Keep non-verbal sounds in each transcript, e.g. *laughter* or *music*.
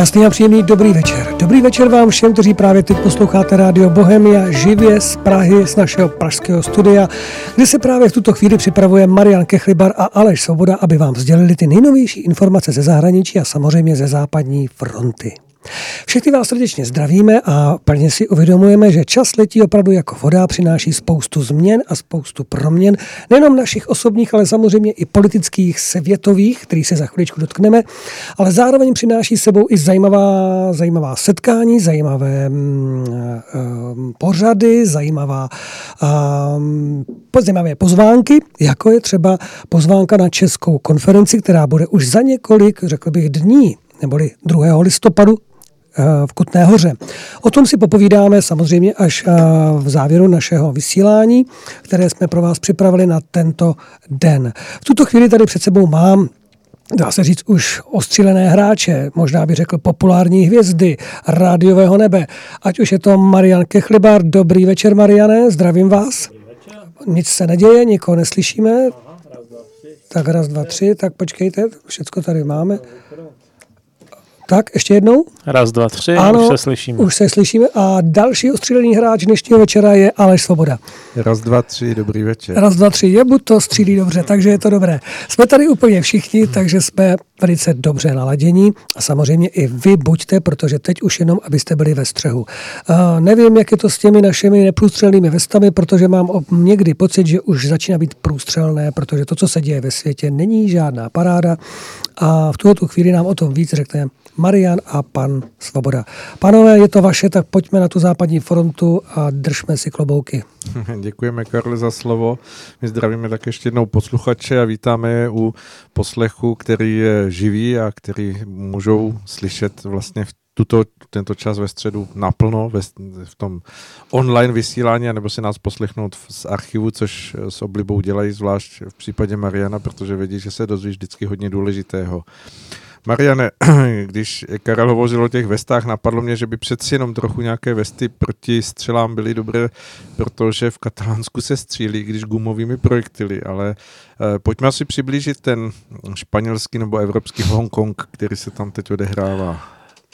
Krásný a příjemný dobrý večer. Dobrý večer vám všem, kteří právě teď posloucháte rádio Bohemia živě z Prahy, z našeho pražského studia, kde se právě v tuto chvíli připravuje Marian Kechlibar a Aleš Svoboda, aby vám sdělili ty nejnovější informace ze zahraničí a samozřejmě ze západní fronty. Všechny vás srdečně zdravíme a plně si uvědomujeme, že čas letí opravdu jako voda, přináší spoustu změn a spoustu proměn, nejenom našich osobních, ale samozřejmě i politických, světových, který se za chviličku dotkneme, ale zároveň přináší sebou i zajímavá, zajímavá setkání, zajímavé um, pořady, zajímavá, um, zajímavé pozvánky, jako je třeba pozvánka na českou konferenci, která bude už za několik, řekl bych, dní neboli 2. listopadu v Kutné hoře. O tom si popovídáme samozřejmě až eh, v závěru našeho vysílání, které jsme pro vás připravili na tento den. V tuto chvíli tady před sebou mám dá se říct už ostřílené hráče, možná by řekl populární hvězdy rádiového nebe. Ať už je to Marian Kechlibar. Dobrý večer, Mariane, zdravím vás. Nic se neděje, nikoho neslyšíme. Tak raz, dva, tři, tak počkejte, všecko tady máme. Tak, ještě jednou. Raz, dva, tři, ano, už se slyšíme. Už se slyšíme a další ostřílený hráč dnešního večera je Aleš Svoboda. Raz, dva, tři, dobrý večer. Raz, dva, tři, je buď to střílí dobře, takže je to dobré. Jsme tady úplně všichni, takže jsme velice dobře naladění a samozřejmě i vy buďte, protože teď už jenom, abyste byli ve střehu. Uh, nevím, jak je to s těmi našimi neprůstřelnými vestami, protože mám někdy pocit, že už začíná být průstřelné, protože to, co se děje ve světě, není žádná paráda a v tuto chvíli nám o tom víc řekne Marian a pan Svoboda. Panové, je to vaše, tak pojďme na tu západní frontu a držme si klobouky. *laughs* Děkujeme, Karle, za slovo. My zdravíme tak ještě jednou posluchače a vítáme je u poslechu, který je živý a který můžou slyšet vlastně v tuto, tento čas ve středu naplno ve, v tom online vysílání, nebo si nás poslechnout z archivu, což s oblibou dělají, zvlášť v případě Mariana, protože vědí, že se dozvíš vždycky hodně důležitého. Mariane, *clears throat* když Karel hovořil o těch vestách, napadlo mě, že by přeci jenom trochu nějaké vesty proti střelám byly dobré, protože v Katalánsku se střílí, když gumovými projektily, ale eh, pojďme asi přiblížit ten španělský nebo evropský Hongkong, který se tam teď odehrává.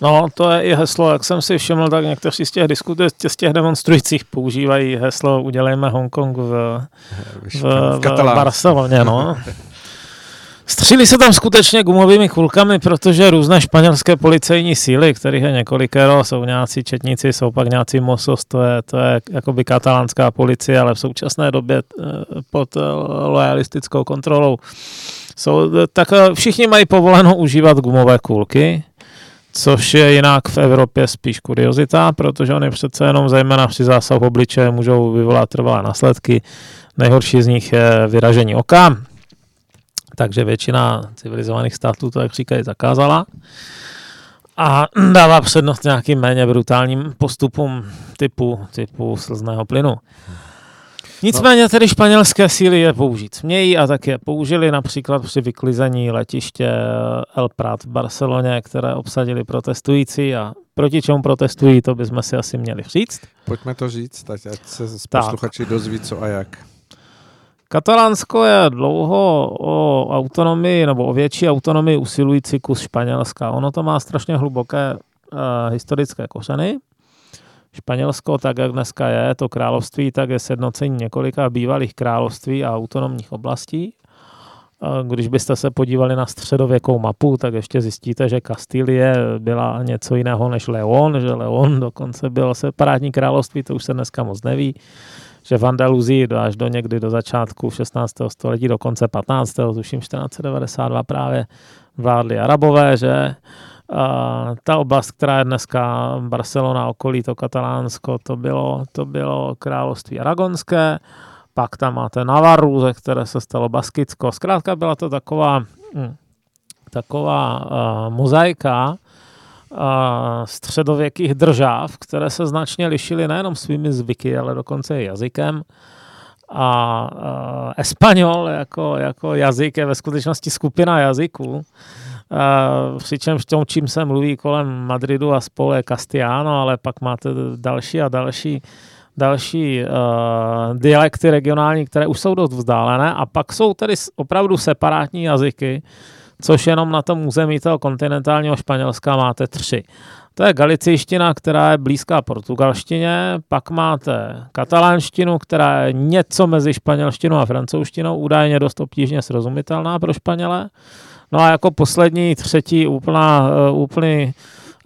No, to je i heslo, jak jsem si všiml, tak někteří z těch diskutujů, z těch demonstrujících používají heslo udělejme Hongkong v, v, v, v, v Barceloně, no. *laughs* Střílí se tam skutečně gumovými kulkami, protože různé španělské policejní síly, kterých je několikero, jsou nějací četníci, jsou pak nějací Mosos, to je, to je jakoby katalánská policie, ale v současné době eh, pod eh, lojalistickou kontrolou. Jsou, tak eh, všichni mají povoleno užívat gumové kulky, což je jinak v Evropě spíš kuriozita, protože oni přece jenom zejména při zásahu obličeje můžou vyvolat trvalé následky. Nejhorší z nich je vyražení oka, takže většina civilizovaných států to, jak říkají, zakázala a *clears throat* dává přednost nějakým méně brutálním postupům typu, typu slzného plynu. Nicméně tedy španělské síly je použít smějí a tak je použili například při vyklizení letiště El Prat v Barceloně, které obsadili protestující a proti čemu protestují, to bychom si asi měli říct. Pojďme to říct, ať se posluchači dozví co a jak. Katalánsko je dlouho o autonomii nebo o větší autonomii usilující kus Španělska. Ono to má strašně hluboké uh, historické kořeny. Španělsko, tak jak dneska je, to království, tak je sjednocení několika bývalých království a autonomních oblastí. Když byste se podívali na středověkou mapu, tak ještě zjistíte, že Kastilie byla něco jiného než Leon, že Leon dokonce byl separátní království, to už se dneska moc neví že v Andaluzii až do někdy do začátku 16. století, do konce 15. tuším 1492 právě vládli Arabové, že a ta oblast, která je dneska Barcelona, okolí, to Katalánsko, to bylo, to bylo království aragonské, pak tam máte Navaru, ze které se stalo Baskicko. Zkrátka byla to taková, hm, taková uh, mozaika středověkých držáv, které se značně lišily nejenom svými zvyky, ale dokonce i jazykem. A uh, espanol jako, jako jazyk je ve skutečnosti skupina jazyků. Uh, přičemž tom, čím se mluví kolem Madridu a spolu je Castellano, ale pak máte další a další další uh, dialekty regionální, které už jsou dost vzdálené a pak jsou tedy opravdu separátní jazyky, což jenom na tom území toho kontinentálního Španělska máte tři. To je galicejština, která je blízká portugalštině, pak máte katalánštinu, která je něco mezi španělštinou a francouzštinou, údajně dost obtížně srozumitelná pro Španěle. No a jako poslední, třetí, úplná, uh, úplný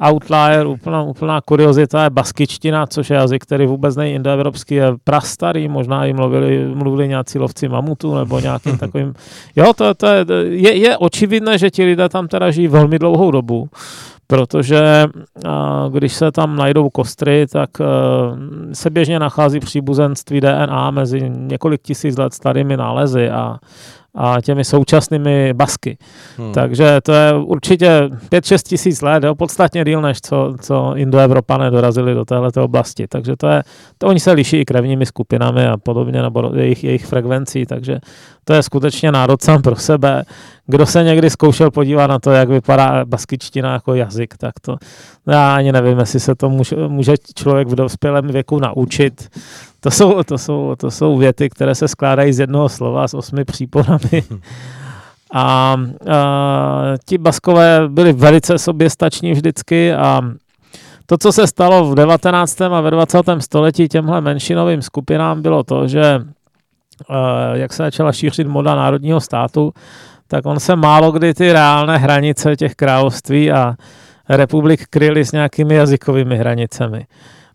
outlier, úplná, úplná kuriozita je baskičtina, což je jazyk, který vůbec není indoevropský, je prastarý, možná i mluvili, mluvili nějací lovci mamutu nebo nějakým *laughs* takovým. Jo, to, to je, je, je očividné, že ti lidé tam teda žijí velmi dlouhou dobu protože když se tam najdou kostry, tak e, se běžně nachází příbuzenství DNA mezi několik tisíc let starými nálezy a a těmi současnými basky. Hmm. Takže to je určitě 5-6 tisíc let, jo, podstatně díl, než co, co Indoevropané dorazili do této oblasti. Takže to je, to oni se liší i krevními skupinami a podobně, nebo jejich, jejich frekvencí, takže to je skutečně národ sám pro sebe. Kdo se někdy zkoušel podívat na to, jak vypadá baskičtina jako jazyk, tak to já ani nevím, jestli se to může, může člověk v dospělém věku naučit. To jsou, to, jsou, to jsou věty, které se skládají z jednoho slova s osmi příporami. *laughs* A, a ti baskové byli velice soběstační vždycky a to, co se stalo v 19. a ve 20. století těmhle menšinovým skupinám, bylo to, že jak se začala šířit moda národního státu, tak on se málo kdy ty reálné hranice těch království a republik kryly s nějakými jazykovými hranicemi.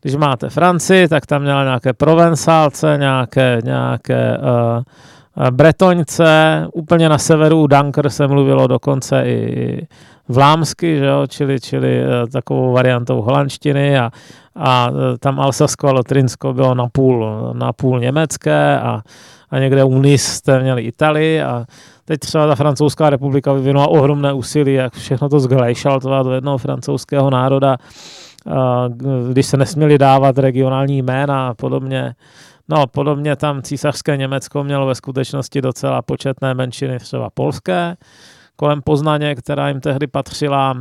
Když máte Francii, tak tam měla nějaké provensálce, nějaké, nějaké uh, bretoňce, úplně na severu u Dunker se mluvilo dokonce i vlámsky, že jo, čili, čili uh, takovou variantou holandštiny a, a uh, tam Alsasko a Lotrinsko bylo napůl, napůl německé a, a někde u Nis jste měli Italii a teď třeba ta francouzská republika vyvinula ohromné úsilí, jak všechno to zglejšaltovat do jednoho francouzského národa, když se nesměli dávat regionální jména a podobně. No, podobně tam císařské Německo mělo ve skutečnosti docela početné menšiny, třeba polské, kolem Poznaně, která jim tehdy patřila.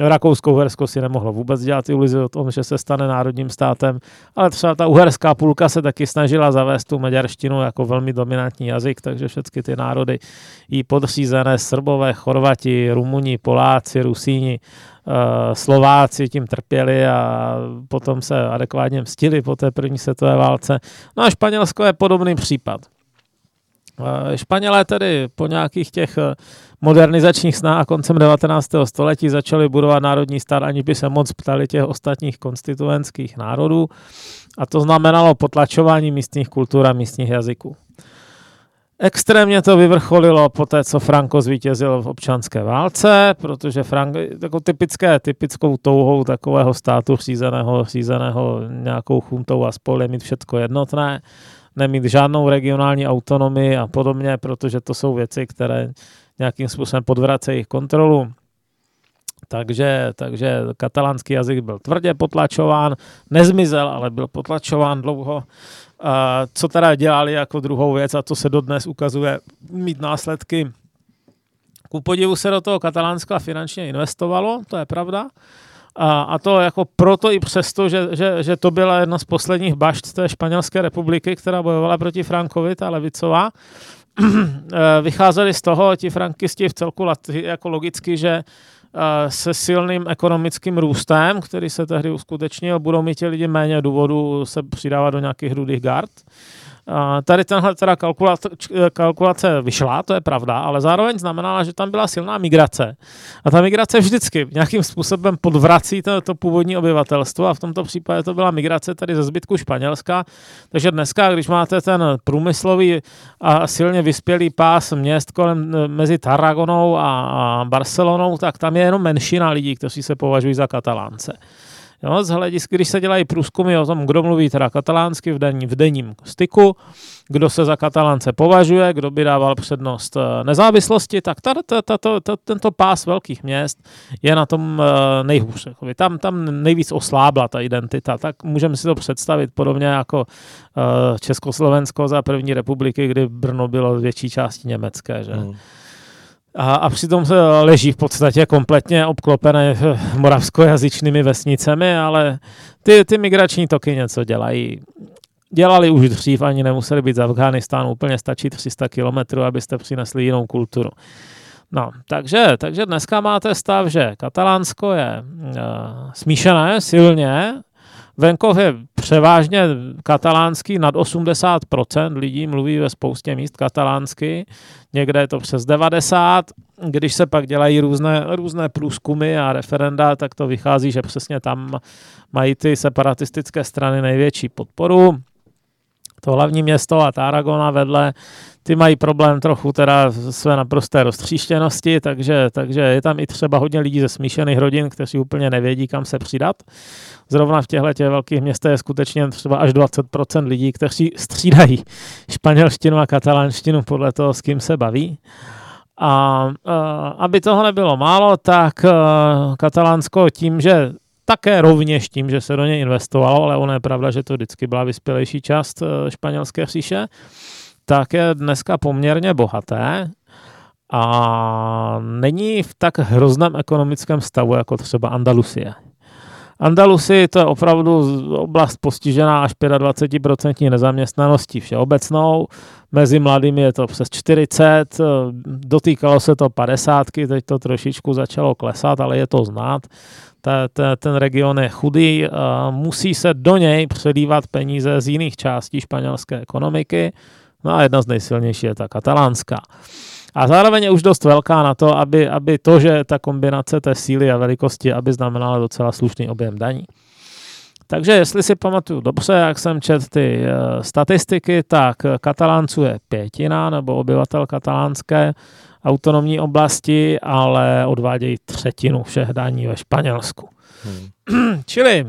Rakousko-Uhersko si nemohlo vůbec dělat iluzi o tom, že se stane národním státem, ale třeba ta uherská půlka se taky snažila zavést tu maďarštinu jako velmi dominantní jazyk, takže všechny ty národy jí podřízené, Srbové, Chorvati, Rumuni, Poláci, Rusíni, eh, Slováci tím trpěli a potom se adekvátně mstili po té první světové válce. No a Španělsko je podobný případ. Eh, Španělé tedy po nějakých těch modernizačních snách koncem 19. století začali budovat národní stát, aniž by se moc ptali těch ostatních konstituentských národů. A to znamenalo potlačování místních kultur a místních jazyků. Extrémně to vyvrcholilo po té, co Franco zvítězil v občanské válce, protože Franco, jako typické, typickou touhou takového státu řízeného, řízeného nějakou chuntou a spolu mít všechno jednotné, nemít žádnou regionální autonomii a podobně, protože to jsou věci, které nějakým způsobem podvracejí kontrolu. Takže, takže katalánský jazyk byl tvrdě potlačován, nezmizel, ale byl potlačován dlouho. Co teda dělali jako druhou věc, a to se dodnes ukazuje mít následky. Ku podivu se do toho Katalánska finančně investovalo, to je pravda. A, a to jako proto i přesto, že, že, že to byla jedna z posledních bašt té španělské republiky, která bojovala proti Frankovi, ta levicová, vycházeli z toho ti frankisti v celku jako logicky, že eh, se silným ekonomickým růstem, který se tehdy uskutečnil, budou mít ti lidi méně důvodu se přidávat do nějakých rudých gard. Tady tenhle teda kalkulace, kalkulace vyšla, to je pravda, ale zároveň znamenala, že tam byla silná migrace. A ta migrace vždycky nějakým způsobem podvrací to, to původní obyvatelstvo a v tomto případě to byla migrace tady ze zbytku Španělska. Takže dneska, když máte ten průmyslový a silně vyspělý pás měst kolem mezi Tarragonou a, a Barcelonou, tak tam je jenom menšina lidí, kteří se považují za katalánce. Jo, z hlediska, když se dělají průzkumy o tom, kdo mluví teda katalánsky v, denní, v denním styku, kdo se za katalánce považuje, kdo by dával přednost eh, nezávislosti, tak ta, ta, ta, ta, ta, tento pás velkých měst je na tom eh, nejhůř. Tam, tam nejvíc oslábla ta identita, tak můžeme si to představit podobně jako eh, Československo za první republiky, kdy Brno bylo větší části německé. Že? Hmm a, a přitom leží v podstatě kompletně obklopené *laughs* moravskojazyčnými vesnicemi, ale ty, ty migrační toky něco dělají. Dělali už dřív, ani nemuseli být z Afghánistánu, úplně stačí 300 kilometrů, abyste přinesli jinou kulturu. No, takže, takže dneska máte stav, že Katalánsko je uh, smíšené silně, venkov je převážně katalánský, nad 80% lidí mluví ve spoustě míst katalánsky, někde je to přes 90, když se pak dělají různé, různé průzkumy a referenda, tak to vychází, že přesně tam mají ty separatistické strany největší podporu. To hlavní město a Tarragona vedle, ty mají problém trochu teda své naprosté roztříštěnosti, takže, takže je tam i třeba hodně lidí ze smíšených rodin, kteří úplně nevědí, kam se přidat. Zrovna v těchto těch velkých městech je skutečně třeba až 20% lidí, kteří střídají španělštinu a katalánštinu podle toho, s kým se baví. A aby toho nebylo málo, tak uh, Katalánsko tím, že také rovněž tím, že se do něj investovalo, ale ono je pravda, že to vždycky byla vyspělejší část uh, španělské říše, tak je dneska poměrně bohaté a není v tak hrozném ekonomickém stavu jako třeba Andalusie. Andalusi to je opravdu oblast postižená až 25% nezaměstnaností všeobecnou. Mezi mladými je to přes 40, dotýkalo se to 50, teď to trošičku začalo klesat, ale je to znát. Ten region je chudý, musí se do něj přelívat peníze z jiných částí španělské ekonomiky. No a jedna z nejsilnějších je ta katalánská. A zároveň je už dost velká na to, aby, aby to, že ta kombinace té síly a velikosti, aby znamenala docela slušný objem daní. Takže jestli si pamatuju dobře, jak jsem četl ty uh, statistiky, tak Katalánců je pětina nebo obyvatel katalánské autonomní oblasti, ale odvádějí třetinu všech daní ve Španělsku. Hmm. *clears throat* Čili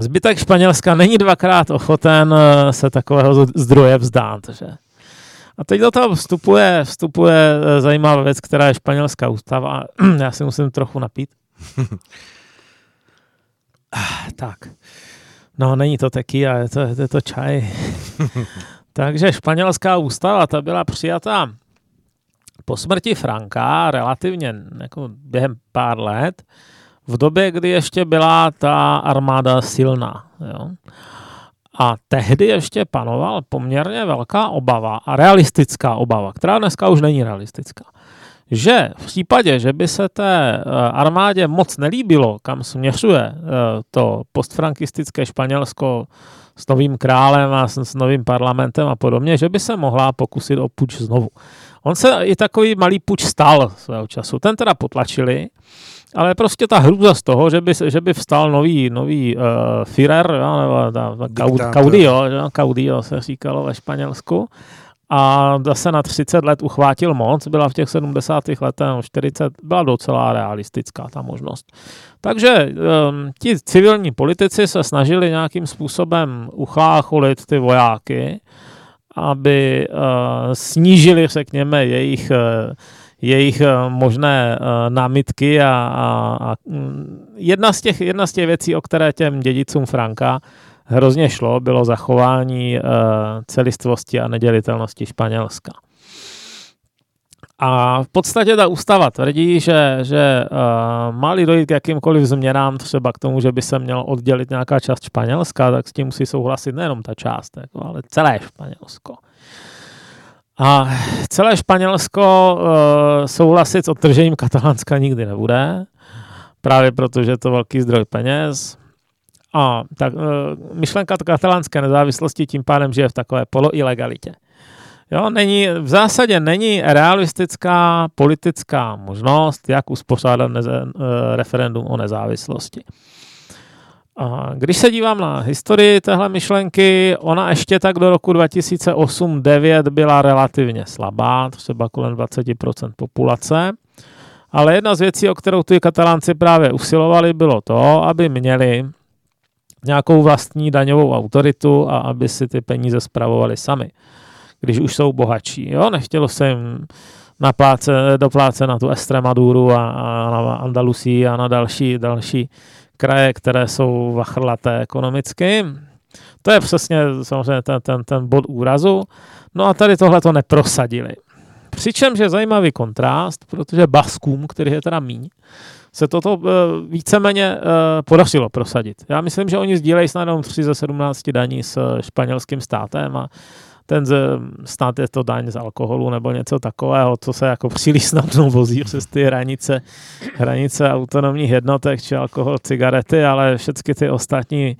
zbytek Španělska není dvakrát ochoten eh, se takového zdroje vzdát. Že? A teď do toho vstupuje, vstupuje eh, zajímavá věc, která je španělská ústava. *clears throat* Já si musím trochu napít. *laughs* Tak. No, není to tequila, je to, je to čaj. *laughs* Takže španělská ústava, ta byla přijatá po smrti Franka relativně jako během pár let, v době, kdy ještě byla ta armáda silná. Jo. A tehdy ještě panoval poměrně velká obava a realistická obava, která dneska už není realistická. Že v případě, že by se té eh, armádě moc nelíbilo, kam směřuje eh, to postfrankistické Španělsko s novým králem a s novým parlamentem a podobně, že by se mohla pokusit o puč znovu. On se i takový malý puč stal svého času. Ten teda potlačili, ale prostě ta hrůza z toho, že by, že by vstal nový, nový uh, Führer, jo, nebo ta, Caudio, jo, Caudio se říkalo ve Španělsku, a zase na 30 let uchvátil moc, byla v těch 70. letech, 40, byla docela realistická ta možnost. Takže um, ti civilní politici se snažili nějakým způsobem uchlácholit ty vojáky, aby uh, snížili, řekněme, jejich uh, jejich eh, možné eh, námitky a, a, a mm, jedna, z těch, jedna z těch věcí, o které těm dědicům Franka hrozně šlo, bylo zachování uh, celistvosti a nedělitelnosti Španělska. A v podstatě ta ústava tvrdí, že, že uh, má-li dojít k jakýmkoliv změnám, třeba k tomu, že by se měl oddělit nějaká část Španělska, tak s tím musí souhlasit nejenom ta část, jako, ale celé Španělsko. A celé Španělsko uh, souhlasit s odtržením Katalánska nikdy nebude, právě protože je to velký zdroj peněz. A tak, uh, myšlenka katalánské nezávislosti tím pádem žije v takové poloilegalitě. Jo, není, v zásadě není realistická politická možnost, jak uspořádat neze, uh, referendum o nezávislosti. A když se dívám na historii téhle myšlenky, ona ještě tak do roku 2008-2009 byla relativně slabá, třeba kolem 20% populace. Ale jedna z věcí, o kterou ty katalánci právě usilovali, bylo to, aby měli nějakou vlastní daňovou autoritu a aby si ty peníze spravovali sami, když už jsou bohatší. Jo? Nechtělo se jim napláce, dopláce na tu Estremaduru a, a na Andalusii a na další, další kraje, které jsou vachrlaté ekonomicky. To je přesně samozřejmě ten, ten, ten bod úrazu. No a tady tohle to neprosadili. Přičemž je zajímavý kontrast, protože Baskům, který je teda míň, se toto uh, víceméně uh, podařilo prosadit. Já myslím, že oni sdílejí snad jenom 3 ze 17 daní s španělským státem a, ten z, snad je to daň z alkoholu nebo něco takového, co se jako příliš snadno vozí přes ty hranice, hranice autonomních jednotek, či alkohol, cigarety, ale všechny ty ostatní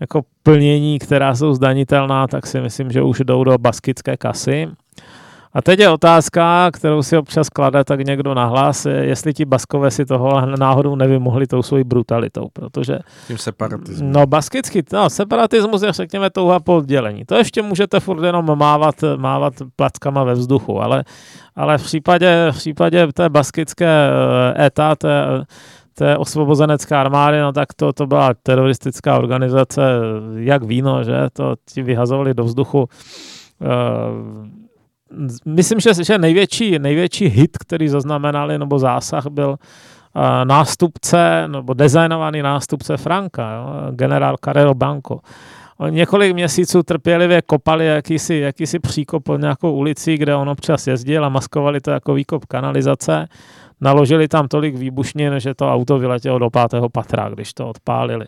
jako plnění, která jsou zdanitelná, tak si myslím, že už jdou do baskické kasy. A teď je otázka, kterou si občas klade tak někdo nahlas, jestli ti baskové si toho náhodou nevymohli tou svojí brutalitou, protože... Tím separatismem. No, baskický, no, separatismus je, řekněme, touha po oddělení. To ještě můžete furt jenom mávat, mávat plackama ve vzduchu, ale, ale v případě, v případě té baskické eh, eta, té, té osvobozenecké armády, no tak to, to byla teroristická organizace, jak víno, že to ti vyhazovali do vzduchu uh, myslím, že, že největší, největší hit, který zaznamenali, nebo zásah byl nástupce, nebo designovaný nástupce Franka, jo, generál Carrero Banco. Oni několik měsíců trpělivě kopali jakýsi, jakýsi příkop pod nějakou ulicí, kde on občas jezdil a maskovali to jako výkop kanalizace. Naložili tam tolik výbušnin, že to auto vyletělo do pátého patra, když to odpálili.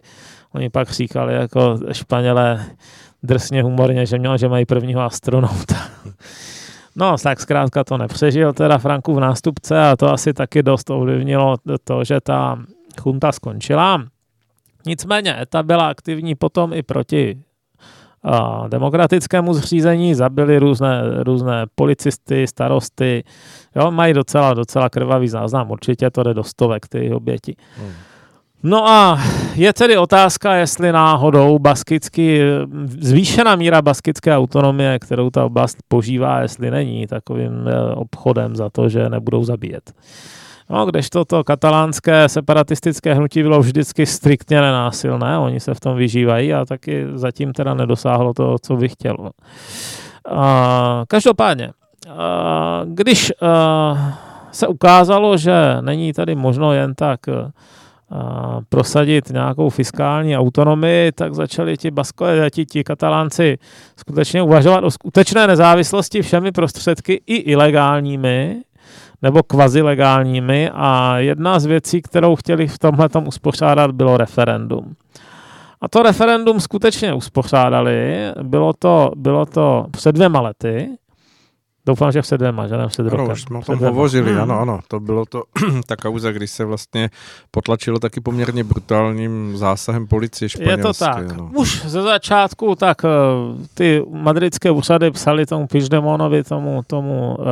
Oni pak říkali jako Španělé drsně humorně, že, měl, že mají prvního astronauta. *laughs* No, tak zkrátka to nepřežil teda Franku v nástupce a to asi taky dost ovlivnilo to, že ta chunta skončila. Nicméně ETA byla aktivní potom i proti a, demokratickému zřízení, zabili různé, různé policisty, starosty, jo, mají docela, docela krvavý záznam, určitě to jde do stovek, ty oběti. Hmm. No a je tedy otázka, jestli náhodou baskický, zvýšená míra baskické autonomie, kterou ta oblast požívá, jestli není takovým eh, obchodem za to, že nebudou zabíjet. No, kdežto to katalánské separatistické hnutí bylo vždycky striktně nenásilné, oni se v tom vyžívají a taky zatím teda nedosáhlo to, co by chtělo. A, každopádně, a, když a, se ukázalo, že není tady možno jen tak prosadit nějakou fiskální autonomii, tak začali ti baskové, ti, ti katalánci skutečně uvažovat o skutečné nezávislosti všemi prostředky i ilegálními nebo kvazilegálními. A jedna z věcí, kterou chtěli v tomhle uspořádat, bylo referendum. A to referendum skutečně uspořádali, bylo to, bylo to před dvěma lety, Doufám, že před dvěma, že ne před rokem. Ano, už jsme o tom hovořili, hmm. ano, ano. To bylo to *clears throat* ta kauza, když se vlastně potlačilo taky poměrně brutálním zásahem policie španělské. Je to tak. No. Už ze začátku tak uh, ty madridské úřady psali tomu Piždemonovi, tomu, tomu uh,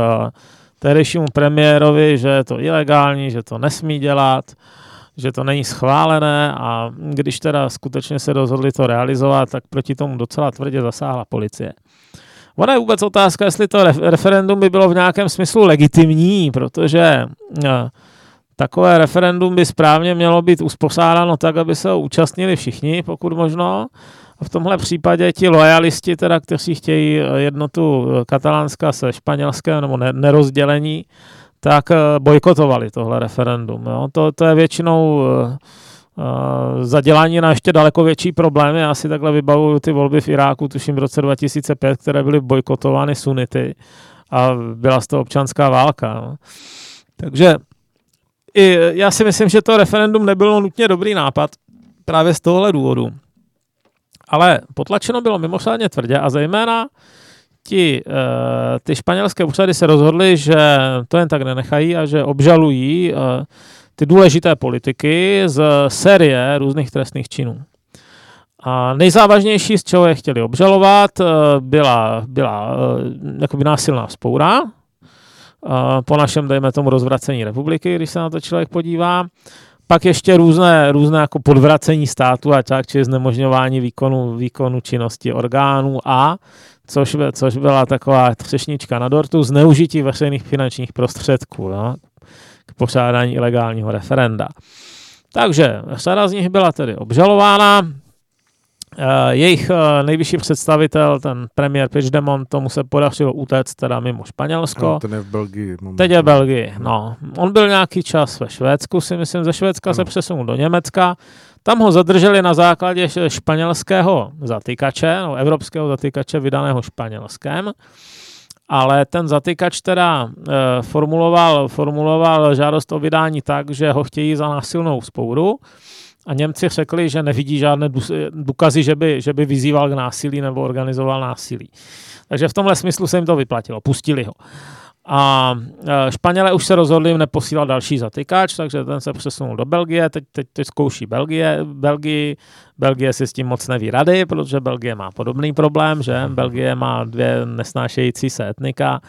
tehdejšímu premiérovi, že je to ilegální, že to nesmí dělat, že to není schválené a když teda skutečně se rozhodli to realizovat, tak proti tomu docela tvrdě zasáhla policie. Ona je vůbec otázka, jestli to referendum by bylo v nějakém smyslu legitimní, protože eh, takové referendum by správně mělo být usposádáno tak, aby se ho účastnili všichni, pokud možno. A v tomhle případě ti lojalisti, teda, kteří chtějí eh, jednotu eh, katalánska se španělské nebo nerozdělení, tak bojkotovali tohle referendum. Jo. To, to je většinou zadělání na ještě daleko větší problémy. Já si takhle vybavuju ty volby v Iráku, tuším v roce 2005, které byly bojkotovány sunity a byla z toho občanská válka. No. Takže i já si myslím, že to referendum nebylo nutně dobrý nápad právě z tohohle důvodu. Ale potlačeno bylo mimořádně tvrdě a zejména ti, uh, ty španělské úřady se rozhodly, že to jen tak nenechají a že obžalují uh, ty důležité politiky z série různých trestných činů. A nejzávažnější, z čeho je chtěli obžalovat, eh, byla, byla eh, jakoby násilná spoura, eh, po našem, dejme tomu, rozvracení republiky, když se na to člověk podívá. Pak ještě různé, různé jako podvracení státu a tak, či znemožňování výkonu, výkonu činnosti orgánů a, což, což byla taková třešnička na dortu, zneužití veřejných finančních prostředků. No k pořádání ilegálního referenda. Takže řada z nich byla tedy obžalována. Eh, jejich eh, nejvyšší představitel, ten premiér Puigdemont, tomu se podařilo utéct teda mimo Španělsko. No, ten je v Belgii. Moment. Teď je v Belgii, no. On byl nějaký čas ve Švédsku, si myslím, ze Švédska ano. se přesunul do Německa. Tam ho zadrželi na základě španělského zatýkače, no, evropského zatýkače vydaného španělském ale ten zatykač teda e, formuloval, formuloval žádost o vydání tak, že ho chtějí za násilnou spouru a Němci řekli, že nevidí žádné důkazy, že by, že by vyzýval k násilí nebo organizoval násilí. Takže v tomhle smyslu se jim to vyplatilo, pustili ho. A e, Španělé už se rozhodli neposílat další zatykač, takže ten se přesunul do Belgie, teď, teď, teď zkouší Belgie, Belgii. Belgie si s tím moc neví rady, protože Belgie má podobný problém, že? Belgie má dvě nesnášející se etnika,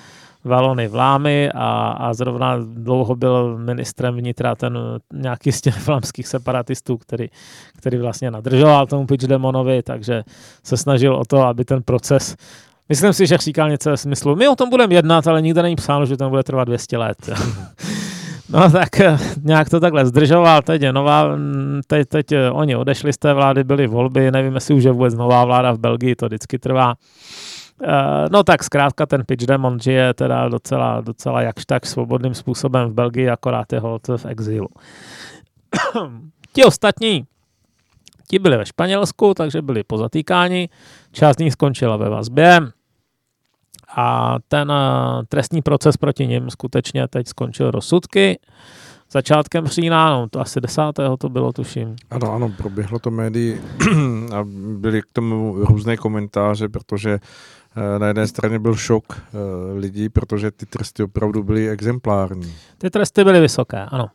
Valony Vlámy a, a zrovna dlouho byl ministrem vnitra ten nějaký z těch vlámských separatistů, který, který vlastně nadržoval tomu Puigdemonovi, takže se snažil o to, aby ten proces Myslím si, že říkal něco ve smyslu, my o tom budeme jednat, ale nikde není psáno, že to bude trvat 200 let. *laughs* No tak eh, nějak to takhle zdržoval, teď je nová, mm, teď, teď eh, oni odešli z té vlády, byly volby, nevím, jestli už je vůbec nová vláda v Belgii, to vždycky trvá. Eh, no tak zkrátka ten pitch demon žije teda docela, docela jakž tak svobodným způsobem v Belgii, akorát je hold v exilu. *coughs* Ti ostatní, ti byli ve Španělsku, takže byli pozatýkáni, část z nich skončila ve vazbě a ten eh, trestní proces proti ním skutečně teď skončil rozsudky začátkem října, no to asi desátého to bylo, tuším. Ano, ano, proběhlo to médií *clears throat* a byly k tomu různé komentáře, protože Eh, na jedné straně byl šok eh, lidí, protože ty tresty opravdu byly exemplární. Ty tresty byly vysoké, ano.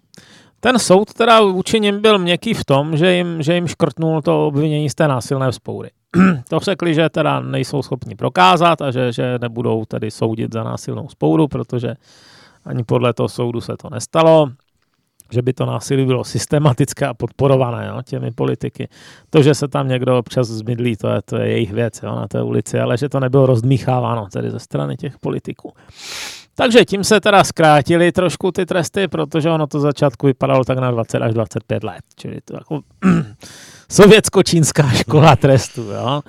Ten soud teda vůči nim byl měkký v tom, že jim, že jim škrtnul to obvinění z té násilné vzpoury. *clears throat* to řekli, že teda nejsou schopni prokázat a že, že nebudou tedy soudit za násilnou spouru, protože ani podle toho soudu se to nestalo že by to násilí bylo systematické a podporované jo, těmi politiky. To, že se tam někdo občas zmydlí, to je, to je jejich věc jo, na té ulici, ale že to nebylo rozdmícháváno tedy ze strany těch politiků. Takže tím se teda zkrátili trošku ty tresty, protože ono to začátku vypadalo tak na 20 až 25 let, čili to jako *clears throat* sovětsko-čínská *laughs* škola trestu. Jo.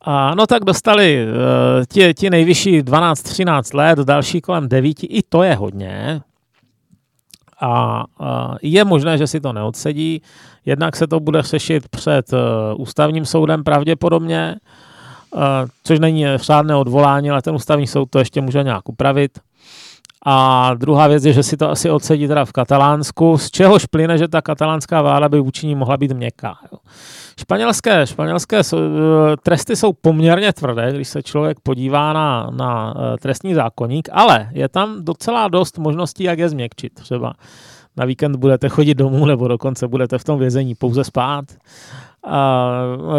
A no tak dostali uh, ti, nejvyšší 12-13 let, další kolem 9, i to je hodně, a je možné, že si to neodsedí. Jednak se to bude řešit před e, ústavním soudem pravděpodobně, e, což není řádné odvolání, ale ten ústavní soud to ještě může nějak upravit. A druhá věc je, že si to asi odsedí teda v Katalánsku, z čehož plyne, že ta katalánská vláda by vůči ní mohla být měkká. Jo. Španělské, španělské eh, tresty jsou poměrně tvrdé, když se člověk podívá na, na eh, trestní zákonník, ale je tam docela dost možností, jak je změkčit. Třeba na víkend budete chodit domů, nebo dokonce budete v tom vězení pouze spát. A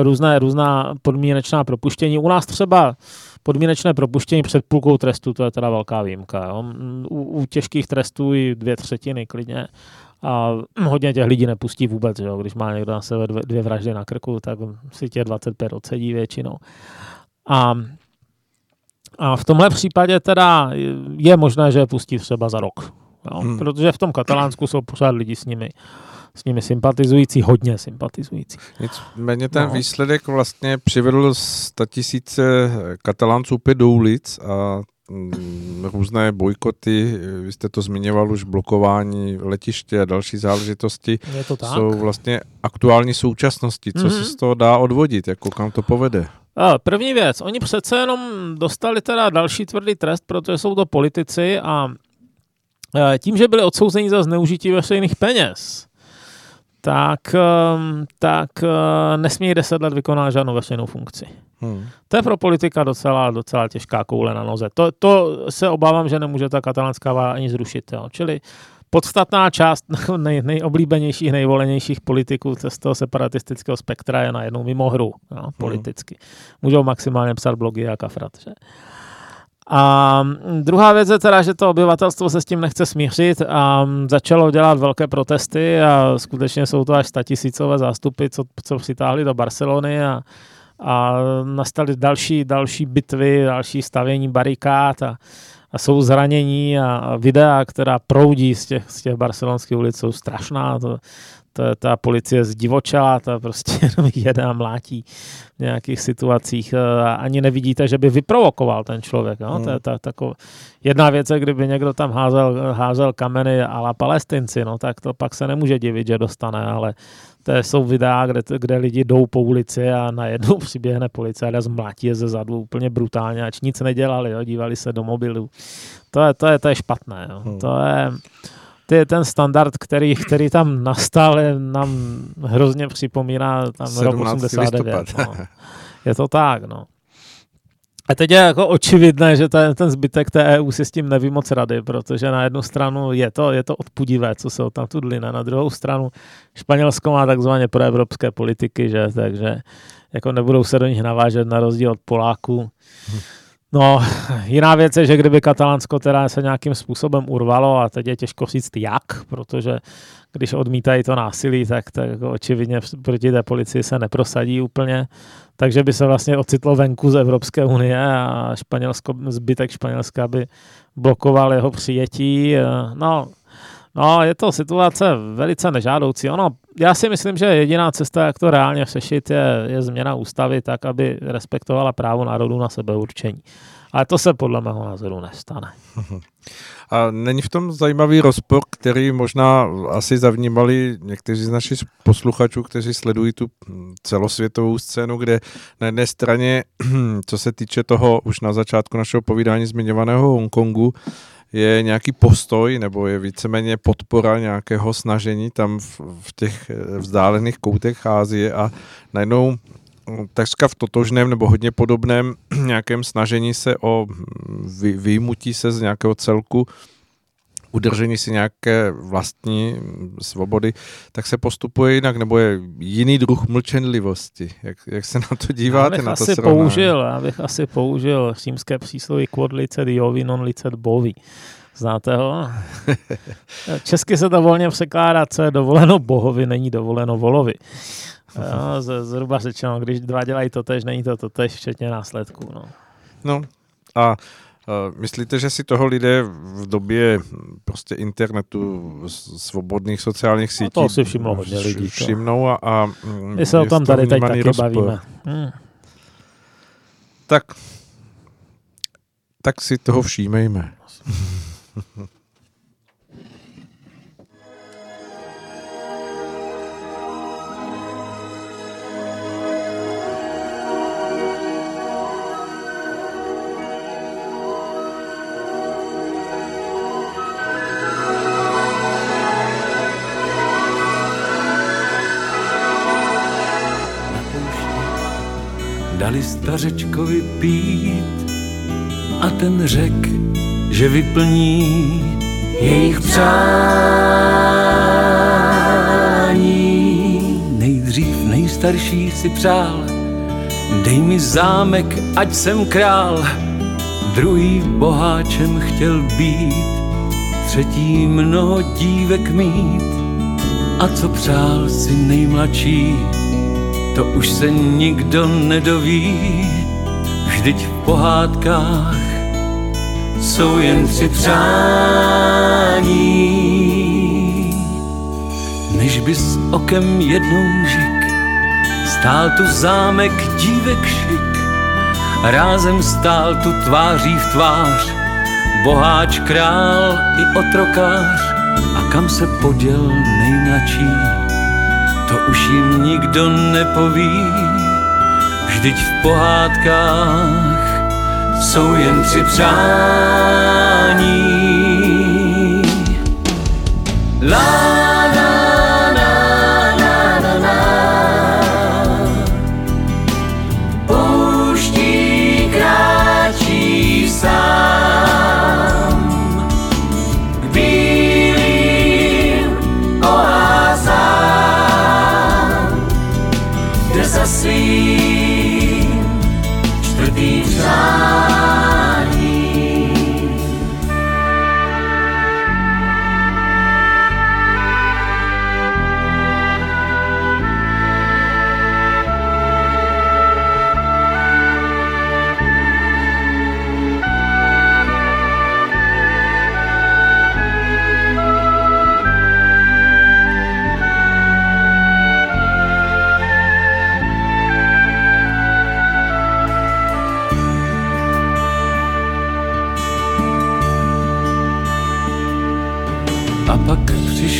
různé, různá podmínečná propuštění. U nás třeba podmínečné propuštění před půlkou trestu, to je teda velká výjimka. Jo. U, u těžkých trestů i dvě třetiny klidně a hodně těch lidí nepustí vůbec, jo. když má někdo na sebe dvě, dvě vraždy na krku, tak si tě 25 odsedí většinou. A, a v tomhle případě teda je možné, že je pustí třeba za rok. Jo. Hmm. Protože v tom Katalánsku jsou pořád lidi s nimi s nimi sympatizující, hodně sympatizující. Nicméně ten no. výsledek vlastně přivedl tisíce katalánců opět do ulic a Mm, různé bojkoty, vy jste to zmiňoval už, blokování letiště a další záležitosti Je to tak? jsou vlastně aktuální současnosti. Co mm-hmm. se z toho dá odvodit, jako kam to povede? A první věc, oni přece jenom dostali teda další tvrdý trest, protože jsou to politici a tím, že byli odsouzeni za zneužití veřejných peněz, tak, ehm, tak eh, nesmí 10 let vykonávat žádnou veřejnou funkci. Hmm. To je pro politika docela, docela těžká koule na noze. To, to se obávám, že nemůže ta katalánská vláda ani zrušit. Jo. Čili podstatná část *laughs* nej, nejoblíbenějších, nejvolenějších politiků z toho separatistického spektra je najednou mimo hru jo, hmm. politicky. Můžou maximálně psát blogy a kafrat. Že? A druhá věc je teda, že to obyvatelstvo se s tím nechce smířit a začalo dělat velké protesty a skutečně jsou to až statisícové zástupy, co, co přitáhli do Barcelony a, a nastaly další, další bitvy, další stavění barikád a, a jsou zranění a, a videa, která proudí z těch, z těch barcelonských ulic, jsou strašná. To, ta, ta policie zdivočela, ta prostě *laughs* jenom jede a mlátí v nějakých situacích. Eh, ani nevidíte, že by vyprovokoval ten člověk. No? Hmm. To je ta, tako, jedna věc je, kdyby někdo tam házel, házel kameny a la palestinci, no, tak to pak se nemůže divit, že dostane, ale to jsou videa, kde, kde lidi jdou po ulici a najednou *laughs* přiběhne policie a zmlátí je ze zadu úplně brutálně, ač nic nedělali, jo, dívali se do mobilu. To je, to je, to je špatné. Jo. Hmm. To je, ty, ten standard, který, který tam nastal, je, nám hrozně připomíná tam rok 89. No. Je to tak, no. A teď je jako očividné, že ten, ten zbytek té EU si s tím neví moc rady, protože na jednu stranu je to, je to odpudivé, co se tam tu dline, na druhou stranu Španělsko má takzvaně proevropské politiky, že, takže jako nebudou se do nich navážet na rozdíl od Poláků. No, jiná věc je, že kdyby Katalánsko teda se nějakým způsobem urvalo, a teď je těžko říct jak, protože když odmítají to násilí, tak, tak očividně proti té policii se neprosadí úplně, takže by se vlastně ocitlo venku z Evropské unie a Španělsko, zbytek Španělska by blokoval jeho přijetí. No, no, je to situace velice nežádoucí. Ono, já si myslím, že jediná cesta, jak to reálně řešit, je, je změna ústavy tak, aby respektovala právo národů na sebeurčení. Ale to se podle mého názoru nestane. A není v tom zajímavý rozpor, který možná asi zavnímali někteří z našich posluchačů, kteří sledují tu celosvětovou scénu, kde na jedné straně, *clears throat* co se týče toho už na začátku našeho povídání zmiňovaného Hongkongu, je nějaký postoj nebo je víceméně podpora nějakého snažení tam v, v těch vzdálených koutech Ázie a najednou takřka v totožném nebo hodně podobném *clears throat* nějakém snažení se o vy, výjimutí se z nějakého celku, udržení si nějaké vlastní svobody, tak se postupuje jinak, nebo je jiný druh mlčenlivosti. Jak, jak se na to díváte? Já bych na to asi použil, já bych asi použil římské přísloví quod licet jovi, non licet bovi. Znáte ho? *laughs* Česky se to volně překládá, co je dovoleno bohovi, není dovoleno volovi. Jo, zhruba řečeno, když dva dělají to tež, není to to tež, včetně následků. No, no a myslíte, že si toho lidé v době prostě internetu, svobodných sociálních sítí no to si všimlo hodně lidí. Všimnou a, a My se o tom tady teď taky rozpor. bavíme. Hmm. Tak, tak si toho všímejme. *laughs* dali stařečkovi pít a ten řek, že vyplní jejich přání. Nejdřív nejstarší si přál, dej mi zámek, ať jsem král. Druhý boháčem chtěl být, třetí mnoho dívek mít. A co přál si nejmladší, to už se nikdo nedoví, vždyť v pohádkách jsou jen tři přání. Než bys okem jednou žik, stál tu zámek dívek šik, rázem stál tu tváří v tvář, boháč, král i otrokář, a kam se poděl nejmladší to už jim nikdo nepoví. Vždyť v pohádkách jsou jen tři přání.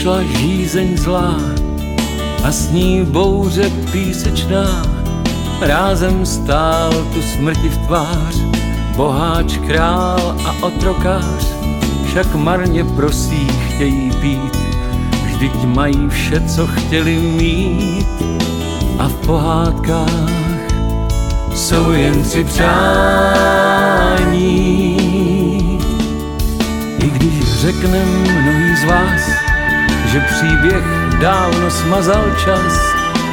Přišla žízeň zlá a s ní bouře písečná. Rázem stál tu smrti v tvář, boháč, král a otrokář. však marně prosí, chtějí být, vždyť mají vše, co chtěli mít a v pohádkách jsou jen tři přání. I když řekne mnohý z vás, že příběh dávno smazal čas,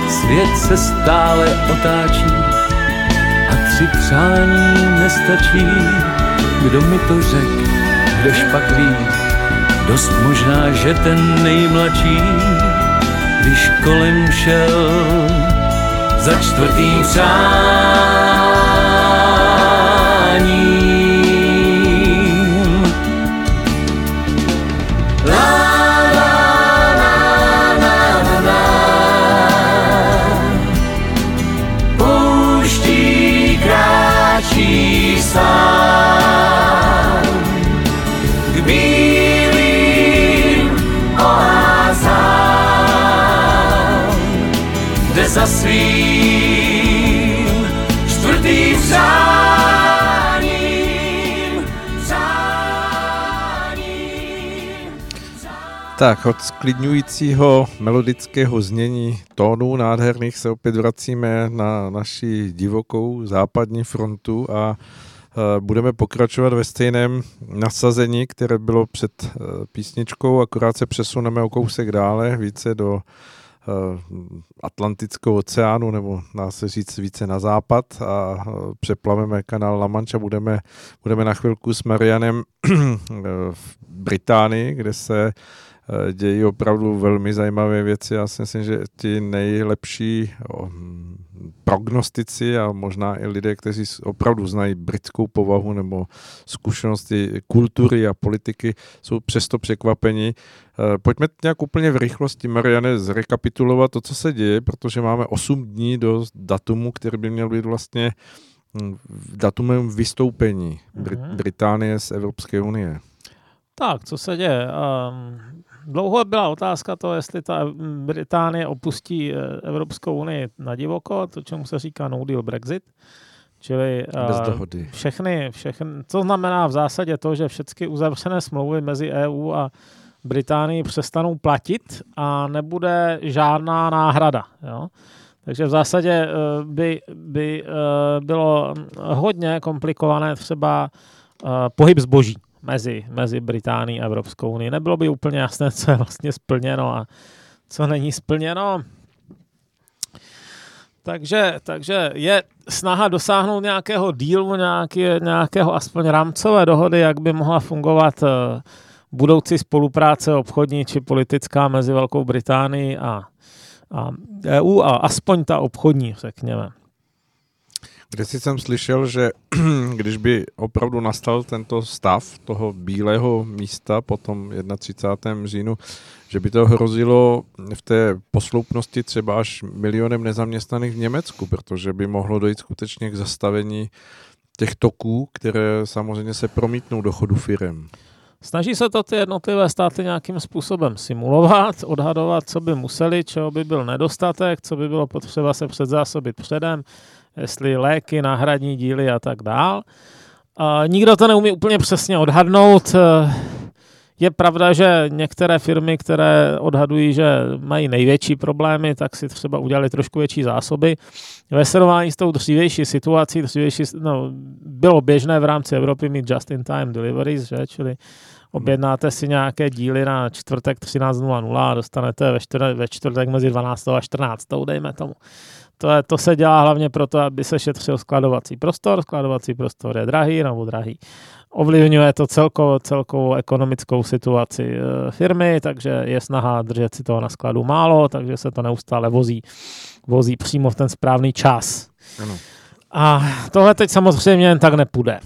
svět se stále otáčí a tři přání nestačí. Kdo mi to řek, kdož pak ví, dost možná, že ten nejmladší, když kolem šel za čtvrtým přáním. Tak, od sklidňujícího melodického znění tónů nádherných se opět vracíme na naši divokou západní frontu a eh, budeme pokračovat ve stejném nasazení, které bylo před eh, písničkou, akorát se přesuneme o kousek dále, více do eh, Atlantického oceánu, nebo dá se říct více na západ a přeplaveme kanál La Mancha. Budeme, budeme na chvilku s Marianem v Británii, kde se dějí opravdu velmi zajímavé věci. Já si myslím, že ti nejlepší prognostici a možná i lidé, kteří opravdu znají britskou povahu nebo zkušenosti kultury a politiky, jsou přesto překvapení. Pojďme nějak úplně v rychlosti, Mariane, zrekapitulovat to, co se děje, protože máme 8 dní do datumu, který by měl být vlastně datumem vystoupení Brit- Británie z Evropské unie. Tak, co se děje? Um, dlouho byla otázka to, jestli ta Británie opustí Evropskou unii na divoko, to čemu se říká no deal Brexit. Čili Bez dohody. všechny, všechny, co znamená v zásadě to, že všechny uzavřené smlouvy mezi EU a Británii přestanou platit a nebude žádná náhrada. Jo? Takže v zásadě by, by bylo hodně komplikované třeba pohyb zboží mezi, mezi Británií a Evropskou unii. Nebylo by úplně jasné, co je vlastně splněno a co není splněno. Takže, takže je snaha dosáhnout nějakého dílu, nějaký, nějakého aspoň rámcové dohody, jak by mohla fungovat budoucí spolupráce obchodní či politická mezi Velkou Británií a, a EU a aspoň ta obchodní, řekněme. Kde si jsem slyšel, že *clears throat* když by opravdu nastal tento stav toho bílého místa po tom 31. říjnu, že by to hrozilo v té posloupnosti třeba až milionem nezaměstnaných v Německu, protože by mohlo dojít skutečně k zastavení těch toků, které samozřejmě se promítnou do chodu firem. Snaží se to ty jednotlivé státy nějakým způsobem simulovat, odhadovat, co by museli, čeho by byl nedostatek, co by bylo potřeba se předzásobit předem, jestli léky, náhradní díly a tak dál. Nikdo to neumí úplně přesně odhadnout. Je pravda, že některé firmy, které odhadují, že mají největší problémy, tak si třeba udělali trošku větší zásoby. Ve srovnání s tou dřívější situací, dřívější, no, bylo běžné v rámci Evropy mít just-in-time deliveries, že? čili objednáte si nějaké díly na čtvrtek 13.00 a dostanete ve čtvrtek, ve čtvrtek mezi 12. a 14. dejme tomu. To, je, to se dělá hlavně proto, aby se šetřil skladovací prostor. Skladovací prostor je drahý nebo drahý. Ovlivňuje to celkovou, celkovou ekonomickou situaci firmy, takže je snaha držet si toho na skladu málo, takže se to neustále vozí, vozí přímo v ten správný čas. Ano. A tohle teď samozřejmě jen tak nepůjde.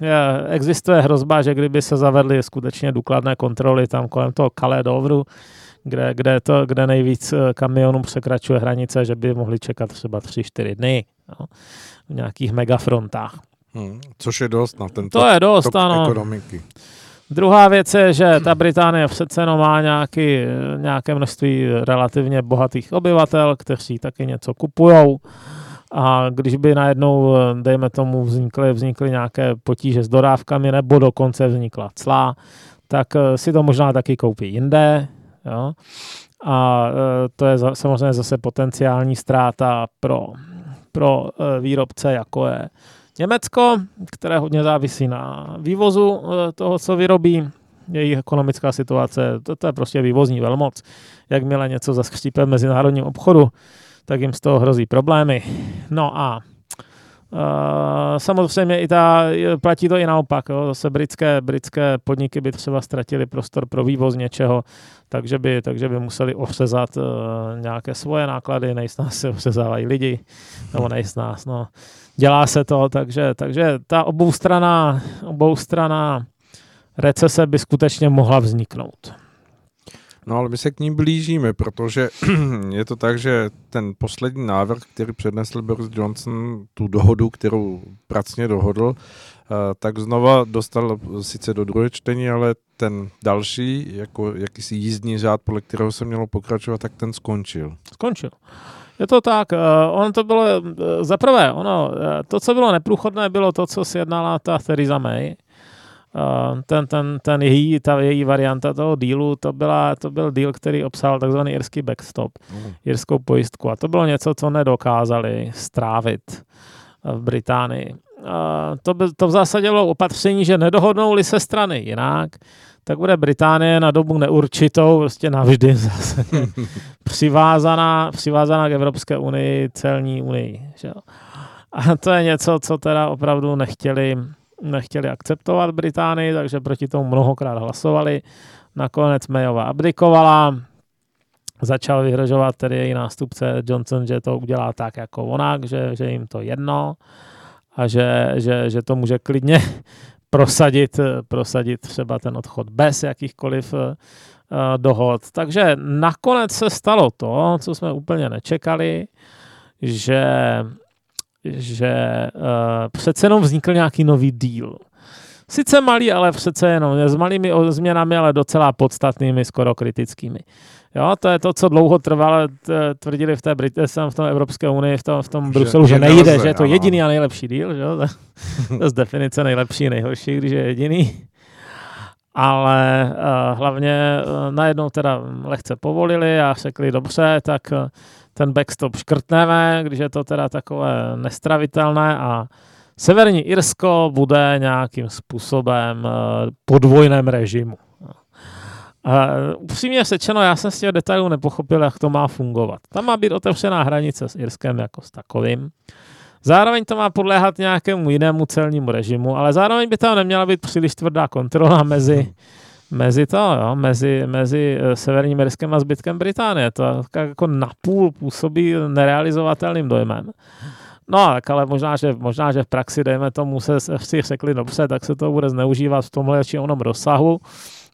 Je, existuje hrozba, že kdyby se zavedly skutečně důkladné kontroly tam kolem toho Calais Dovru, kde, kde, to, kde nejvíc kamionů překračuje hranice, že by mohli čekat třeba 3-4 dny no, v nějakých megafrontách. Hmm, což je dost na tento to je dost, ano. ekonomiky. Druhá věc je, že ta Británie přece jenom má nějaký, nějaké množství relativně bohatých obyvatel, kteří taky něco kupujou. A když by najednou, dejme tomu, vznikly, vznikly nějaké potíže s dodávkami nebo dokonce vznikla clá, tak si to možná taky koupí jinde. Jo? A to je samozřejmě zase potenciální ztráta pro, pro výrobce, jako je Německo, které hodně závisí na vývozu toho, co vyrobí, jejich ekonomická situace, to, to je prostě vývozní velmoc. Jakmile něco zaskřípe v mezinárodním obchodu, tak jim z toho hrozí problémy. No a Uh, samozřejmě i ta, platí to i naopak. Jo. Zase britské, britské podniky by třeba ztratili prostor pro vývoz něčeho, takže by, takže by museli ohřezat uh, nějaké svoje náklady, nejsnáz se ohřezávají lidi, nebo nejsnáz. No. Dělá se to, takže, takže ta oboustraná, oboustraná recese by skutečně mohla vzniknout. No ale my se k ní blížíme, protože *clears throat* je to tak, že ten poslední návrh, který přednesl Boris Johnson, tu dohodu, kterou pracně dohodl, eh, tak znova dostal sice do druhé čtení, ale ten další, jako jakýsi jízdní řád, podle kterého se mělo pokračovat, tak ten skončil. Skončil. Je to tak, uh, ono to bylo, uh, zaprvé, ono, uh, to, co bylo neprůchodné, bylo to, co si jednala ta Theresa May, ten, ten, ten její, ta její varianta toho dílu, to, byla, to byl díl, který obsahal takzvaný irský backstop, mm. irskou pojistku. A to bylo něco, co nedokázali strávit v Británii. To, by, to v zásadě bylo opatření, že nedohodnou-li se strany jinak, tak bude Británie na dobu neurčitou, prostě navždy *laughs* zase *laughs* přivázaná, přivázaná k Evropské unii, celní unii. Že? A to je něco, co teda opravdu nechtěli nechtěli akceptovat Británii, takže proti tomu mnohokrát hlasovali. Nakonec Mayová abdikovala, začal vyhrožovat tedy její nástupce Johnson, že to udělá tak jako onak, že, že jim to jedno a že, že, že to může klidně *laughs* prosadit, prosadit třeba ten odchod bez jakýchkoliv uh, dohod. Takže nakonec se stalo to, co jsme úplně nečekali, že že uh, přece jenom vznikl nějaký nový díl. Sice malý, ale přece jenom s malými změnami, ale docela podstatnými, skoro kritickými. Jo, to je to, co dlouho trvalo, tvrdili v té Brit- v tom Evropské unii, v tom, v tom Bruselu, že, že nejde, nelze, že je to jediný a nejlepší díl, že jo? To *laughs* je z definice nejlepší, nejhorší, když je jediný. Ale uh, hlavně uh, najednou teda lehce povolili a řekli, dobře, tak uh, ten backstop škrtneme, když je to teda takové nestravitelné a Severní Irsko bude nějakým způsobem eh, podvojném režimu. A upřímně sečeno, já jsem z těch detailů nepochopil, jak to má fungovat. Tam má být otevřená hranice s Irskem jako s takovým. Zároveň to má podléhat nějakému jinému celnímu režimu, ale zároveň by tam neměla být příliš tvrdá kontrola mezi mezi to, jo, mezi, mezi eh, Severním Irskem a zbytkem Británie. To jako napůl působí nerealizovatelným dojmem. No, tak ale možná, že, možná, že v praxi, dejme tomu, se si řekli dobře, tak se to bude zneužívat v tomhle či onom rozsahu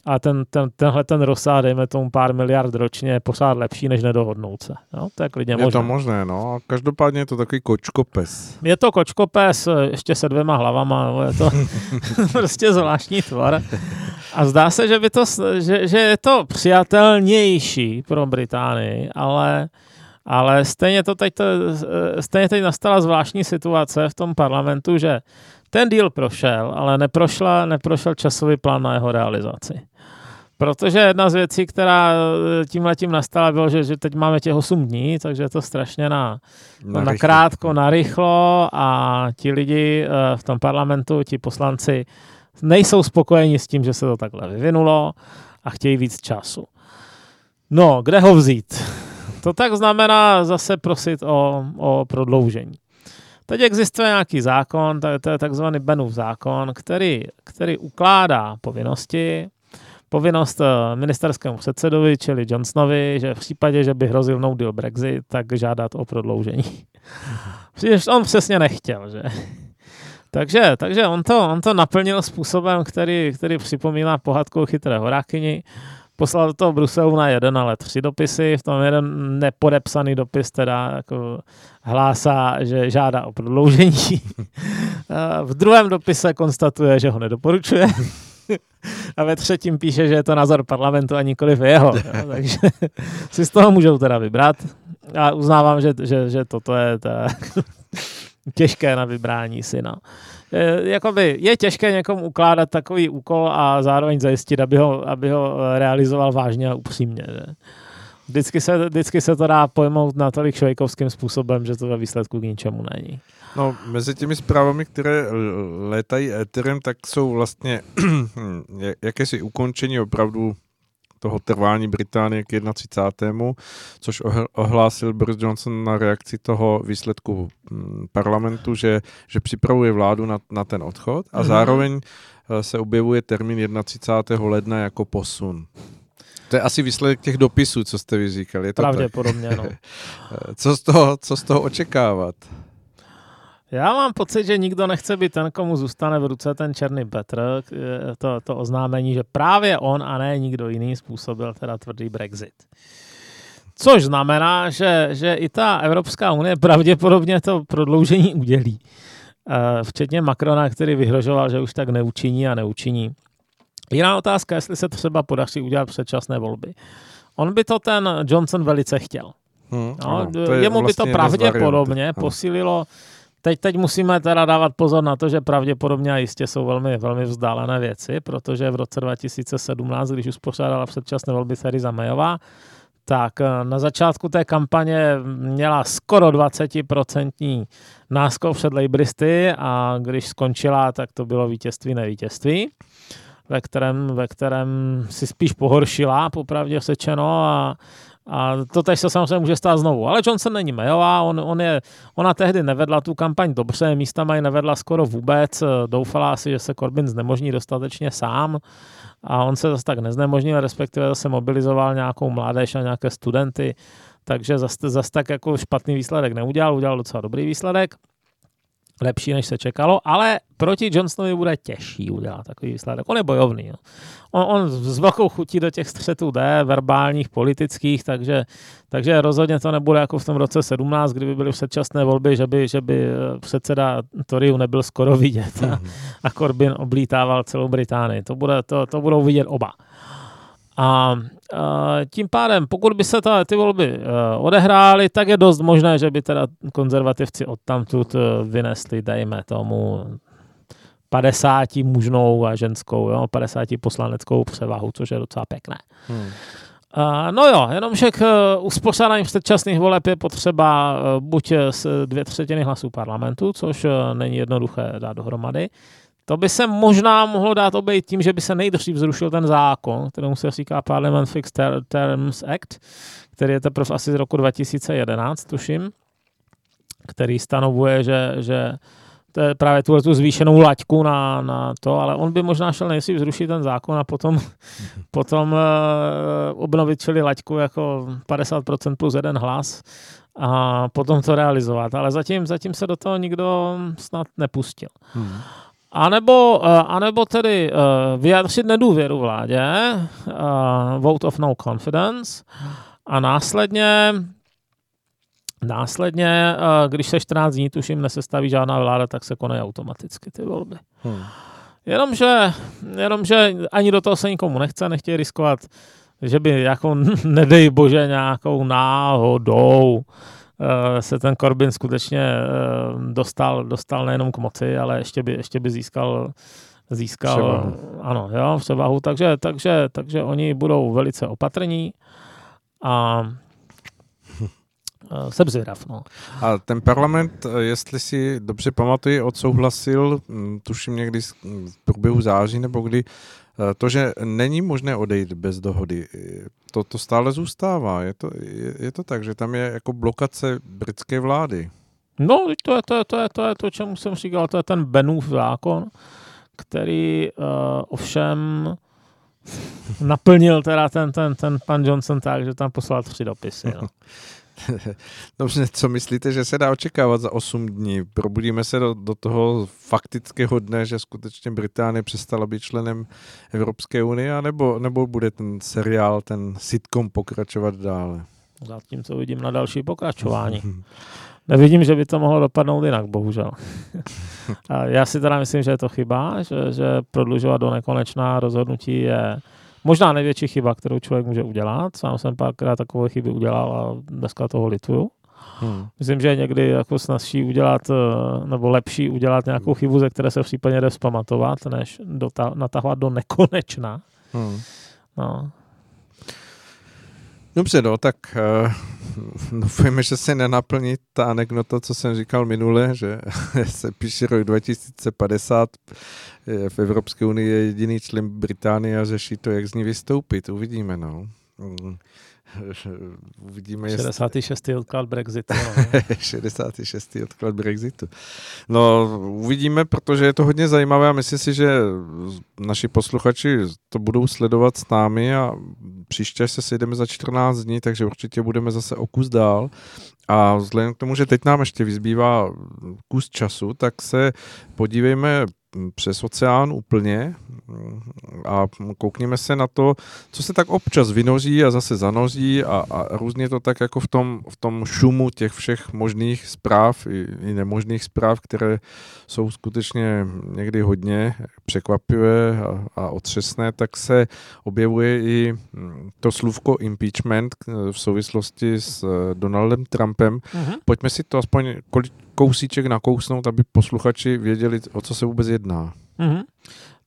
a ten, ten, tenhle ten rozsah, dejme tomu pár miliard ročně, je pořád lepší, než nedohodnout se. Jo? To je klidně možné. Je to možné, no. Každopádně je to takový kočkopes. Je to kočkopes ještě se dvěma hlavama, je to *laughs* prostě zvláštní tvar. A zdá se, že, by to, že, že je to přijatelnější pro Británii, ale ale stejně, to teď, to, stejně teď nastala zvláštní situace v tom parlamentu, že ten díl prošel, ale neprošla, neprošel časový plán na jeho realizaci. Protože jedna z věcí, která tím letím nastala, bylo, že, že teď máme těch 8 dní, takže je to strašně na, na, na krátko, na rychlo a ti lidi eh, v tom parlamentu, ti poslanci nejsou spokojeni s tím, že se to takhle vyvinulo a chtějí víc času. No, kde ho vzít? *laughs* To tak znamená zase prosit o, o prodloužení. Teď existuje nějaký zákon, to je takzvaný Benův zákon, který, který ukládá povinnosti, povinnost eh, ministerskému předsedovi, čili Johnsonovi, že v případě, že by hrozil no deal Brexit, tak žádat o prodloužení. *laughs* Protože on přesně nechtěl, že? takže, takže on, to, on to naplnil způsobem, který, který připomíná pohádku chytré horákyni poslal do toho Bruselu na jeden, ale tři dopisy. V tom jeden nepodepsaný dopis teda jako hlásá, že žádá o prodloužení. *laughs* v druhém dopise konstatuje, že ho nedoporučuje. *laughs* *laughs* A ve třetím píše, že je to názor parlamentu a nikoliv jeho. Jo, *laughs* takže *laughs* si z toho můžou teda vybrat. A uznávám, že, že, že toto je ta těžké na vybrání si. No. je, jakoby, je těžké někomu ukládat takový úkol a zároveň zajistit, aby ho, aby ho realizoval vážně a upřímně. Že? Vždycky se, vždycky se to dá pojmout natolik švejkovským způsobem, že to ve výsledku k ničemu není. No, mezi těmi zprávami, které létají éterem, tak jsou vlastně *clears throat* jakési ukončení opravdu toho trvání Británie k 31. což ohlásil Boris Johnson na reakci toho výsledku hm, parlamentu, že, že připravuje vládu na, na ten odchod a mm-hmm. zároveň eh, se objevuje termín 31. ledna jako posun. To je asi výsledek těch dopisů, co jste vyříkali. Je to Pravděpodobně, tak? no. *laughs* co, z toho, co z toho očekávat? Já mám pocit, že nikdo nechce být ten, komu zůstane v ruce ten černý Petr, to, to oznámení, že právě on a ne nikdo jiný způsobil teda tvrdý Brexit. Což znamená, že, že i ta Evropská unie pravděpodobně to prodloužení udělí. Eh, včetně Macrona, který vyhrožoval, že už tak neučiní a neučiní. Jiná otázka, jestli se třeba podaří udělat předčasné volby. On by to ten Johnson velice chtěl. Hmm, no, ano, jemu vlastně by to pravděpodobně posílilo Teď, teď musíme teda dávat pozor na to, že pravděpodobně a jistě jsou velmi, velmi vzdálené věci, protože v roce 2017, když uspořádala předčasné volby Theresa Mayová, tak eh, na začátku té kampaně měla skoro 20% náskok před Labouristy a když skončila, tak to bylo vítězství nevítězství, ve kterém, ve kterém si spíš pohoršila, popravdě sečeno a a to tež se samozřejmě může stát znovu. Ale Johnson není Mayová, on, on je, ona tehdy nevedla tu kampaň dobře, místa mají nevedla skoro vůbec, doufala si, že se Corbyn znemožní dostatečně sám a on se zase tak neznemožnil, respektive zase mobilizoval nějakou mládež a nějaké studenty, takže zase, zase tak jako špatný výsledek neudělal, udělal docela dobrý výsledek lepší, než se čekalo, ale proti Johnsonovi bude těžší udělat takový výsledek. On je bojovný. No. On, on s velkou chutí do těch střetů jde, verbálních, politických, takže, takže rozhodně to nebude jako v tom roce 17, kdyby byly předčasné volby, že by, že by eh, předseda Toryů nebyl skoro vidět a, mhm. a Corbyn oblítával celou Británii. To, bude, to, to budou vidět oba. A tím pádem, pokud by se ta, ty volby uh, odehrály, tak je dost možné, že by teda konzervativci odtamtud uh, vynesli, dejme tomu, 50 mužnou a ženskou, jo, 50 poslaneckou převahu, což je docela pěkné. Hmm. Uh, no jo, jenomže k uh, uspořádání předčasných voleb je potřeba uh, buď z dvě třetiny hlasů parlamentu, což není jednoduché dát dohromady, to by se možná mohlo dát obejít tím, že by se nejdřív zrušil ten zákon, kterému se říká Parliament Fixed Terms Act, který je teprve asi z roku 2011, tuším, který stanovuje, že, že to je právě tu, tu zvýšenou laťku na, na to, ale on by možná šel nejdřív zrušit ten zákon a potom, *laughs* potom uh, obnovit čili laťku jako 50% plus jeden hlas a potom to realizovat. Ale zatím, zatím se do toho nikdo snad nepustil. Hmm. A nebo, eh, a nebo tedy uh, vyjádřit nedůvěru vládě, uh, vote of no confidence, a následně, následně, když se 14 dní, tuším, nesestaví žádná vláda, tak se konají automaticky ty volby. Hmm. Jenomže, jenomže ani do toho se nikomu nechce, nechtějí riskovat, že by jako, *laughs* nedej bože, nějakou náhodou Eh, se ten Corbyn skutečně eh, dostal, dostal nejenom k moci, ale ještě by, ještě by získal získal převahu. ano, jo, převahu, takže, takže, takže oni budou velice opatrní a jsem zvědav. No. A ten parlament, jestli si dobře pamatuji, odsouhlasil, hm, tuším někdy v průběhu září nebo kdy, Eh, to, že není možné odejít bez dohody, to, to stále zůstává. Je to, je, je to tak, že tam je jako blokace britské vlády. No, to je to, je, to, je, to, je to čemu jsem říkal, to je ten Benův zákon, který uh, ovšem *laughs* naplnil teda ten, ten, ten pan Johnson tak, že tam poslal tři dopisy. No. *laughs* *laughs* Dobře, co myslíte, že se dá očekávat za 8 dní? Probudíme se do, do toho faktického dne, že skutečně Británie přestala být členem Evropské unie, nebo, nebo bude ten seriál, ten sitcom pokračovat dále? Zatím co vidím na další pokračování. *laughs* Nevidím, že by to mohlo dopadnout jinak, bohužel. *laughs* A já si teda myslím, že je to chyba, že, že prodlužovat do nekonečná rozhodnutí je Možná největší chyba, kterou člověk může udělat. Sám jsem párkrát takové chyby udělal a dneska toho lituju. Hmm. Myslím, že je někdy jako snazší udělat, eh, nebo lepší udělat nějakou chybu, ze které se v případě jde vzpamatovat, než dota- natahovat do nekonečna. Hmm. No. Dobře, no, tak uh, *laughs* doufujeme, že se nenaplní ta anekdota, co jsem říkal minule, že *laughs* se píše rok 2050, v Evropské unii je jediný člen Británie a řeší to, jak z ní vystoupit. Uvidíme, no. *laughs* Uvidíme, 66. Jest... odklad Brexitu. No. *laughs* 66. odklad Brexitu. No, uvidíme, protože je to hodně zajímavé a myslím si, že naši posluchači to budou sledovat s námi a příště se sejdeme za 14 dní, takže určitě budeme zase o kus dál. A vzhledem k tomu, že teď nám ještě vyzbývá kus času, tak se podívejme přes oceán úplně a koukněme se na to, co se tak občas vynoří a zase zanoří a, a různě to tak jako v tom, v tom šumu těch všech možných zpráv i, i nemožných zpráv, které jsou skutečně někdy hodně překvapivé a, a otřesné, tak se objevuje i to slůvko impeachment v souvislosti s Donaldem Trumpem. Uh-huh. Pojďme si to aspoň kolik, kousíček nakousnout, aby posluchači věděli, o co se vůbec jedná. Mm-hmm.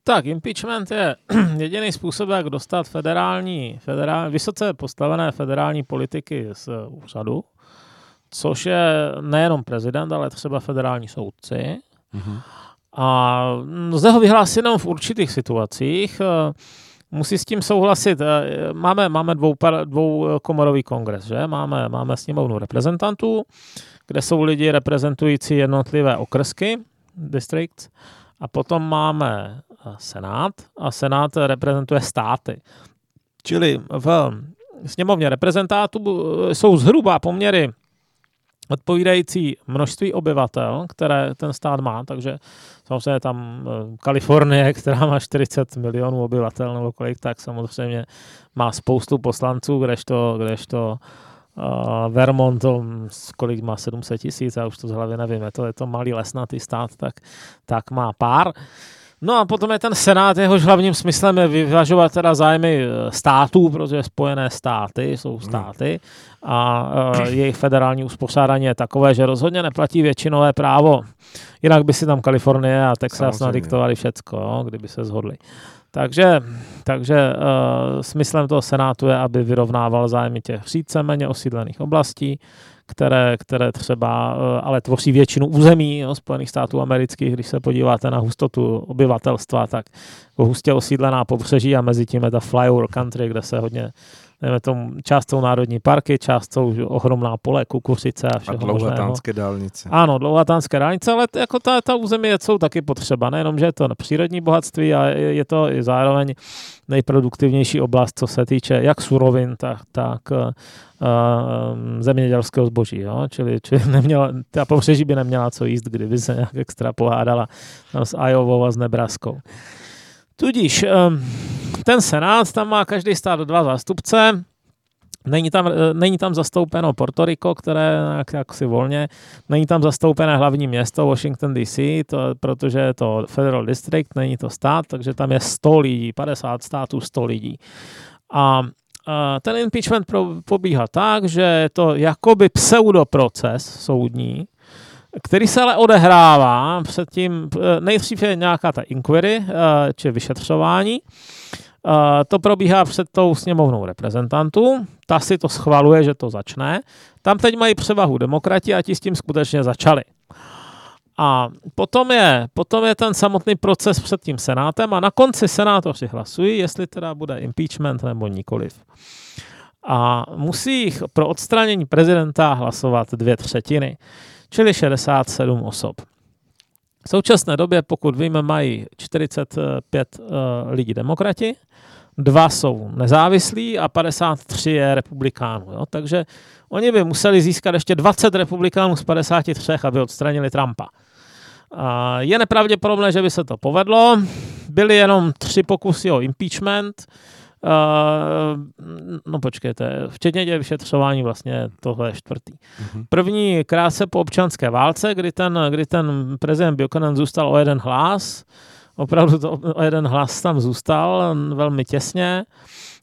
Tak, impeachment je *clears throat* jediný způsob, jak dostat federální, federální, vysoce postavené federální politiky z úřadu, což je nejenom prezident, ale třeba federální soudci. Mm-hmm. A zde ho vyhlásí jenom v určitých situacích. Musí s tím souhlasit. Máme, máme dvou, dvou komorový kongres, že? Máme, máme sněmovnu reprezentantů, kde jsou lidi reprezentující jednotlivé okrsky, districts, a potom máme eh, Senát a Senát reprezentuje státy. Čili v sněmovně reprezentátů eh, jsou zhruba poměry odpovídající množství obyvatel, které ten stát má, takže samozřejmě tam eh, Kalifornie, *laughs* která má 40 milionů obyvatel nebo kolik, tak samozřejmě má spoustu poslanců, kdežto, kdežto uh, Vermont, to, kolik má 700 tisíc, já už to z hlavy nevím, je to, je to malý lesnatý stát, tak, tak má pár. No a potom je ten Senát, jehož hlavním smyslem je vyvažovat teda zájmy eh, států, protože Spojené státy jsou hmm. státy a uh, jejich federální uspořádání je takové, že rozhodně neplatí většinové právo. Jinak by si tam Kalifornie a Texas nadiktovali všecko, kdyby se zhodli. Takže, takže uh, smyslem toho senátu je, aby vyrovnával zájmy těch méně osídlených oblastí, které, které třeba uh, ale tvoří většinu území jo, Spojených států amerických. Když se podíváte na hustotu obyvatelstva, tak hustě osídlená pobřeží a mezi tím je ta flyover country, kde se hodně dejme tomu, část jsou národní parky, část jsou ohromná pole, kukuřice a všeho A dlouhatánské dálnice. Ano, dlouhatánské dálnice, ale jako ta, ta území jsou taky potřeba, nejenom, že je to přírodní bohatství a je, je to i zároveň nejproduktivnější oblast, co se týče jak surovin, tak, tak uh, zemědělského zboží. Jo? Čili, čili *laughs* neměla, ta pobřeží by neměla co jíst, kdyby se nějak extra pohádala s Iowou a s Nebraskou. Tudíž um, ten senát, tam má každý stát dva zástupce, Není tam, eh, není tam zastoupeno Porto Rico, které jak, jak si volně, není tam zastoupené hlavní město Washington DC, to, protože je to Federal District, není to stát, takže tam je 100 lidí, 50 států, 100 lidí. A a ten impeachment probíhá tak, že je to jakoby pseudoproces soudní, který se ale odehrává předtím, eh, nejdřív je nějaká ta inquiry, eh, či vyšetřování, eh, to probíhá před tou sněmovnou reprezentantů, ta si to schvaluje, že to začne. Tam teď mají převahu demokrati a ti s tím skutečně začali. A potom je, potom je ten samotný proces před tím senátem a na konci senátoři hlasují, jestli teda bude impeachment nebo nikoliv. A musí jich pro odstranění prezidenta hlasovat dvě třetiny čili 67 osob. V současné době, pokud víme, mají 45 uh, eh, lidí demokrati, dva jsou nezávislí a 53 je republikánů. Jo? Takže oni by museli získat ještě 20 republikánů z 53, aby odstranili Trumpa. A je nepravděpodobné, že by se to povedlo. Byly jenom tři pokusy o impeachment. Uh, no počkejte, včetně těch vyšetřování vlastně tohle je čtvrtý. Uh-huh. První krátce po občanské válce, kdy ten, kdy ten prezident Buchanan zůstal o jeden hlas, opravdu to o jeden hlas tam zůstal velmi těsně.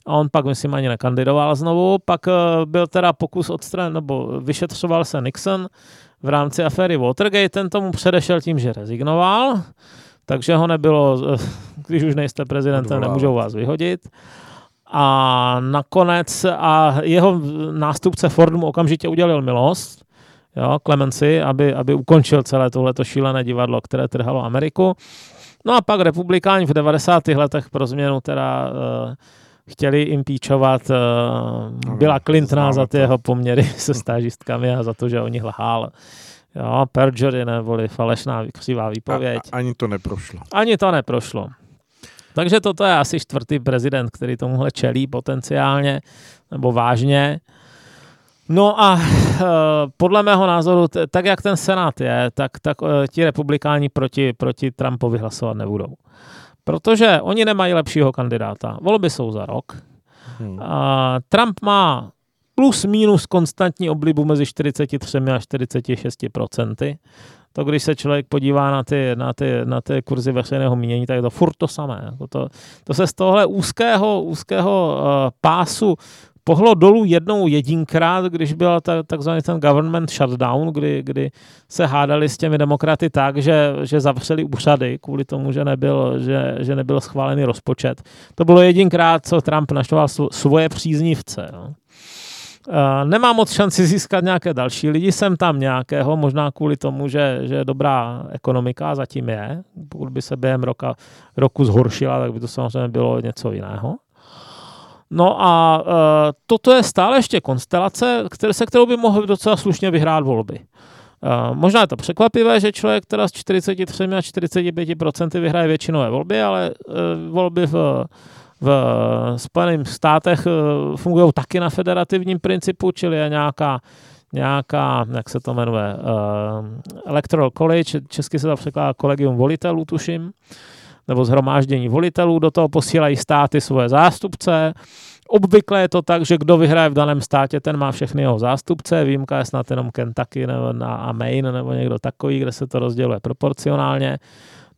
a on pak, myslím, ani nekandidoval znovu. Pak uh, byl teda pokus odstran, nebo vyšetřoval se Nixon v rámci aféry Watergate, ten tomu předešel tím, že rezignoval, takže ho nebylo, když už nejste prezidentem, nemůžou vás vyhodit. A nakonec a jeho nástupce Ford mu okamžitě udělil milost, jo, Clemency, aby, aby ukončil celé tohleto šílené divadlo, které trhalo Ameriku. No a pak republikáni v 90. letech pro změnu teda uh, chtěli impeachovat uh, Billa Clintona za ty jeho poměry *laughs* se stážistkami a za to, že o nich lhal. Jo, perjury neboli falešná křivá výpověď. A, a, ani to neprošlo. Ani to neprošlo. Takže toto je asi čtvrtý prezident, který tomuhle čelí potenciálně nebo vážně. No a e, podle mého názoru, t- tak jak ten Senát je, tak, tak e, ti republikáni proti, proti Trumpovi hlasovat nebudou. Protože oni nemají lepšího kandidáta. Volby jsou za rok. Hmm. A Trump má plus minus konstantní oblibu mezi 43 a 46 procenty. To, když se člověk podívá na ty, na ty, na ty kurzy veřejného mínění, tak je to furt to samé. Jako to, to se z tohle úzkého, úzkého uh, pásu pohlo dolů jednou jedinkrát, když byl ta, takzvaný ten government shutdown, kdy, kdy se hádali s těmi demokraty tak, že, že zavřeli úřady kvůli tomu, že nebyl, že, že nebyl schválený rozpočet. To bylo jedinkrát, co Trump naštoval svoje příznivce. No. Uh, nemá moc šanci získat nějaké další lidi, jsem tam nějakého, možná kvůli tomu, že, že dobrá ekonomika zatím je. Pokud by se během roka, roku zhoršila, tak by to samozřejmě bylo něco jiného. No a uh, toto je stále ještě konstelace, které, se kterou by mohl docela slušně vyhrát volby. Uh, možná je to překvapivé, že člověk teda s 43 a 45% vyhraje většinové volby, ale uh, volby v, v Spojených státech uh, fungují taky na federativním principu, čili je nějaká nějaká, jak se to jmenuje, uh, Electoral College, česky se to překládá kolegium volitelů, tuším, nebo zhromáždění volitelů, do toho posílají státy svoje zástupce. Obvykle je to tak, že kdo vyhraje v daném státě, ten má všechny jeho zástupce, výjimka je snad jenom Kentucky nebo na, a Maine nebo někdo takový, kde se to rozděluje proporcionálně.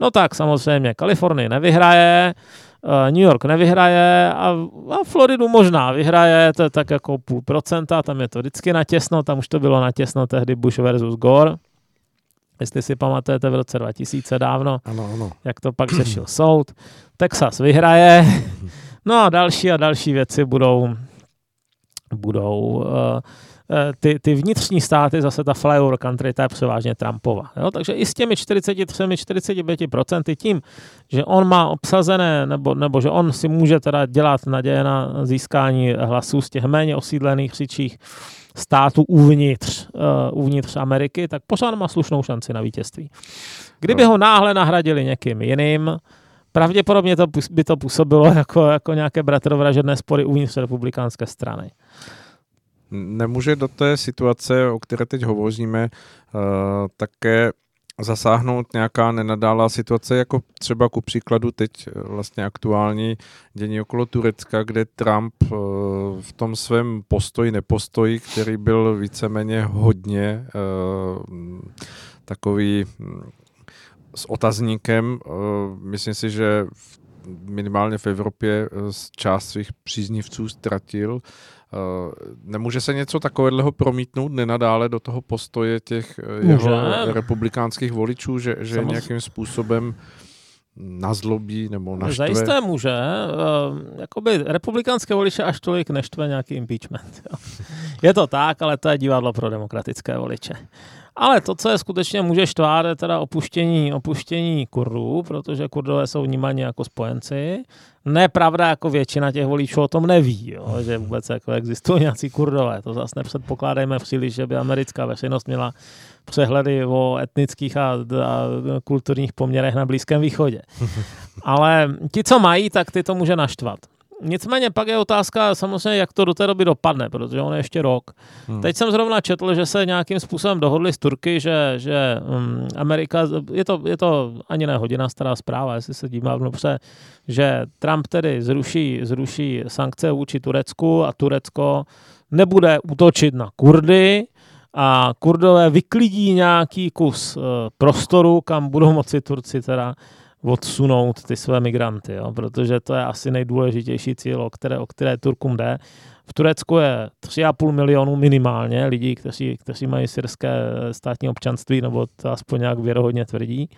No tak samozřejmě Kalifornie nevyhraje, eh, New York nevyhraje a, a Floridu možná vyhraje, to je tak jako půl procenta, tam je to vždycky natěsno, tam už to bylo natěsno tehdy Bush versus Gore, jestli si pamatujete v roce 2000 dávno, ano, ano. jak to pak řešil soud. Texas vyhraje, no a další a další věci budou, budou uh, ty, ty vnitřní státy, zase ta flyover country, ta je převážně Trumpova. Jo? Takže i s těmi 43-45% tím, že on má obsazené, nebo, nebo že on si může teda dělat naděje na získání hlasů z těch méně osídlených říčích států uvnitř, uh, uvnitř Ameriky, tak pořád má slušnou šanci na vítězství. Kdyby ho náhle nahradili někým jiným, pravděpodobně to, by to působilo *laughs* jako, jako nějaké bratrovražedné spory uvnitř republikánské strany. Nemůže do té situace, o které teď hovoříme, uh, také zasáhnout nějaká nenadálá situace, jako třeba ku příkladu teď eh, vlastně aktuální dění okolo Turecka, kde Trump eh, v tom svém postoji, nepostoji, který byl víceméně hodně eh, takový hm, s otazníkem, myslím si, že minimálně v Evropě část svých příznivců ztratil Eh, nemůže se něco takového promítnout nenadále do toho postoje těch eh, Může. jeho republikánských voličů, že, že nějakým způsobem nazlobí nebo naštve? Zajisté může. Uh, jakoby republikánské voliče až tolik neštve nějaký impeachment. Jo. Je to tak, ale to je divadlo pro demokratické voliče. Ale to, co je skutečně může štvát, je teda opuštění, opuštění Kurdů, protože Kurdové jsou vnímáni jako spojenci. Nepravda, jako většina těch voličů o tom neví, jo, že vůbec jako existují nějací Kurdové. To zase nepředpokládejme příliš, že by americká veřejnost měla přehledy o etnických a, a kulturních poměrech na Blízkém východě. Ale ti, co mají, tak ty to může naštvat. Nicméně pak je otázka samozřejmě, jak to do té doby dopadne, protože on je ještě rok. Hmm. Teď jsem zrovna četl, že se nějakým způsobem dohodli s Turky, že, že um, Amerika, je to, je to ani ne hodina stará zpráva, jestli se dívám dobře, že Trump tedy zruší, zruší sankce vůči Turecku a Turecko nebude útočit na Kurdy, a Kurdové vyklidí nějaký kus uh, prostoru, kam budou moci Turci teda odsunout ty své migranty, jo? protože to je asi nejdůležitější cíl, o které, o které Turkům jde. V Turecku je 3,5 milionu minimálně lidí, kteří, kteří mají syrské státní občanství, nebo to aspoň nějak věrohodně tvrdí.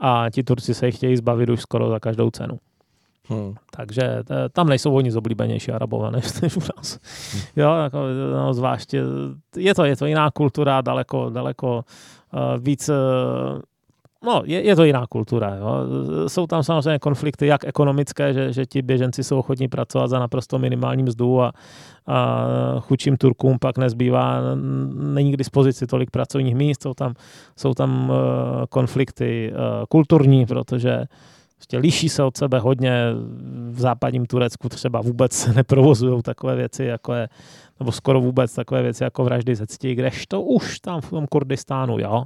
A ti Turci se jich chtějí zbavit už skoro za každou cenu. Hmm. Takže t- tam nejsou oni zoblíbenější arabové než, než u nás. Hmm. Jo, jako, no, zvláště, je to, je to jiná kultura, daleko, daleko uh, víc uh, No, je, je to jiná kultura. Jo. Jsou tam samozřejmě konflikty, jak ekonomické, že, že ti běženci jsou ochotní pracovat za naprosto minimální mzdu a, a chudším Turkům pak nezbývá, není k dispozici tolik pracovních míst, jsou tam, jsou tam konflikty kulturní, protože Prostě liší se od sebe hodně. V západním Turecku třeba vůbec *laughs* neprovozují takové věci, jako je, nebo skoro vůbec takové věci jako vraždy ze cti, kdežto už tam v tom Kurdistánu, jo.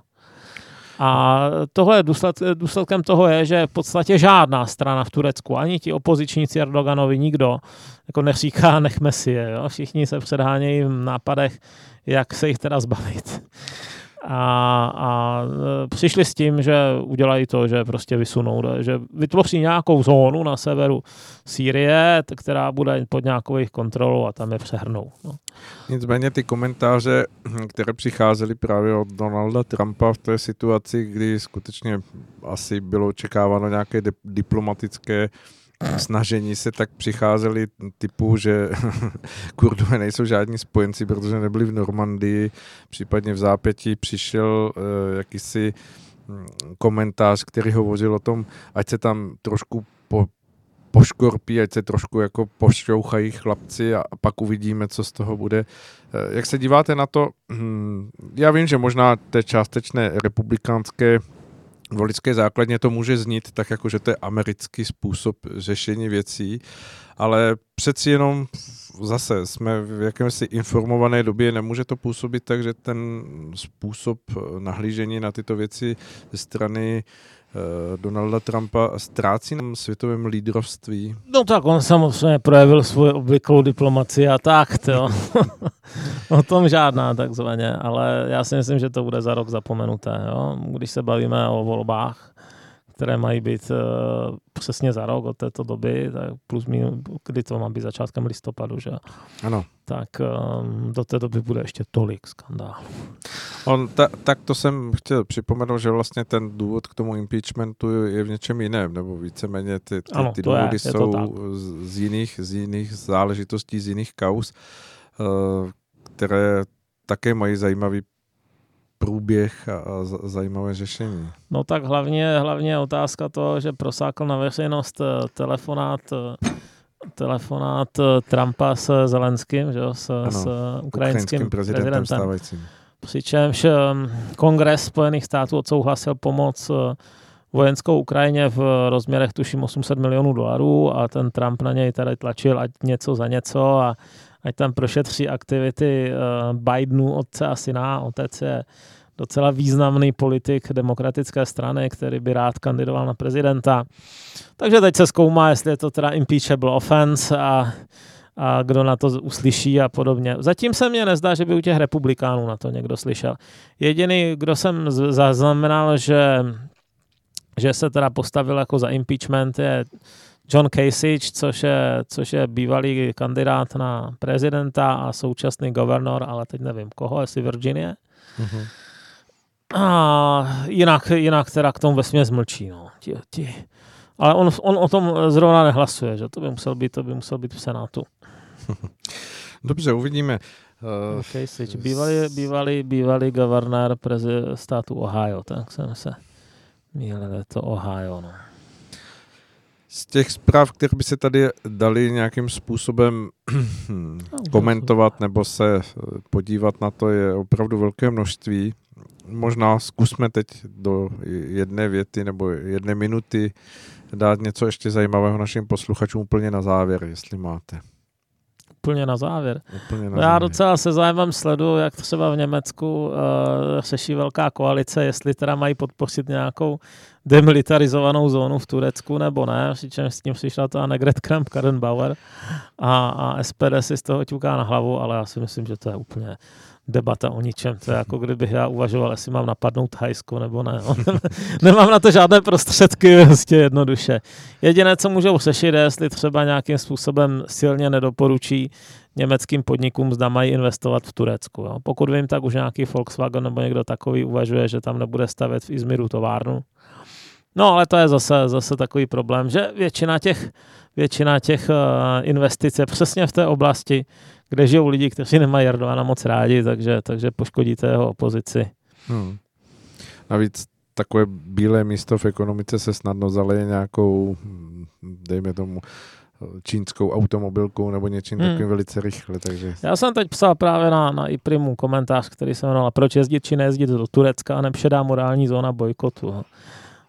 A tohle důsled, důsledkem toho je, že v podstatě žádná strana v Turecku, ani ti opozičníci Erdoganovi, nikdo jako neříká, *laughs* nechme si je. Jo? Všichni se předhánějí v nápadech, jak se jich teda zbavit a, a e, přišli s tím, že udělají to, že prostě vysunou, že vytvoří nějakou zónu na severu Sýrie, která bude pod nějakou jejich kontrolou a tam je přehrnou. No. Nicméně ty komentáře, které přicházely právě od Donalda Trumpa v té situaci, kdy skutečně asi bylo očekáváno nějaké diplomatické snažení se tak přicházeli typu, že *laughs* kurdové nejsou žádní spojenci, protože nebyli v Normandii, případně v zápětí přišel uh, jakýsi hm, komentář, který hovořil o tom, ať se tam trošku po, poškorpí, ať se trošku jako pošťouchají chlapci a, pak uvidíme, co z toho bude. Eh, jak se díváte na to? Hm, já vím, že možná té částečné republikánské voličské základně to může znít tak, jako že to je americký způsob řešení věcí, ale přeci jenom zase jsme v jakémsi informované době, nemůže to působit tak, že ten způsob nahlížení na tyto věci ze strany Eh, Donalda Trumpa ztrácí na světovém lídrovství? No tak on samozřejmě projevil svoji obvyklou diplomaci a tak, to. *laughs* o tom žádná takzvaně, ale já si myslím, že to bude za rok zapomenuté. Jo? Když se bavíme o volbách, které mají být uh, přesně za rok od této doby, tak plus minus, kdy to má být začátkem listopadu, že? Ano. Tak um, do té doby bude ještě tolik skandálů. On, ta, tak to jsem chtěl připomenout, že vlastně ten důvod k tomu impeachmentu je v něčem jiném, nebo víceméně ty, ty, ano, ty důvody je, je jsou z jiných, z jiných záležitostí, z jiných kaus, uh, které také mají zajímavý průběh a, a zajímavé řešení. No tak hlavně, hlavně otázka to, že prosákl na veřejnost eh, telefonát eh, telefonát eh, Trumpa s Zelenským, že, s, ano, s ukrajinským, ukrajinským prezidentem, prezidentem. Stávajícím. Přičemž kongres Spojených států odsouhlasil pomoc vojenskou Ukrajině v rozměrech tuším 800 milionů dolarů a ten Trump na něj tady tlačil ať něco za něco a ať tam prošetří aktivity uh, Bidenů, otce a syna. Otec je docela významný politik demokratické strany, který by rád kandidoval na prezidenta. Takže teď se zkoumá, jestli je to teda impeachable offense a, a kdo na to uslyší a podobně. Zatím se mně nezdá, že by u těch republikánů na to někdo slyšel. Jediný, kdo jsem zaznamenal, že, že se teda postavil jako za impeachment, je John Kasich, což je, což je bývalý kandidát na prezidenta a současný governor, ale teď nevím koho, jestli Virginie. Mm-hmm. A jinak, jinak teda k tomu vesmě zmlčí. No. Ti, ti. Ale on, on o tom zrovna nehlasuje, že to by musel být, to by musel být v Senátu. *laughs* Dobře, uvidíme. Uh, Kasich, bývalý, bývalý, bývalý governor státu Ohio, tak jsem se mýlil, to Ohio. No z těch zpráv, které by se tady dali nějakým způsobem komentovat nebo se podívat na to, je opravdu velké množství. Možná zkusme teď do jedné věty nebo jedné minuty dát něco ještě zajímavého našim posluchačům úplně na závěr, jestli máte. Úplně na závěr. Úplně na Já závěr. docela se zájmem sleduju, jak třeba v Německu uh, řeší velká koalice, jestli teda mají podpořit nějakou demilitarizovanou zónu v Turecku nebo ne, přičemž s tím přišla to Annegret Kramp-Karrenbauer a, a SPD si z toho ťuká na hlavu, ale já si myslím, že to je úplně debata o ničem. To je jako kdybych já uvažoval, jestli mám napadnout Thajsko nebo ne. *laughs* Nemám na to žádné prostředky, prostě jednoduše. Jediné, co můžou řešit, je, jestli třeba nějakým způsobem silně nedoporučí německým podnikům, zda mají investovat v Turecku. Jo. Pokud vím, tak už nějaký Volkswagen nebo někdo takový uvažuje, že tam nebude stavět v Izmiru továrnu. No ale to je zase, zase takový problém, že většina těch, většina těch uh, investic je přesně v té oblasti, kde žijou lidi, kteří nemají Erdogana moc rádi, takže, takže poškodíte jeho opozici. Hmm. Navíc takové bílé místo v ekonomice se snadno zaleje nějakou, dejme tomu, čínskou automobilkou nebo něčím hmm. takovým velice rychle. Takže... Já jsem teď psal právě na, na iPrimu komentář, který se jmenoval Proč jezdit či nejezdit do Turecka a nepředá morální zóna bojkotu.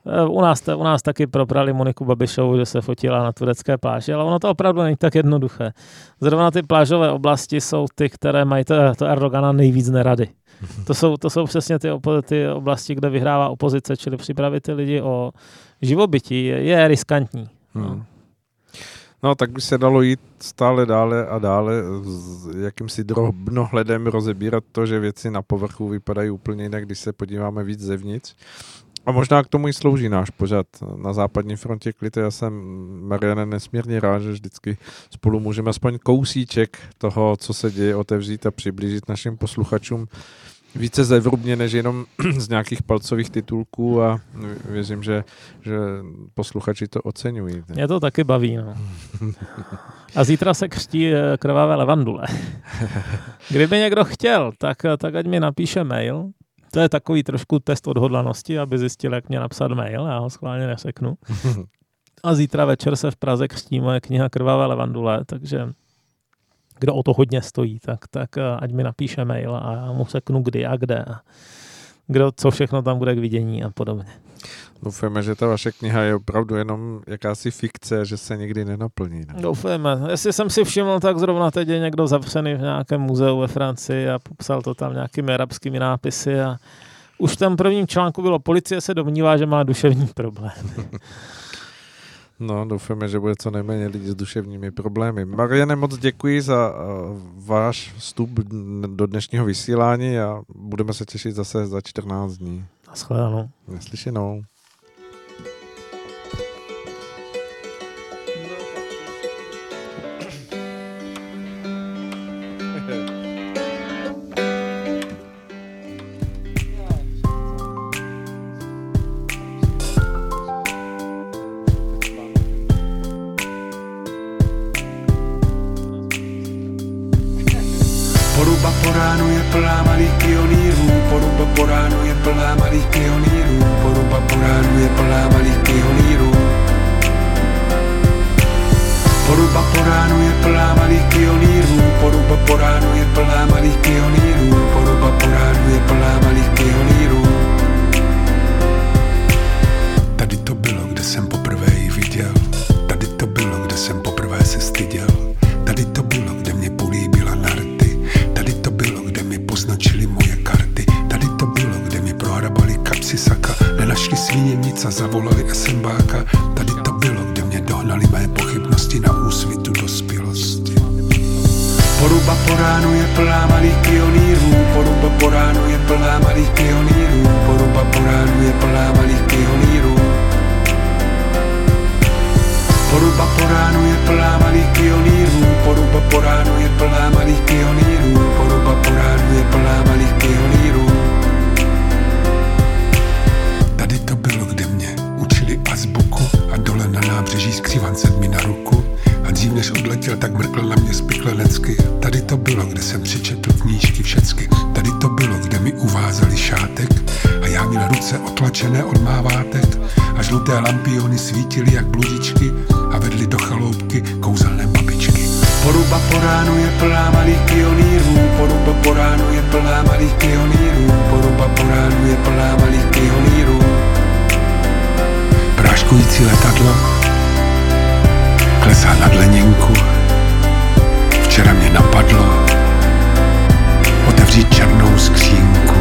Eh, u nás, u nás taky proprali Moniku Babišovu, že se fotila na turecké pláži, ale ono to opravdu není tak jednoduché. Zrovna ty plážové oblasti jsou ty, které mají to, to Erdogana nejvíc nerady. *laughs* To jsou, to jsou přesně ty, ty oblasti, kde vyhrává opozice, čili připravit ty lidi o živobytí je, je riskantní. No. Hmm. No, tak by se dalo jít stále dále a dále s jakýmsi drobnohledem rozebírat to, že věci na povrchu vypadají úplně jinak, když se podíváme víc zevnitř. A možná k tomu i slouží náš pořad na západní frontě klity. Já jsem, Mariane, nesmírně rád, že vždycky spolu můžeme aspoň kousíček toho, co se děje, otevřít a přiblížit našim posluchačům více zevrubně, než jenom *clears throat* z nějakých palcových titulků a věřím, že, že posluchači to oceňují. Mě to taky baví. No. *laughs* A zítra se křtí eh, krvavé levandule. *laughs* Kdyby někdo chtěl, tak, tak ať mi napíše mail to je takový trošku test odhodlanosti, aby zjistil, jak mě napsat mail, já ho schválně neseknu. *laughs* A zítra večer se v Praze křtí moje kniha Krvavé levandule, takže kdo o to hodně stojí, tak, tak eh, ať mi napíše mail a já mu seknu kdy a kde. Kdo, co všechno tam bude k vidění a podobně. Doufáme, že ta vaše kniha je opravdu jenom jakási fikce, že se nikdy nenaplní. Ne? Doufáme. Jestli jsem si všiml, tak zrovna teď je někdo zavřený v nějakém muzeu ve Francii a popsal to tam nějakými arabskými nápisy a už v tom prvním článku bylo, policie se domnívá, že má duševní problém. *laughs* No, doufáme, že bude co nejméně lidí s duševními problémy. Mariane, moc děkuji za uh, váš vstup do dnešního vysílání a budeme se těšit zase za 14 dní. Naschledanou. Neslyšenou. Poruba po ránu je plná malých pionýrů. Poruba po ránu je plná malých pionýrů. Poruba po ránu je plná malých pionýrů. Práškující letadlo Klesá na dleninku Včera mě napadlo Otevřít černou skřínku.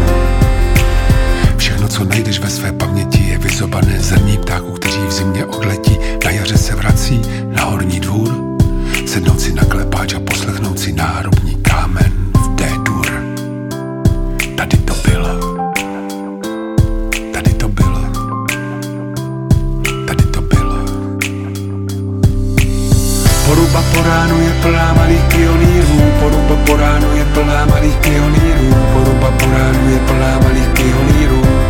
Všechno, co najdeš ve své paměti, je vyzobané zrní ptáků, kteří v zimě odletí, na jaře se vrací na horní dvůr sednout si na klepáč a poslechnout si nárobní kámen v té dur. Tady to bylo. Tady to bylo. Tady to bylo. Poruba po ránu je plná malých pionýrů, poruba po ránu je plná malých pionýrů, poruba po ránu je plná malých pionýrů.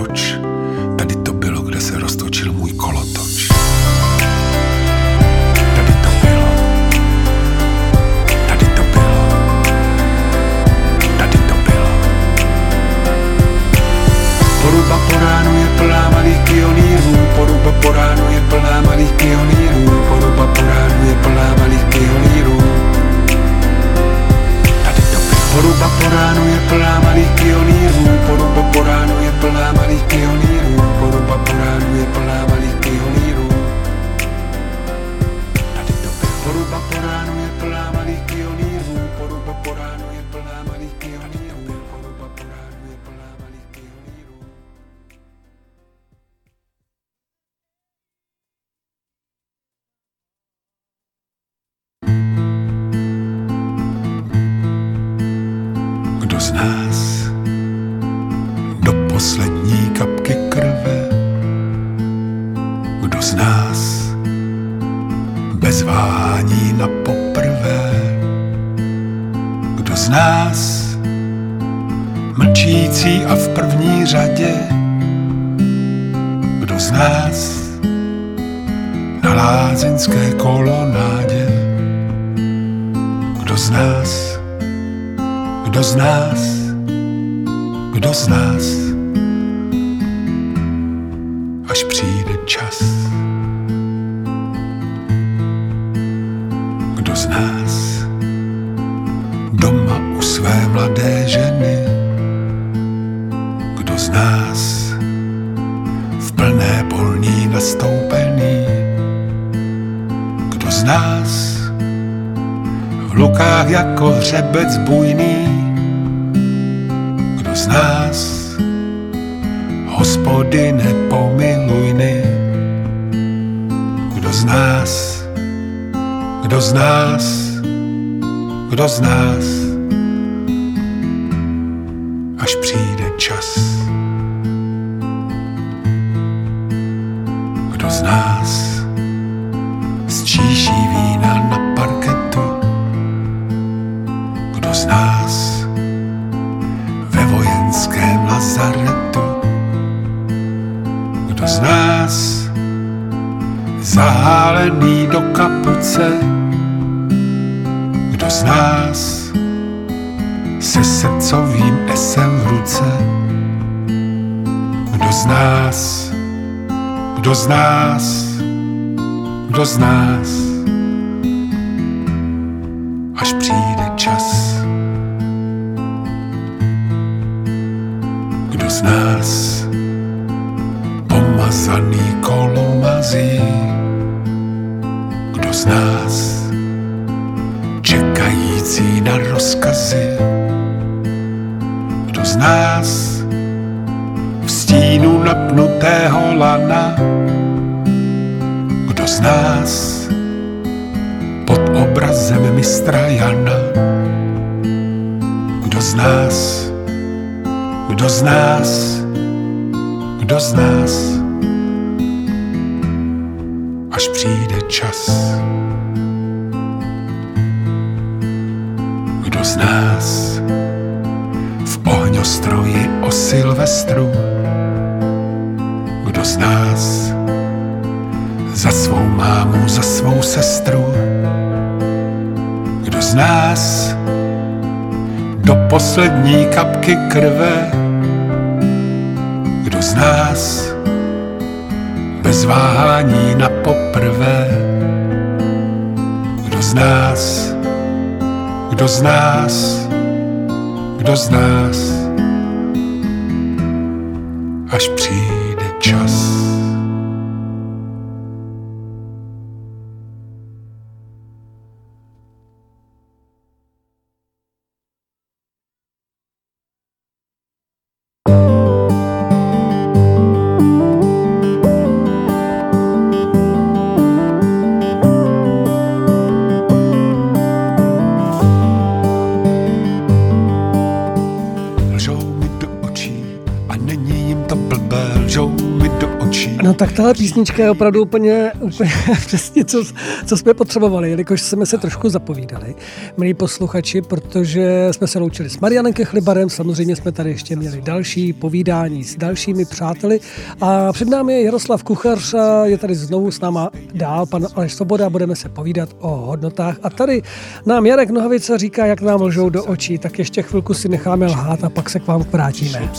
tak tahle písnička je opravdu úplně, úplně *laughs* přesně, co, co jsme potřebovali, jelikož jsme se trošku zapovídali, milí posluchači, protože jsme se loučili s Marianem Kechlibarem, samozřejmě jsme tady ještě měli další povídání s dalšími přáteli a před námi je Jaroslav Kuchař, je tady znovu s náma dál pan Aleš Svoboda, budeme se povídat o hodnotách a tady nám Jarek Nohavica říká, jak nám lžou do očí, tak ještě chvilku si necháme lhát a pak se k vám vrátíme.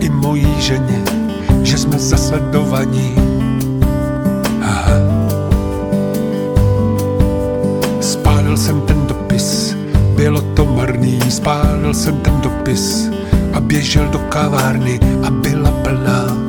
I mojí ženě že jsme zasledovaní. Aha. Spálil jsem ten dopis, bylo to marný, spálil jsem ten dopis a běžel do kavárny a byla plná.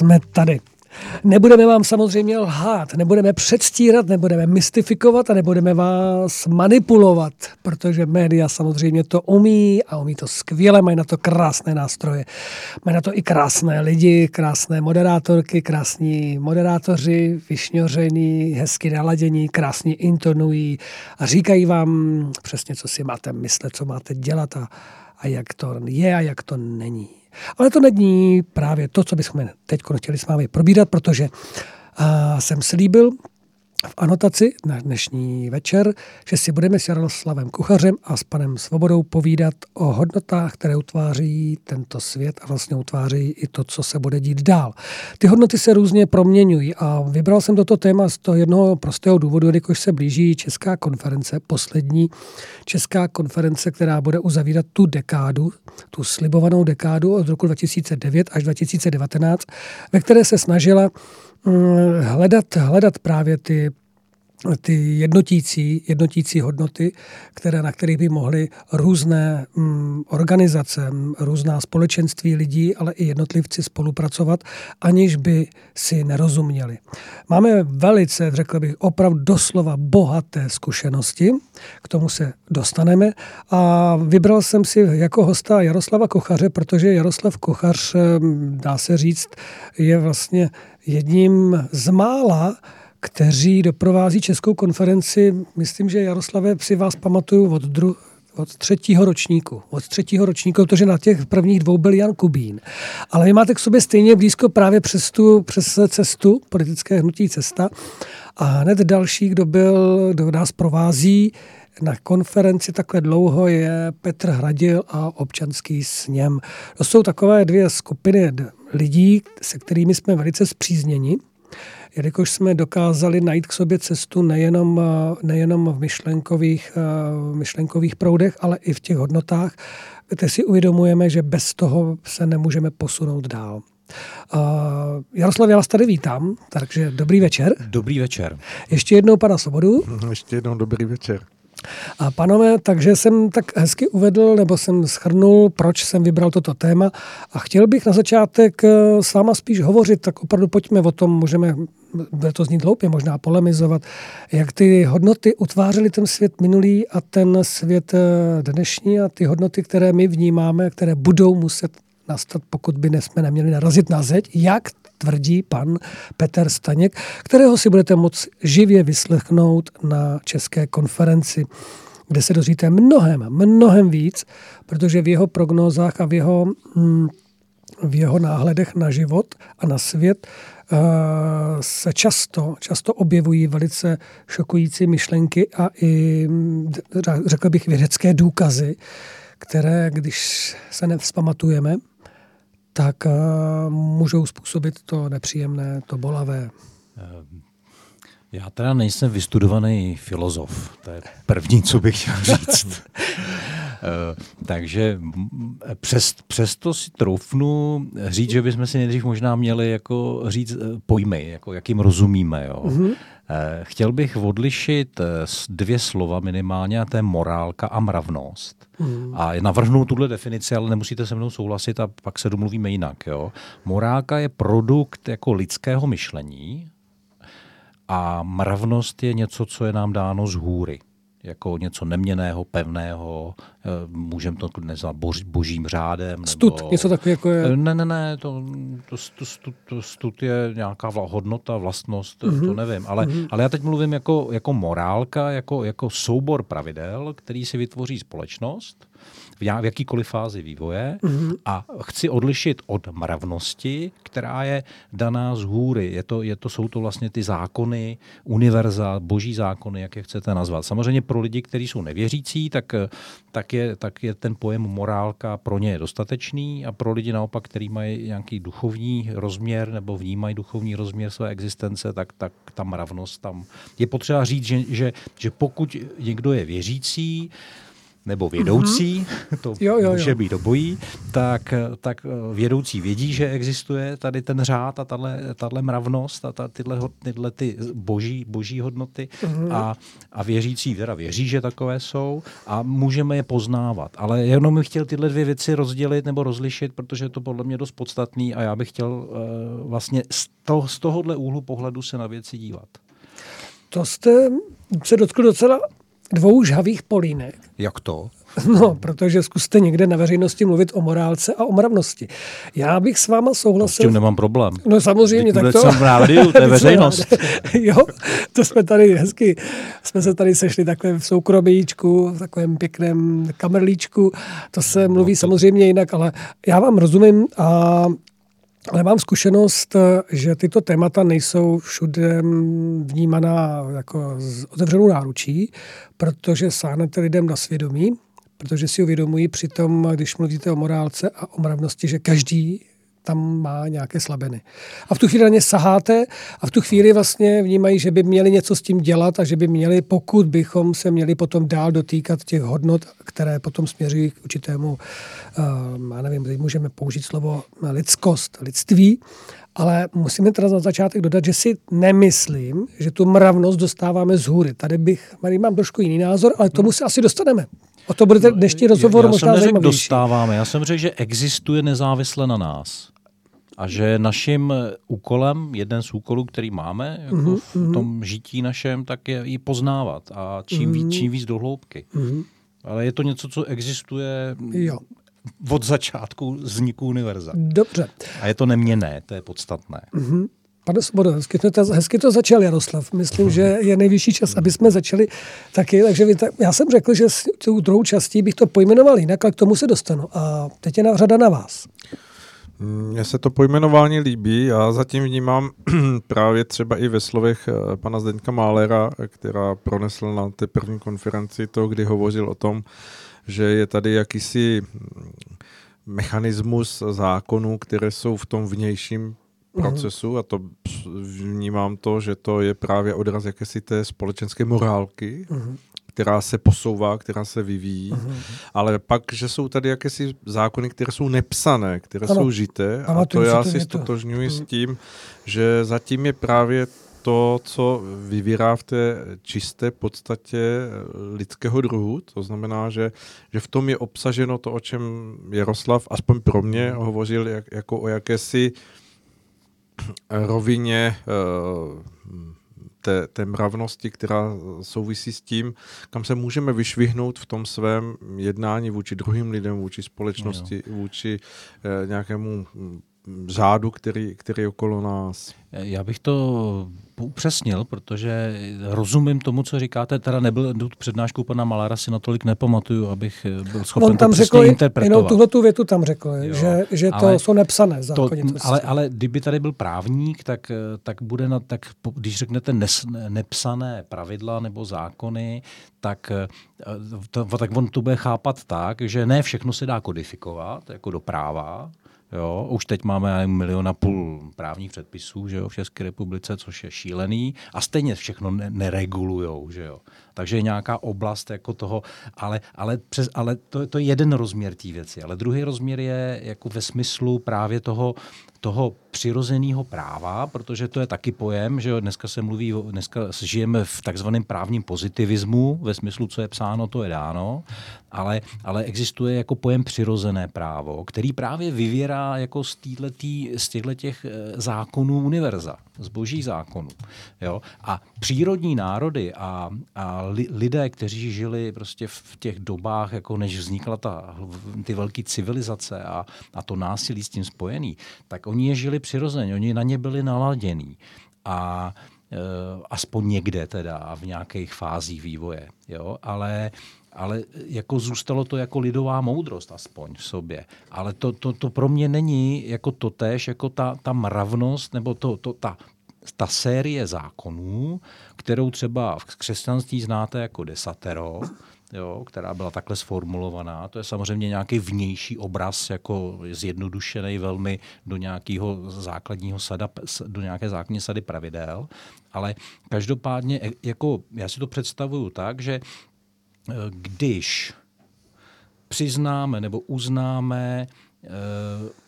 Jsme tady. Nebudeme vám samozřejmě lhát, nebudeme předstírat, nebudeme mystifikovat a nebudeme vás manipulovat, protože média samozřejmě to umí a umí to skvěle, mají na to krásné nástroje. Mají na to i krásné lidi, krásné moderátorky, krásní moderátoři, vyšňoření, hezky naladění, krásně intonují a říkají vám přesně, co si máte myslet, co máte dělat a, a jak to je a jak to není. Ale to není právě to, co bychom teď chtěli s vámi probírat, protože jsem slíbil, v anotaci na dnešní večer, že si budeme s Jaroslavem Kuchařem a s panem Svobodou povídat o hodnotách, které utváří tento svět a vlastně utváří i to, co se bude dít dál. Ty hodnoty se různě proměňují a vybral jsem toto téma z toho jednoho prostého důvodu, jelikož se blíží Česká konference, poslední Česká konference, která bude uzavírat tu dekádu, tu slibovanou dekádu od roku 2009 až 2019, ve které se snažila hledat, hledat právě ty ty jednotící, jednotící hodnoty, které, na kterých by mohly různé mm, organizace, různá společenství lidí, ale i jednotlivci spolupracovat, aniž by si nerozuměli. Máme velice, řekl bych, opravdu doslova bohaté zkušenosti, k tomu se dostaneme a vybral jsem si jako hosta Jaroslava Kochaře, protože Jaroslav Kochař, mm, dá se říct, je vlastně jedním z mála, kteří doprovází Českou konferenci. Myslím, že Jaroslave si vás pamatuju od, dru, od třetího ročníku. Od třetího ročníku, protože na těch prvních dvou byl Jan Kubín. Ale vy máte k sobě stejně blízko právě přes, tu, přes cestu, politické hnutí cesta. A hned další, kdo byl, kdo nás provází na konferenci takhle dlouho je Petr Hradil a občanský sněm. To jsou takové dvě skupiny lidí, se kterými jsme velice zpřízněni jelikož jsme dokázali najít k sobě cestu nejenom, nejenom v myšlenkových, v myšlenkových proudech, ale i v těch hodnotách, kde si uvědomujeme, že bez toho se nemůžeme posunout dál. Uh, Jaroslav, já vás tady vítám, takže dobrý večer. Dobrý večer. Ještě jednou pana Svobodu. *laughs* Ještě jednou dobrý večer. A panové, takže jsem tak hezky uvedl, nebo jsem schrnul, proč jsem vybral toto téma. A chtěl bych na začátek eh, s váma spíš hovořit, tak opravdu pojďme o tom, můžeme, bude to znít hloupě, možná polemizovat, jak ty hodnoty utvářely ten svět minulý a ten svět eh, dnešní a ty hodnoty, které my vnímáme, které budou muset nastat, pokud by jsme neměli narazit na zeď, jak tvrdí pan Petr Staněk, kterého si budete moct živě vyslechnout na české konferenci kde se dozvíte mnohem, mnohem víc, protože v jeho prognózách a v jeho, mm, v jeho náhledech na život a na svět eh, se často, často objevují velice šokující myšlenky a i, řekl bych, vědecké důkazy, které, když se nevzpamatujeme, tak uh, můžou způsobit to nepříjemné, to bolavé. Ehm, já teda nejsem vystudovaný filozof, to je první, co bych chtěl říct. *laughs* Eh, takže přes, přesto si troufnu říct, že bychom si nejdřív možná měli jako říct eh, pojmy, jako jakým rozumíme. Jo. Mm-hmm. Chtěl bych odlišit dvě slova minimálně, a to je morálka a mravnost. Mm. A navrhnu tuhle definici, ale nemusíte se mnou souhlasit a pak se domluvíme jinak. Jo. Morálka je produkt jako lidského myšlení, a mravnost je něco, co je nám dáno z hůry jako něco neměného, pevného, eh, můžeme to nazvat bož, božím řádem. Stud, nebo... něco takového jako je... Ne, ne, ne, to, to, to, to, to stud je nějaká hodnota, vlastnost, mm-hmm. to mhm. nevím. Ale, mm-hmm. ale já teď mluvím jako, jako morálka, jako, jako soubor pravidel, který si vytvoří společnost v jakýkoliv fázi vývoje mm-hmm. a chci odlišit od mravnosti, která je daná z hůry. Je to, je to, jsou to vlastně ty zákony, univerza, boží zákony, jak je chcete nazvat. Samozřejmě pro lidi, kteří jsou nevěřící, tak, tak, je, tak je ten pojem morálka pro ně dostatečný a pro lidi naopak, kteří mají nějaký duchovní rozměr nebo vnímají duchovní rozměr své existence, tak, tak ta mravnost tam je potřeba říct, že, že, že pokud někdo je věřící, nebo vědoucí, mm-hmm. to jo, jo, může jo. být obojí, tak, tak vědoucí vědí, že existuje tady ten řád a tahle mravnost a ta, tyhle, tyhle ty boží, boží hodnoty mm-hmm. a, a věřící teda věří, že takové jsou a můžeme je poznávat. Ale jenom bych chtěl tyhle dvě věci rozdělit nebo rozlišit, protože je to podle mě dost podstatný a já bych chtěl uh, vlastně z, to, z tohohle úhlu pohledu se na věci dívat. To jste se dotkl docela dvou žhavých polínek. Jak to? No, protože zkuste někde na veřejnosti mluvit o morálce a o mravnosti. Já bych s váma souhlasil. S tím nemám problém. No samozřejmě, tak to... jsem v rádiu, to je *laughs* veřejnost. *laughs* jo, to jsme tady hezky, jsme se tady sešli takhle v soukromíčku, v takovém pěkném kamerlíčku. To se mluví no, to... samozřejmě jinak, ale já vám rozumím a ale mám zkušenost, že tyto témata nejsou všude vnímaná jako z otevřenou náručí, protože sáhnete lidem na svědomí, protože si uvědomují při tom, když mluvíte o morálce a o mravnosti, že každý tam má nějaké slabiny. A v tu chvíli na ně saháte a v tu chvíli vlastně vnímají, že by měli něco s tím dělat a že by měli, pokud bychom se měli potom dál dotýkat těch hodnot, které potom směřují k určitému, uh, já nevím, můžeme použít slovo lidskost, lidství, ale musíme teda na začátek dodat, že si nemyslím, že tu mravnost dostáváme z hůry. Tady bych, tady mám trošku jiný názor, ale tomu se asi dostaneme. O to bude dnešní rozhovor já, já možná jsem dostáváme, já jsem řekl, že existuje nezávisle na nás. A že naším úkolem, jeden z úkolů, který máme jako mm-hmm. v mhm. tom žití našem, tak je ji poznávat a čím, mm-hmm. víc, čím víc do hloubky. Mm-hmm. Ale je to něco, co existuje jo. od začátku vzniku univerza. Dobře. A je to neměné, to je podstatné. Mm-hmm. Pane Svobodo, hezky, to, hezky to začal Jaroslav. Myslím, že je nejvyšší čas, aby jsme začali taky. Takže vy, tak, já jsem řekl, že tu druhou částí bych to pojmenoval jinak, ale k tomu se dostanu. A teď je na řada na vás. Mně se to pojmenování líbí. Já zatím vnímám *clears throat* právě třeba i ve slovech eh, pana Zdeňka Málera, která pronesl na té první konferenci to, kdy hovořil o tom, že je tady jakýsi mm, mechanismus zákonů, které jsou v tom vnějším procesu a to vnímám to, že to je právě odraz jakési té společenské morálky, uh-huh. Která se posouvá, která se vyvíjí, uh-huh. ale pak, že jsou tady jakési zákony, které jsou nepsané, které ano. jsou žité a to já si stotožňuji uh-huh. s tím, že zatím je právě to, co vyvírá v té čisté podstatě lidského druhu. To znamená, že, že v tom je obsaženo to, o čem Jaroslav, aspoň pro mě, hovořil jak, jako o jakési rovině uh, té, té mravnosti, která souvisí s tím, kam se můžeme vyšvihnout v tom svém jednání vůči druhým lidem, vůči společnosti, jo. vůči eh, nějakému hm, řádu, který, který je okolo nás. Já bych to upřesnil, protože rozumím tomu, co říkáte, teda nebyl tu přednášku pana Malára si natolik nepamatuju, abych byl schopen On tam to řekl, interpretovat. Jenom tuhle tu větu tam řekl, jo, že, že to ale jsou nepsané zákoně. To, ale, ale kdyby tady byl právník, tak, tak bude na, tak když řeknete nes, nepsané pravidla nebo zákony, tak, to, tak on to bude chápat tak, že ne všechno se dá kodifikovat jako do práva, Jo, už teď máme milion a půl právních předpisů že jo, v České republice, což je šílený a stejně všechno ne- neregulujou. Že jo. Takže je nějaká oblast jako toho, ale, ale, přes, ale to, to je jeden rozměr té věci. Ale druhý rozměr je jako ve smyslu právě toho, toho přirozeného práva, protože to je taky pojem, že dneska se mluví, dneska žijeme v takzvaném právním pozitivismu, ve smyslu, co je psáno, to je dáno, ale, ale existuje jako pojem přirozené právo, který právě vyvěrá jako z, týhletý, z těch eh, zákonů univerza, z boží zákonů. Jo? A přírodní národy a, a li, lidé, kteří žili prostě v těch dobách, jako než vznikla ta, ty velké civilizace a, a to násilí s tím spojený, tak oni je žili přirozeně, oni na ně byli naladění. A e, aspoň někde teda v nějakých fázích vývoje. Jo? Ale, ale jako zůstalo to jako lidová moudrost aspoň v sobě. Ale to, to, to pro mě není jako totéž, jako ta, ta mravnost nebo to, to, ta ta série zákonů, kterou třeba v křesťanství znáte jako desatero, jo, která byla takhle sformulovaná. To je samozřejmě nějaký vnější obraz, jako zjednodušený velmi do nějakého základního sada, do nějaké základní sady pravidel, ale každopádně, e, jako já si to představuju tak, že e, když přiznáme nebo uznáme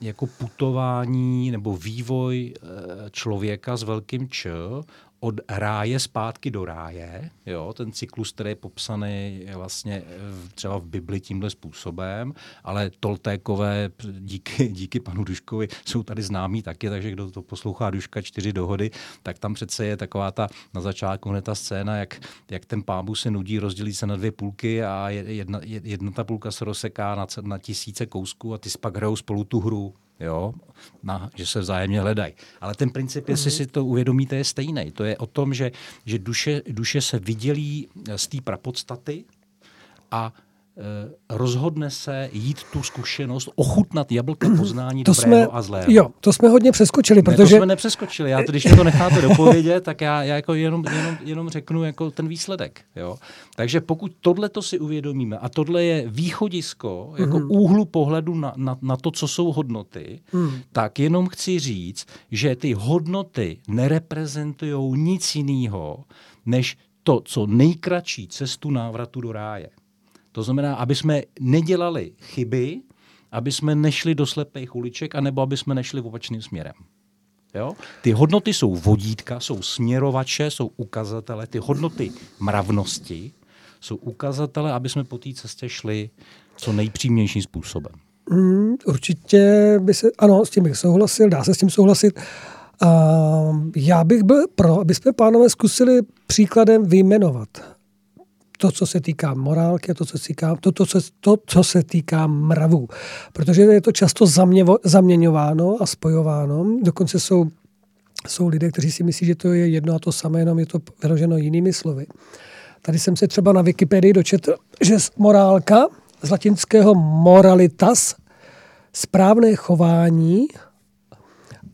jako putování nebo vývoj člověka s velkým Č od ráje zpátky do ráje. Jo? Ten cyklus, který je popsaný vlastně třeba v Bibli tímhle způsobem, ale Toltékové díky, *laughs* díky panu Duškovi jsou tady známí taky, takže kdo to poslouchá Duška čtyři dohody, tak tam přece je taková ta na začátku hned ta scéna, jak, jak ten pábu se nudí, rozdělí se na dvě půlky a jedna, jedna ta půlka se rozseká na, na tisíce kousků a ty pak hrajou spolu tu hru jo, na, že se vzájemně hledají. Ale ten princip, jestli mhm. si to uvědomíte, je stejný. To je o tom, že, že duše, duše se vydělí z té prapodstaty a rozhodne se jít tu zkušenost, ochutnat jablka poznání to dobrého jsme, a zlého. Jo, to jsme hodně přeskočili, protože... Ne, to jsme nepřeskočili. Já to, když mě to necháte dopovědět, tak já, já jako jenom, jenom, jenom řeknu jako ten výsledek. Jo? Takže pokud tohle to si uvědomíme a tohle je východisko jako mm. úhlu pohledu na, na, na to, co jsou hodnoty, mm. tak jenom chci říct, že ty hodnoty nereprezentují nic jiného, než to, co nejkratší cestu návratu do ráje. To znamená, aby jsme nedělali chyby, aby jsme nešli do slepých uliček, anebo aby jsme nešli opačným směrem. Jo? Ty hodnoty jsou vodítka, jsou směrovače, jsou ukazatele. Ty hodnoty mravnosti jsou ukazatele, aby jsme po té cestě šli co nejpřímějším způsobem. Mm, určitě by se, ano, s tím bych souhlasil, dá se s tím souhlasit. Uh, já bych byl pro, aby jsme pánové zkusili příkladem vyjmenovat to, co se týká morálky a to, co se týká, to, to, co, to, co se týká mravů. Protože je to často zaměvo, zaměňováno a spojováno. Dokonce jsou, jsou lidé, kteří si myslí, že to je jedno a to samé, jenom je to vyloženo jinými slovy. Tady jsem se třeba na Wikipedii dočetl, že morálka z latinského moralitas, správné chování,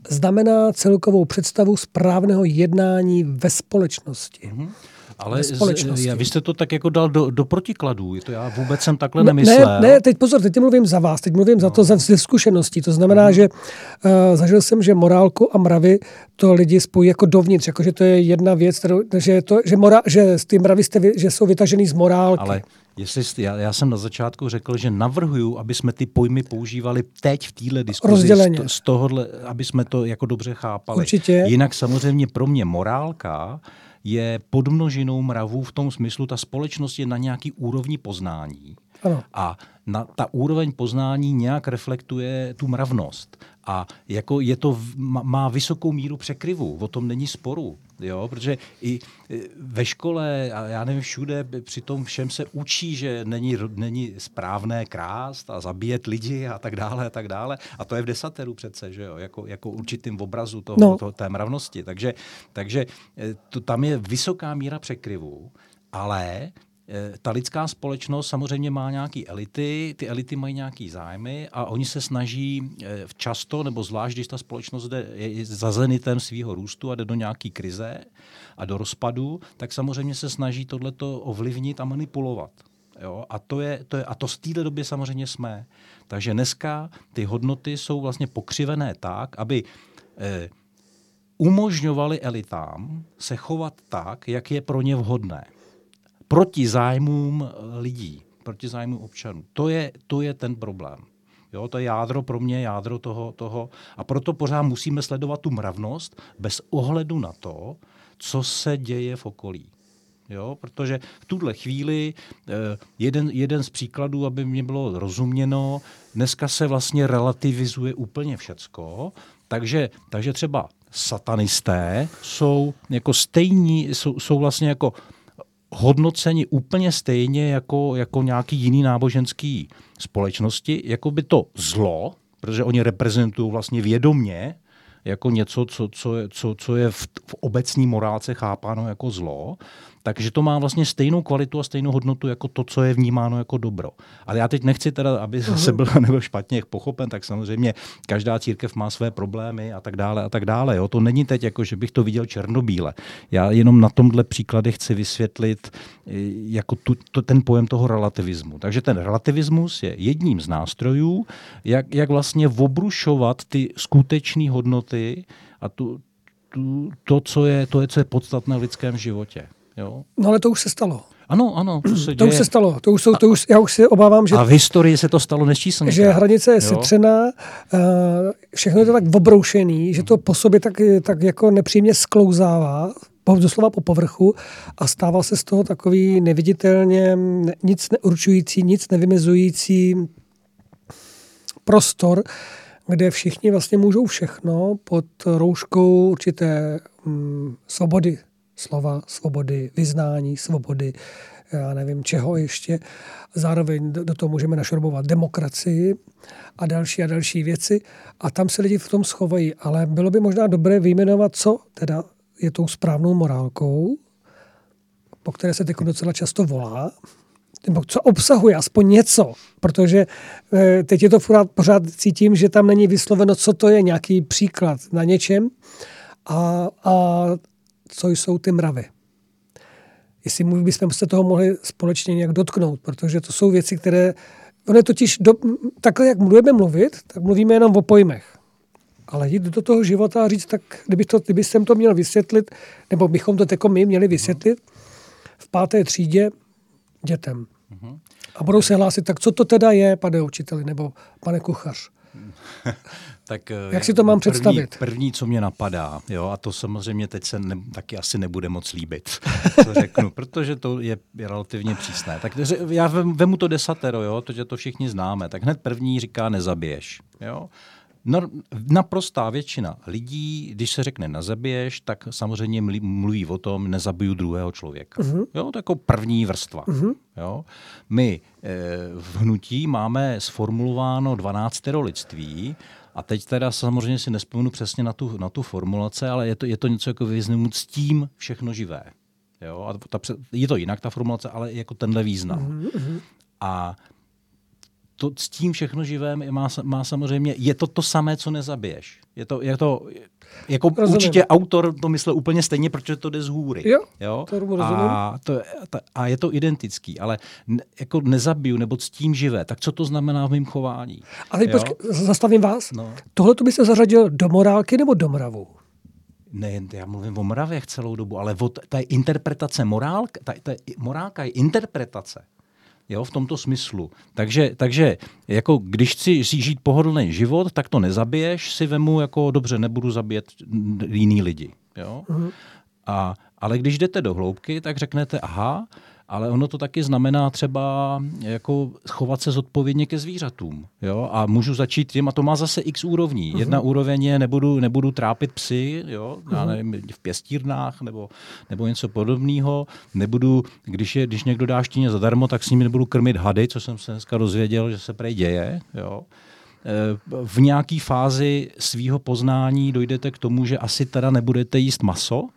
znamená celkovou představu správného jednání ve společnosti. Mm-hmm. Ale z, já, vy jste to tak jako dal do, do protikladů, to já vůbec jsem takhle no, nemyslel. Ne, ne, teď pozor, teď mluvím za vás, teď mluvím no. za to ze, ze zkušeností. To znamená, mm. že uh, zažil jsem, že morálku a mravy to lidi spojí jako dovnitř, jako že to je jedna věc, kterou, že, to, že, mora, že ty mravy jste, že jsou vytažený z morálky. Ale Jestli, já, já jsem na začátku řekl, že navrhuju, aby jsme ty pojmy používali teď v téhle diskuzi, Rozděleně. z, z tohohle, aby jsme to jako dobře chápali. Určitě. Jinak samozřejmě pro mě morálka je podmnožinou mravů v tom smyslu, ta společnost je na nějaký úrovni poznání. Ano. A na, ta úroveň poznání nějak reflektuje tu mravnost. A jako je to, má vysokou míru překryvu, o tom není sporu. Jo? Protože i e, ve škole, a já nevím, všude při tom všem se učí, že není, není správné krást a zabíjet lidi a tak dále a tak dále. A to je v desateru přece, že jo? Jako, jako určitým obrazu toho, no. toho, té mravnosti. Takže, takže e, to, tam je vysoká míra překryvu, ale ta lidská společnost samozřejmě má nějaké elity, ty elity mají nějaké zájmy a oni se snaží eh, často, nebo zvlášť, když ta společnost jde, je za zenitem svého růstu a jde do nějaké krize a do rozpadu, tak samozřejmě se snaží tohleto ovlivnit a manipulovat. Jo? A, to je, to je, a to v této době samozřejmě jsme. Takže dneska ty hodnoty jsou vlastně pokřivené tak, aby eh, umožňovali elitám se chovat tak, jak je pro ně vhodné proti zájmům eh, lidí, proti zájmům občanů. To je, to je ten problém. Jo, to je jádro pro mě, jádro toho, toho. A proto pořád musíme sledovat tu mravnost bez ohledu na to, co se děje v okolí. Jo, protože v tuhle chvíli eh, jeden, jeden z příkladů, aby mě bylo rozuměno, dneska se vlastně relativizuje úplně všecko, takže, takže třeba satanisté jsou jako stejní, jsou, jsou vlastně jako hodnoceni úplně stejně jako, jako nějaký jiný náboženský společnosti, jako by to zlo, protože oni reprezentují vlastně vědomně jako něco, co, co, co, co je v, v obecní morálce chápáno jako zlo, takže to má vlastně stejnou kvalitu a stejnou hodnotu jako to, co je vnímáno jako dobro. Ale já teď nechci teda, aby se byl nebyl špatně pochopen, tak samozřejmě každá církev má své problémy a tak dále a tak dále. Jo. To není teď jako, že bych to viděl černobíle. Já jenom na tomhle příklady chci vysvětlit eh, jako tu, to, ten pojem toho relativismu. Takže ten relativismus je jedním z nástrojů, jak, jak vlastně obrušovat ty skutečné hodnoty a tu, tu, to, co je, to je, co je podstatné v lidském životě. Jo? No ale to už se stalo. Ano, ano. To, se to už se stalo. To už jsou, to už, já už se obávám, že... A v historii se to stalo nesčíslně. Že hranice je setřená, uh, všechno je to tak obroušený, že to po sobě tak, tak jako nepříjemně sklouzává, doslova po povrchu a stával se z toho takový neviditelně nic neurčující, nic nevymezující prostor, kde všichni vlastně můžou všechno pod rouškou určité um, svobody slova, svobody vyznání, svobody, já nevím čeho ještě. Zároveň do toho můžeme našrobovat demokracii a další a další věci. A tam se lidi v tom schovají. Ale bylo by možná dobré vyjmenovat, co teda je tou správnou morálkou, po které se teď docela často volá, nebo co obsahuje, aspoň něco, protože e, teď je to pořád, pořád cítím, že tam není vysloveno, co to je, nějaký příklad na něčem a, a co jsou ty mravy. Jestli bychom se toho mohli společně nějak dotknout, protože to jsou věci, které... Ono je totiž, do, takhle jak budeme mluvit, tak mluvíme jenom o pojmech. Ale jít do toho života a říct, tak kdyby, to, kdyby jsem to měl vysvětlit, nebo bychom to jako my měli vysvětlit v páté třídě dětem. A budou se hlásit, tak co to teda je, pane učiteli, nebo pane kuchař? *laughs* Tak, Jak si to mám první, představit? První, co mě napadá, jo, a to samozřejmě teď se ne, taky asi nebude moc líbit, *laughs* co řeknu, protože to je, relativně přísné. Tak já vemu to desatero, jo, to, že to všichni známe. Tak hned první říká nezabiješ. Jo. Naprostá většina lidí, když se řekne nezabiješ, tak samozřejmě mluví o tom, nezabiju druhého člověka. Uh-huh. Jo, to je jako první vrstva. Uh-huh. Jo. My e, v hnutí máme sformulováno 12 lidství a teď teda samozřejmě si nespomenu přesně na tu, na tu formulace, ale je to, je to něco jako vyznout s tím všechno živé. Jo? A ta, je to jinak ta formulace, ale jako tenhle význam. Mm-hmm. A to s tím všechno živé má, má samozřejmě, je to to samé, co nezabiješ. Je to, je to jako Rozumím. určitě autor to myslel úplně stejně, protože to jde z hůry. Jo, jo? to a, to, a je to identický, ale ne, jako nezabiju nebo s tím živé, tak co to znamená v mém chování? A teď počkej, zastavím vás. No. Tohle to by se zařadil do morálky nebo do mravu? ne, já mluvím o mravěch celou dobu, ale ta interpretace morálka, ta, ta morálka je interpretace. Jo, v tomto smyslu. Takže, takže jako když chci žít pohodlný život, tak to nezabiješ, si vemu jako dobře, nebudu zabíjet jiný lidi. Jo? Mm-hmm. A, ale když jdete do hloubky, tak řeknete, aha, ale ono to taky znamená třeba jako chovat se zodpovědně ke zvířatům. Jo? A můžu začít tím, a to má zase x úrovní. Uh-huh. Jedna úroveň je, nebudu, nebudu trápit psy jo? Uh-huh. Já mhm. nevím, v pěstírnách nebo, nebo něco podobného. Nebudu, když, je, když někdo dá štíně zadarmo, tak s nimi nebudu krmit hady, co jsem se dneska dozvěděl, že se prej děje. Jo? E, v nějaké fázi svého poznání dojdete k tomu, že asi teda nebudete jíst maso,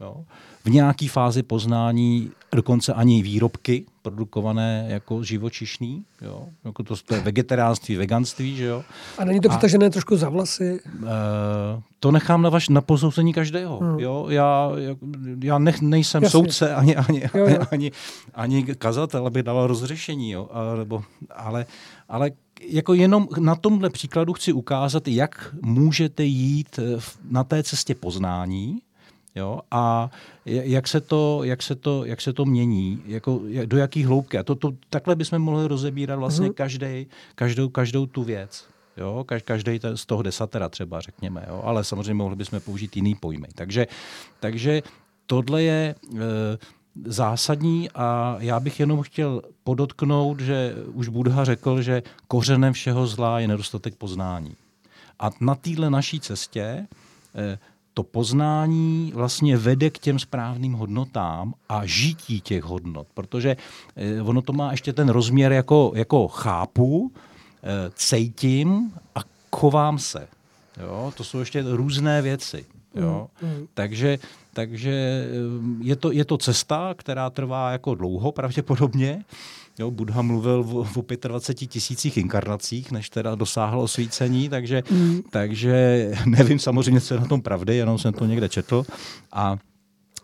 jo? V nějaké fázi poznání dokonce ani výrobky produkované jako živočišný, jo? Jako to, to je vegetariánství, veganství, že jo. A není to přitažené trošku za vlasy? Uh, to nechám na, vaš, na posouzení každého, hmm. jo. Já, já nech, nejsem Jasně. soudce ani, ani, jo, jo. ani, ani kazatel, aby dal rozřešení, jo. A, nebo, ale, ale jako jenom na tomhle příkladu chci ukázat, jak můžete jít na té cestě poznání, Jo? A jak se to, jak se to, jak se to mění, jako, do jaký hloubky. A to, to, takhle bychom mohli rozebírat vlastně mm-hmm. každý, každou, každou tu věc. Jo? Každý z toho desatera třeba, řekněme. Jo? Ale samozřejmě mohli bychom použít jiný pojmy. Takže, takže tohle je e, zásadní a já bych jenom chtěl podotknout, že už Budha řekl, že kořenem všeho zla je nedostatek poznání. A na téhle naší cestě e, to poznání vlastně vede k těm správným hodnotám a žití těch hodnot, protože eh, ono to má ještě ten rozměr jako, jako chápu, eh, cejtím a chovám se. Jo? To jsou ještě různé věci. Jo? Mm, mm. Takže, takže eh, je, to, je to cesta, která trvá jako dlouho pravděpodobně, Jo, Buddha mluvil o, o 25 tisících inkarnacích, než teda dosáhl osvícení, takže, mm. takže *laughs* nevím samozřejmě, co je na tom pravdy, jenom jsem to někde četl. A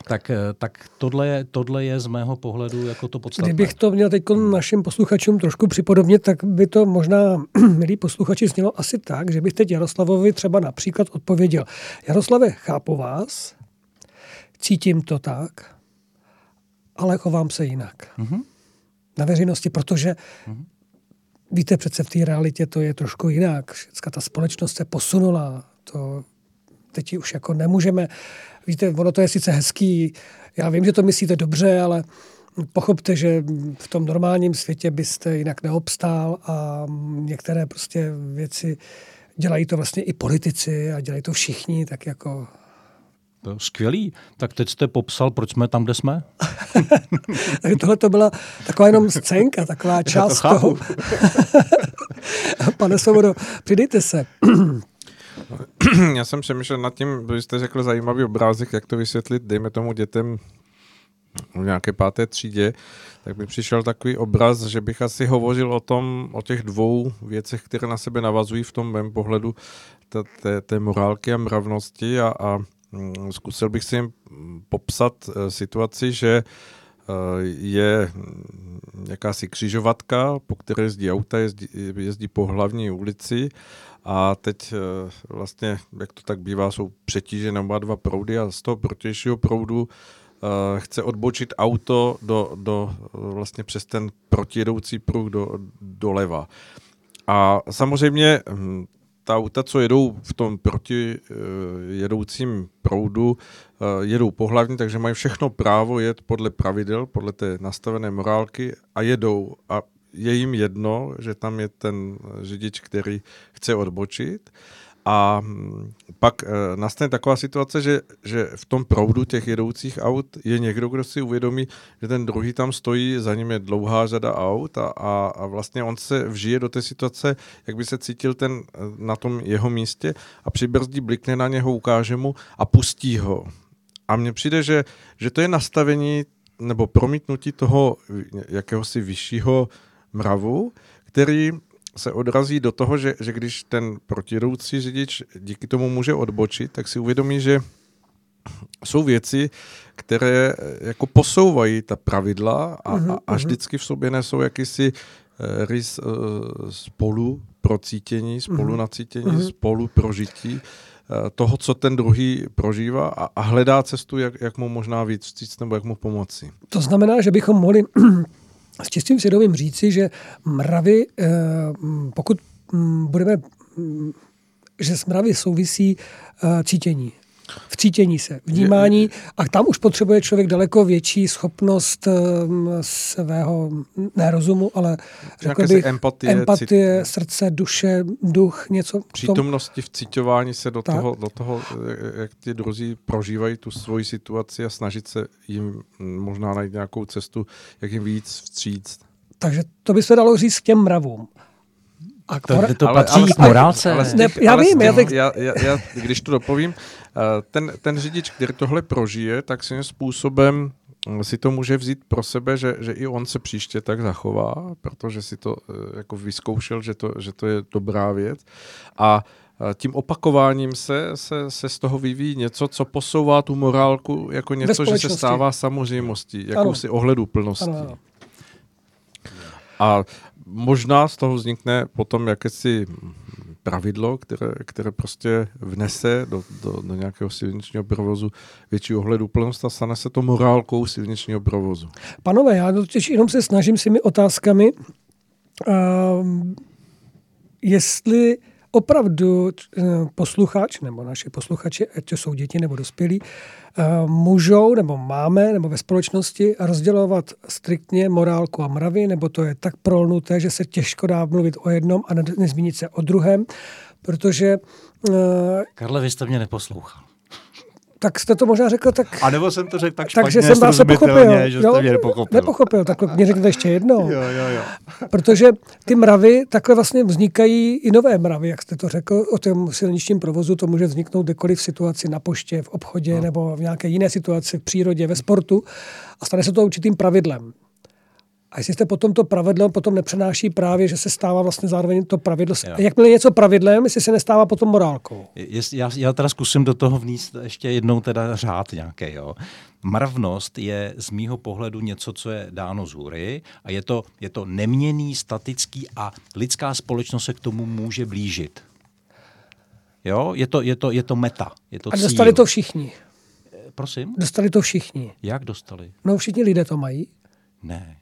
tak, tak tohle, je, tohle je z mého pohledu jako to podstatné. Kdybych to měl teď našim posluchačům trošku připodobnit, tak by to možná, *clears throat* milí posluchači, znělo asi tak, že bych teď Jaroslavovi třeba například odpověděl. Jaroslave, chápu vás, cítím to tak, ale chovám se jinak. Mm-hmm na veřejnosti, protože mm-hmm. víte, přece v té realitě to je trošku jinak. Všechna ta společnost se posunula. To teď už jako nemůžeme. Víte, ono to je sice hezký, já vím, že to myslíte dobře, ale pochopte, že v tom normálním světě byste jinak neobstál a některé prostě věci dělají to vlastně i politici a dělají to všichni, tak jako Skvělý. Tak teď jste popsal, proč jsme tam, kde jsme? *laughs* Tohle to byla taková jenom scénka, taková část to toho. *laughs* Pane Svobodo, přidejte se. Já jsem přemýšlel nad tím, vy jste řekl zajímavý obrázek, jak to vysvětlit, dejme tomu dětem v nějaké páté třídě, tak mi přišel takový obraz, že bych asi hovořil o tom, o těch dvou věcech, které na sebe navazují v tom mém pohledu té, té, té morálky a mravnosti a, a zkusil bych si popsat eh, situaci, že eh, je jakási křižovatka, po které jezdí auta, jezdí, jezdí po hlavní ulici a teď eh, vlastně, jak to tak bývá, jsou přetížené oba dva proudy a z toho protějšího proudu chce odbočit auto do, do, vlastně přes ten protijedoucí pruh do, doleva. A samozřejmě hm, ta auta, co jedou v tom proti eh, jedoucím proudu, eh, jedou pohlavně, takže mají všechno právo jet podle pravidel, podle té nastavené morálky a jedou. A je jim jedno, že tam je ten řidič, který chce odbočit. A pak e, nastane taková situace, že, že v tom proudu těch jedoucích aut je někdo, kdo si uvědomí, že ten druhý tam stojí, za ním je dlouhá řada aut a, a, a vlastně on se vžije do té situace, jak by se cítil ten na tom jeho místě a přibrzdí, blikne na něho, ukáže mu a pustí ho. A mně přijde, že, že to je nastavení nebo promítnutí toho jakéhosi vyššího mravu, který se odrazí do toho, že, že když ten protiroucí řidič díky tomu může odbočit, tak si uvědomí, že jsou věci, které eh, jako posouvají ta pravidla a, mhm, a, a mhm. vždycky v sobě nesou jakýsi uh, rys uh, spolu procítění, spolu mhm. nacítění, spolu prožití toho, co ten druhý prožívá a, a hledá cestu, jak, jak mu možná víc vstříc nebo jak mu pomoci. To znamená, že bychom mohli s čistým svědomím říci, že mravy, pokud mm, budeme, že s mravy souvisí cítění v cítění se, vnímání a tam už potřebuje člověk daleko větší schopnost um, svého, ne rozumu, ale řekl bych, empatie, empatie cít... srdce, duše, duch, něco. Přítomnosti v cítování se do toho, do toho, jak ti druzí prožívají tu svoji situaci a snažit se jim možná najít nějakou cestu, jak jim víc vstříct. Takže to by se dalo říct k těm mravům. A to, mora... to patří ale, k morálce. Ale, ale ne, já ale vím, já, tak... já, já, já, když to dopovím, eh, ten, ten řidič, který tohle prožije, tak svým způsobem hm, si to může vzít pro sebe, že, že i on se příště tak zachová, protože si to eh, jako vyzkoušel, že to, že to je dobrá věc. A eh, tím opakováním se, se, se z toho vyvíjí něco, co posouvá tu morálku jako něco, že se stává samozřejmostí, jakousi ohledu plností. Ano, ano. A možná z toho vznikne potom jakési pravidlo, které, které prostě vnese do, do, do nějakého silničního provozu větší ohledu plnost a stane se to morálkou silničního provozu. Panové, já totiž jenom se snažím s těmi otázkami, uh, jestli opravdu eh, posluchač nebo naši posluchači, ať to jsou děti nebo dospělí, eh, můžou nebo máme nebo ve společnosti rozdělovat striktně morálku a mravy, nebo to je tak prolnuté, že se těžko dá mluvit o jednom a nezmínit se o druhém, protože... Eh, Karle, vy jste mě neposlouchal tak jste to možná řekl tak... A nebo jsem to řekl tak špatně, Takže jsem vás nepochopil. že jste mě nepochopil. Nepochopil, tak mě řekněte ještě jednou. Jo, jo, jo. Protože ty mravy, takhle vlastně vznikají i nové mravy, jak jste to řekl, o tom silničním provozu, to může vzniknout kdekoliv v situaci na poště, v obchodě no. nebo v nějaké jiné situaci, v přírodě, ve sportu a stane se to určitým pravidlem. A jestli jste potom to pravidlo potom nepřenáší právě, že se stává vlastně zároveň to pravidlo. Jo. Jakmile něco pravidlem, jestli se nestává potom morálkou. Jest, já, já teda zkusím do toho vníst ještě jednou teda řád nějaký. Jo. Mravnost je z mýho pohledu něco, co je dáno z hůry a je to, je to neměný, statický a lidská společnost se k tomu může blížit. Jo? Je, to, je, to, je to meta. Je to a dostali cíl. to všichni. Prosím? Dostali to všichni. Jak dostali? No všichni lidé to mají. Ne.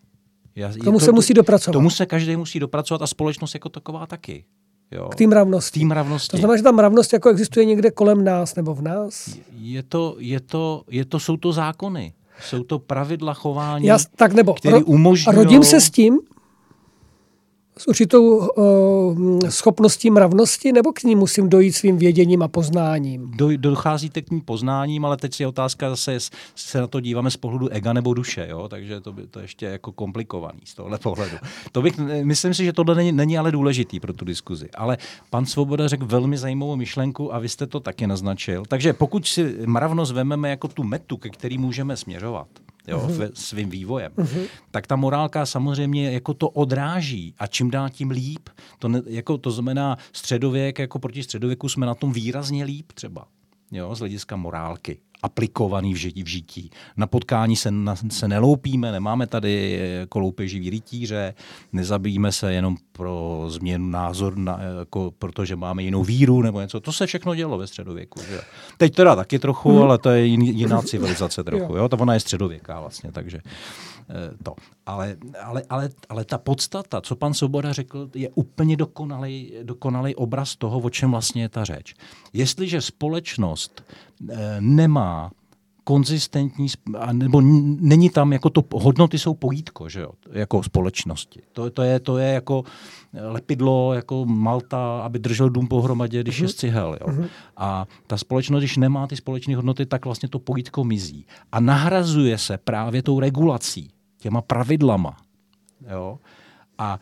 Já, k tomu to, se musí dopracovat. K tomu se každý musí dopracovat a společnost jako taková taky. Jo. K tým mravnosti. Tým. To znamená, že ta mravnost jako existuje někde kolem nás nebo v nás? Je to, je to, je to, jsou to zákony. Jsou to pravidla chování, Já, tak nebo, které umožňují... Rodím se s tím, s určitou uh, schopností mravnosti, nebo k ní musím dojít svým věděním a poznáním? Do, docházíte k ní poznáním, ale teď je otázka zase, se na to díváme z pohledu ega nebo duše, jo? takže to, by, to ještě jako komplikovaný z tohle pohledu. To bych, myslím si, že tohle není, není ale důležitý pro tu diskuzi. Ale pan Svoboda řekl velmi zajímavou myšlenku a vy jste to taky naznačil. Takže pokud si mravnost vememe jako tu metu, ke který můžeme směřovat, jo, uh-huh. svým vývojem, uh-huh. tak ta morálka samozřejmě jako to odráží a čím dál tím líp. To, ne, jako, to znamená středověk, jako proti středověku jsme na tom výrazně líp třeba jo, z hlediska morálky aplikovaný v žití. V žití. Na potkání se, na, se neloupíme, nemáme tady jako loupeživý rytíře, nezabijíme se jenom pro změnu názor, na, jako, protože máme jinou víru nebo něco. To se všechno dělo ve středověku. Že? Teď teda taky trochu, hmm. ale to je jiná civilizace trochu. Jo? To ona je středověká vlastně, takže eh, to. Ale, ale, ale, ale ta podstata, co pan Soboda řekl, je úplně dokonalý, dokonalý obraz toho, o čem vlastně je ta řeč. Jestliže společnost nemá konzistentní, nebo není tam, jako to, hodnoty jsou pojítko, že jo, jako společnosti. To, to, je, to je jako lepidlo, jako Malta, aby držel dům pohromadě, když uh-huh. je scihel. Jo. Uh-huh. A ta společnost, když nemá ty společné hodnoty, tak vlastně to pojítko mizí. A nahrazuje se právě tou regulací těma pravidlama. Jo? A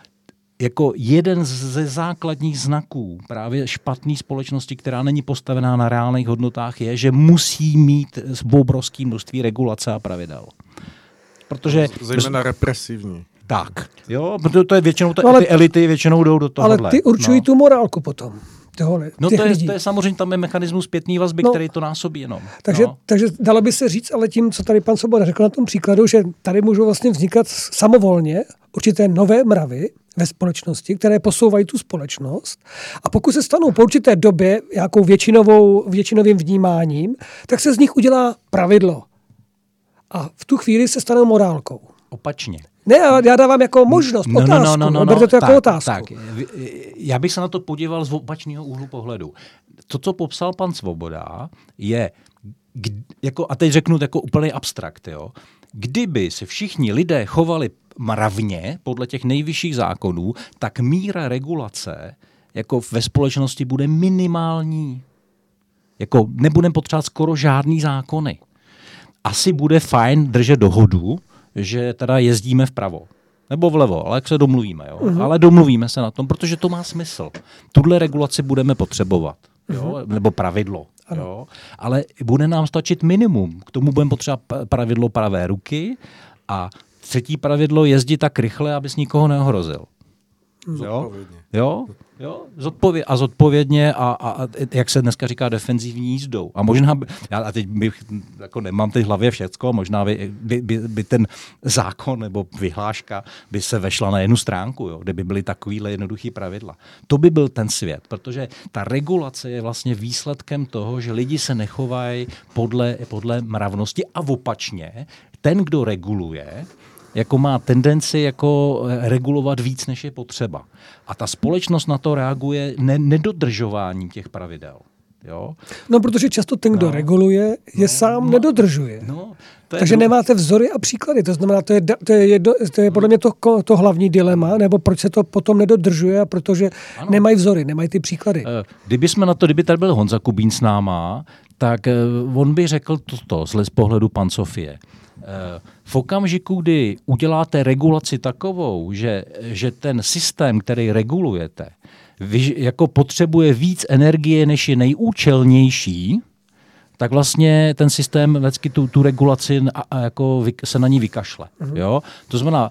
jako jeden ze základních znaků právě špatné společnosti, která není postavená na reálných hodnotách, je, že musí mít obrovské množství regulace a pravidel. Protože, Zejména represivní. Tak, jo, protože to je většinou, no, ale, ty elity většinou jdou do toho. Ale ty určují no. tu morálku potom. Tohle, no to je, to je samozřejmě tam je mechanismus zpětný vazby, no, který to násobí jenom. Takže, no. takže dalo by se říct, ale tím, co tady pan Soboda řekl na tom příkladu, že tady můžou vlastně vznikat samovolně určité nové mravy ve společnosti, které posouvají tu společnost. A pokud se stanou po určité době nějakou většinovou, většinovým vnímáním, tak se z nich udělá pravidlo. A v tu chvíli se stanou morálkou. Opačně. Ne, já dávám jako možnost, no, otázku. No, no, no, no, no, to jako tak, otázku. Tak, já bych se na to podíval z opačného úhlu pohledu. To, co popsal pan Svoboda, je, jako, a teď řeknu jako úplný abstrakt, jo, kdyby se všichni lidé chovali mravně podle těch nejvyšších zákonů, tak míra regulace jako ve společnosti bude minimální. Jako nebudeme potřebovat skoro žádný zákony. Asi bude fajn držet dohodu, že teda jezdíme vpravo. Nebo vlevo, ale jak se domluvíme. Jo? Uh-huh. Ale domluvíme se na tom, protože to má smysl. Tuhle regulaci budeme potřebovat. Jo? Uh-huh. Nebo pravidlo. Jo? Ale bude nám stačit minimum. K tomu budeme potřebovat pravidlo pravé ruky a třetí pravidlo jezdit tak rychle, abys nikoho neohrozil. Jo? Jo? Jo? Zodpově- a zodpovědně a, a, a, jak se dneska říká, defenzivní jízdou. A možná, by, já a teď bych, jako nemám teď v hlavě všecko, možná by, by, by, by, ten zákon nebo vyhláška by se vešla na jednu stránku, jo? kde by byly takovýhle jednoduchý pravidla. To by byl ten svět, protože ta regulace je vlastně výsledkem toho, že lidi se nechovají podle, podle mravnosti a opačně, ten, kdo reguluje, jako má tendenci jako eh, regulovat víc, než je potřeba. A ta společnost na to reaguje ne- nedodržováním těch pravidel. Jo? No, protože často ten, kdo no, reguluje, je no, sám no, nedodržuje. No, to Takže dru... nemáte vzory a příklady. To znamená, to je, to je, jedno, to je podle mě to, to hlavní dilema, nebo proč se to potom nedodržuje, a protože ano. nemají vzory, nemají ty příklady. Eh, kdyby jsme na to, kdyby tady byl Honza Kubín s náma, tak eh, on by řekl toto z pohledu pan Sofie. V okamžiku, kdy uděláte regulaci takovou, že, že ten systém, který regulujete, vy, jako potřebuje víc energie, než je nejúčelnější, tak vlastně ten systém vždycky tu, tu regulaci a, a jako vy, se na ní vykašle. Uh-huh. Jo? To znamená,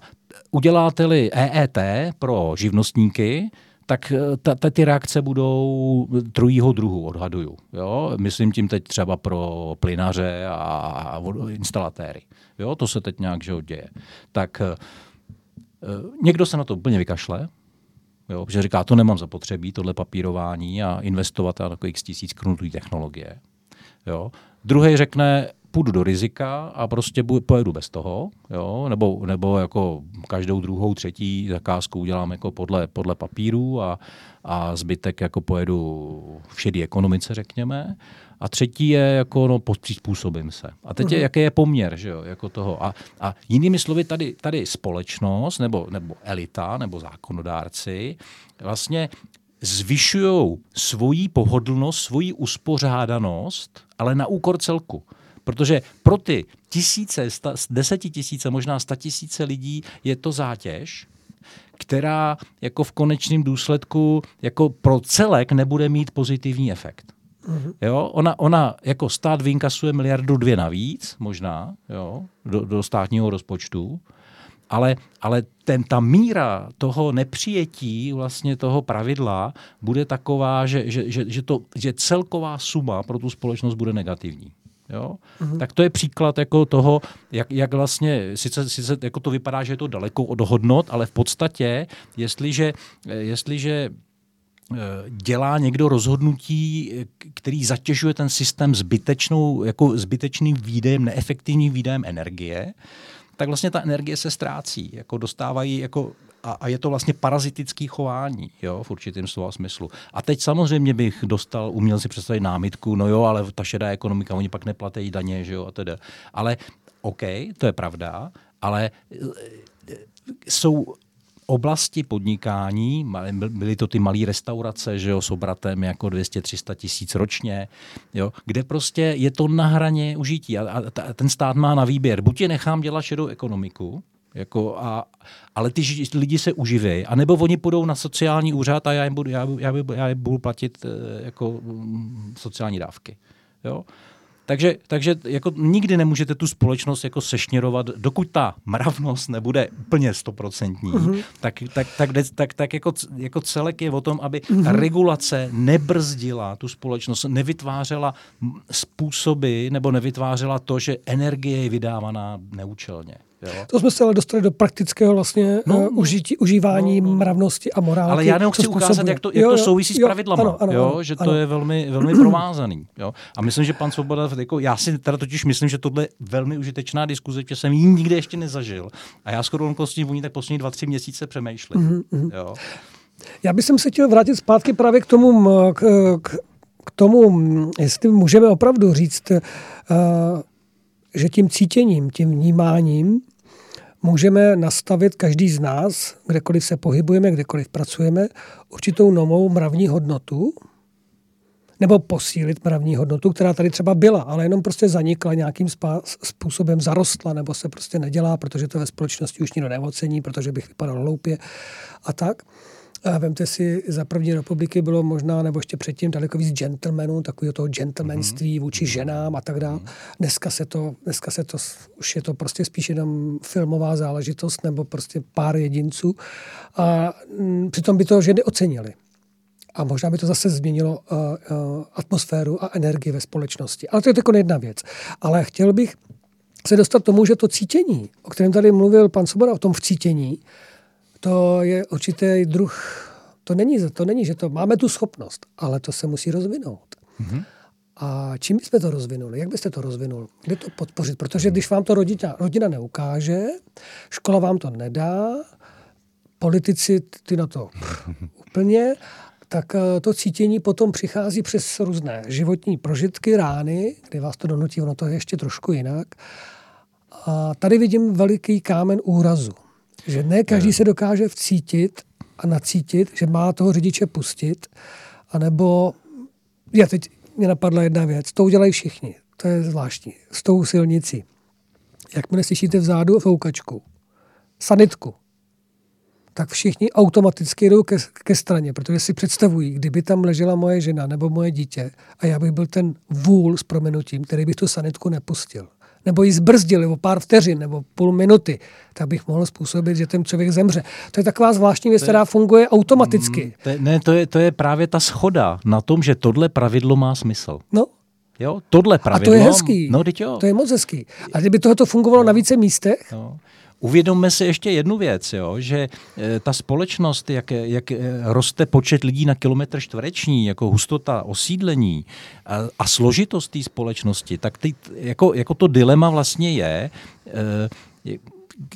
uděláte-li EET pro živnostníky, tak eh, ta, ta, ty reakce budou trojího druhu, odhaduju. Jo? Myslím tím teď třeba pro plynaře a, a instalatéry. Jo? To se teď nějak že děje. Tak e, někdo se na to úplně vykašle, jo? že říká, to nemám zapotřebí, tohle papírování a investovat na takových tisíc korun technologie. Jo? Druhý řekne, půjdu do rizika a prostě pojedu bez toho, jo? Nebo, nebo jako každou druhou, třetí zakázku udělám jako podle, podle papíru a, a zbytek jako pojedu v šedý ekonomice, řekněme. A třetí je jako, no, přizpůsobím se. A teď je, mhm. jaký je poměr, že jo, jako toho. A, a jinými slovy, tady, tady společnost, nebo, nebo elita, nebo zákonodárci, vlastně zvyšují svoji pohodlnost, svoji uspořádanost, ale na úkor celku. Protože pro ty tisíce, sta, desetitisíce, možná sta tisíce lidí je to zátěž, která jako v konečném důsledku jako pro celek nebude mít pozitivní efekt. Mm-hmm. Jo, ona, ona jako stát vynkasuje miliardu dvě navíc, možná, jo, do, do státního rozpočtu, ale, ale ten, ta míra toho nepřijetí vlastně toho pravidla bude taková, že, že, že, že, to, že celková suma pro tu společnost bude negativní. Jo? Mm-hmm. Tak to je příklad jako toho, jak, jak vlastně, sice, sice jako to vypadá, že je to daleko od hodnot, ale v podstatě, jestliže, jestliže eh, dělá někdo rozhodnutí, který zatěžuje ten systém zbytečnou, jako zbytečným výdejem, neefektivním výdejem energie, tak vlastně ta energie se ztrácí. Jako dostávají jako a, a je to vlastně parazitický chování, jo, v určitém slova smyslu. A teď samozřejmě bych dostal, uměl si představit námitku, no jo, ale ta šedá ekonomika, oni pak neplatí daně, že jo, a teda. Ale OK, to je pravda, ale e, jsou oblasti podnikání, byly to ty malé restaurace, že jo, s obratem jako 200-300 tisíc ročně, jo, kde prostě je to na hraně užití a, a ten stát má na výběr. Buď je nechám dělat šedou ekonomiku, jako a, ale ty lidi se uživějí. A nebo oni půjdou na sociální úřad a já jim budu, já, já, já jim budu platit eh, jako mm, sociální dávky. Jo? Takže, takže jako nikdy nemůžete tu společnost jako sešněrovat, dokud ta mravnost nebude úplně stoprocentní, mm-hmm. tak, tak, tak, tak, tak jako, jako celek je o tom, aby mm-hmm. ta regulace nebrzdila tu společnost, nevytvářela způsoby nebo nevytvářela to, že energie je vydávaná neúčelně. Jo? To jsme se ale dostali do praktického vlastně no, uh, užití, užívání no, no. mravnosti a morálky. Ale já jenom chci ukázat, jak to, jak jo, to souvisí jo, s pravidlama, ano, ano, jo? že ano. to je velmi, velmi *clears throat* provázaný. Jo? A myslím, že pan Svoboda, jako, já si teda totiž myslím, že tohle je velmi užitečná diskuze, že jsem ji nikdy ještě nezažil. A já skoro o ní tak poslední dva, tři měsíce přemýšlím. Mm-hmm. Jo? Já bych se chtěl vrátit zpátky právě k tomu, k, k, k tomu, jestli můžeme opravdu říct, uh, že tím cítěním, tím vnímáním můžeme nastavit každý z nás, kdekoliv se pohybujeme, kdekoliv pracujeme, určitou novou mravní hodnotu, nebo posílit mravní hodnotu, která tady třeba byla, ale jenom prostě zanikla nějakým způsobem, zarostla, nebo se prostě nedělá, protože to ve společnosti už nikdo neocení, protože bych vypadal hloupě a tak. A vemte si, za první republiky bylo možná, nebo ještě předtím daleko víc gentlemanů, takového toho gentlemanství mhm. vůči ženám a tak dále. Mhm. Dneska se to, dneska se to, už je to prostě spíš jenom filmová záležitost nebo prostě pár jedinců. A m, mm, přitom by to ženy ocenily. A možná by to zase změnilo uh, uh, atmosféru a energii ve společnosti. Ale to je jako jedna věc. Ale chtěl bych se dostat k tomu, že to cítění, o kterém tady mluvil pan Soboda, o tom vcítění, to je určitý druh, to není, to není, že to máme tu schopnost, ale to se musí rozvinout. Mm-hmm. A čím byste to rozvinuli? Jak byste to rozvinul? Kde to podpořit? Protože když vám to rodina, rodina neukáže, škola vám to nedá, politici ty na to *laughs* úplně, tak eh, to cítění potom přichází přes různé životní prožitky, rány, kdy vás to donutí, ono to je ještě trošku jinak. A tady vidím veliký kámen úrazu. Že ne každý se dokáže vcítit a nacítit, že má toho řidiče pustit, anebo, já teď mě napadla jedna věc, to udělají všichni, to je zvláštní, s tou silnicí. Jakmile slyšíte vzadu foukačku, sanitku, tak všichni automaticky jdou ke, ke straně, protože si představují, kdyby tam ležela moje žena nebo moje dítě a já bych byl ten vůl s promenutím, který bych tu sanitku nepustil nebo ji zbrzdili o pár vteřin nebo půl minuty, tak bych mohl způsobit, že ten člověk zemře. To je taková zvláštní věc, která funguje automaticky. Mm, to je, ne, to je, to je právě ta schoda na tom, že tohle pravidlo má smysl. No, Jo, tohle pravidlo. A to je hezký. No, jo. To je moc hezký. A kdyby tohoto fungovalo na více místech, no. Uvědomme si ještě jednu věc, jo, že e, ta společnost, jak, jak e, roste počet lidí na kilometr čtvereční, jako hustota osídlení a, a složitost té společnosti, tak ty, jako, jako to dilema vlastně je, e,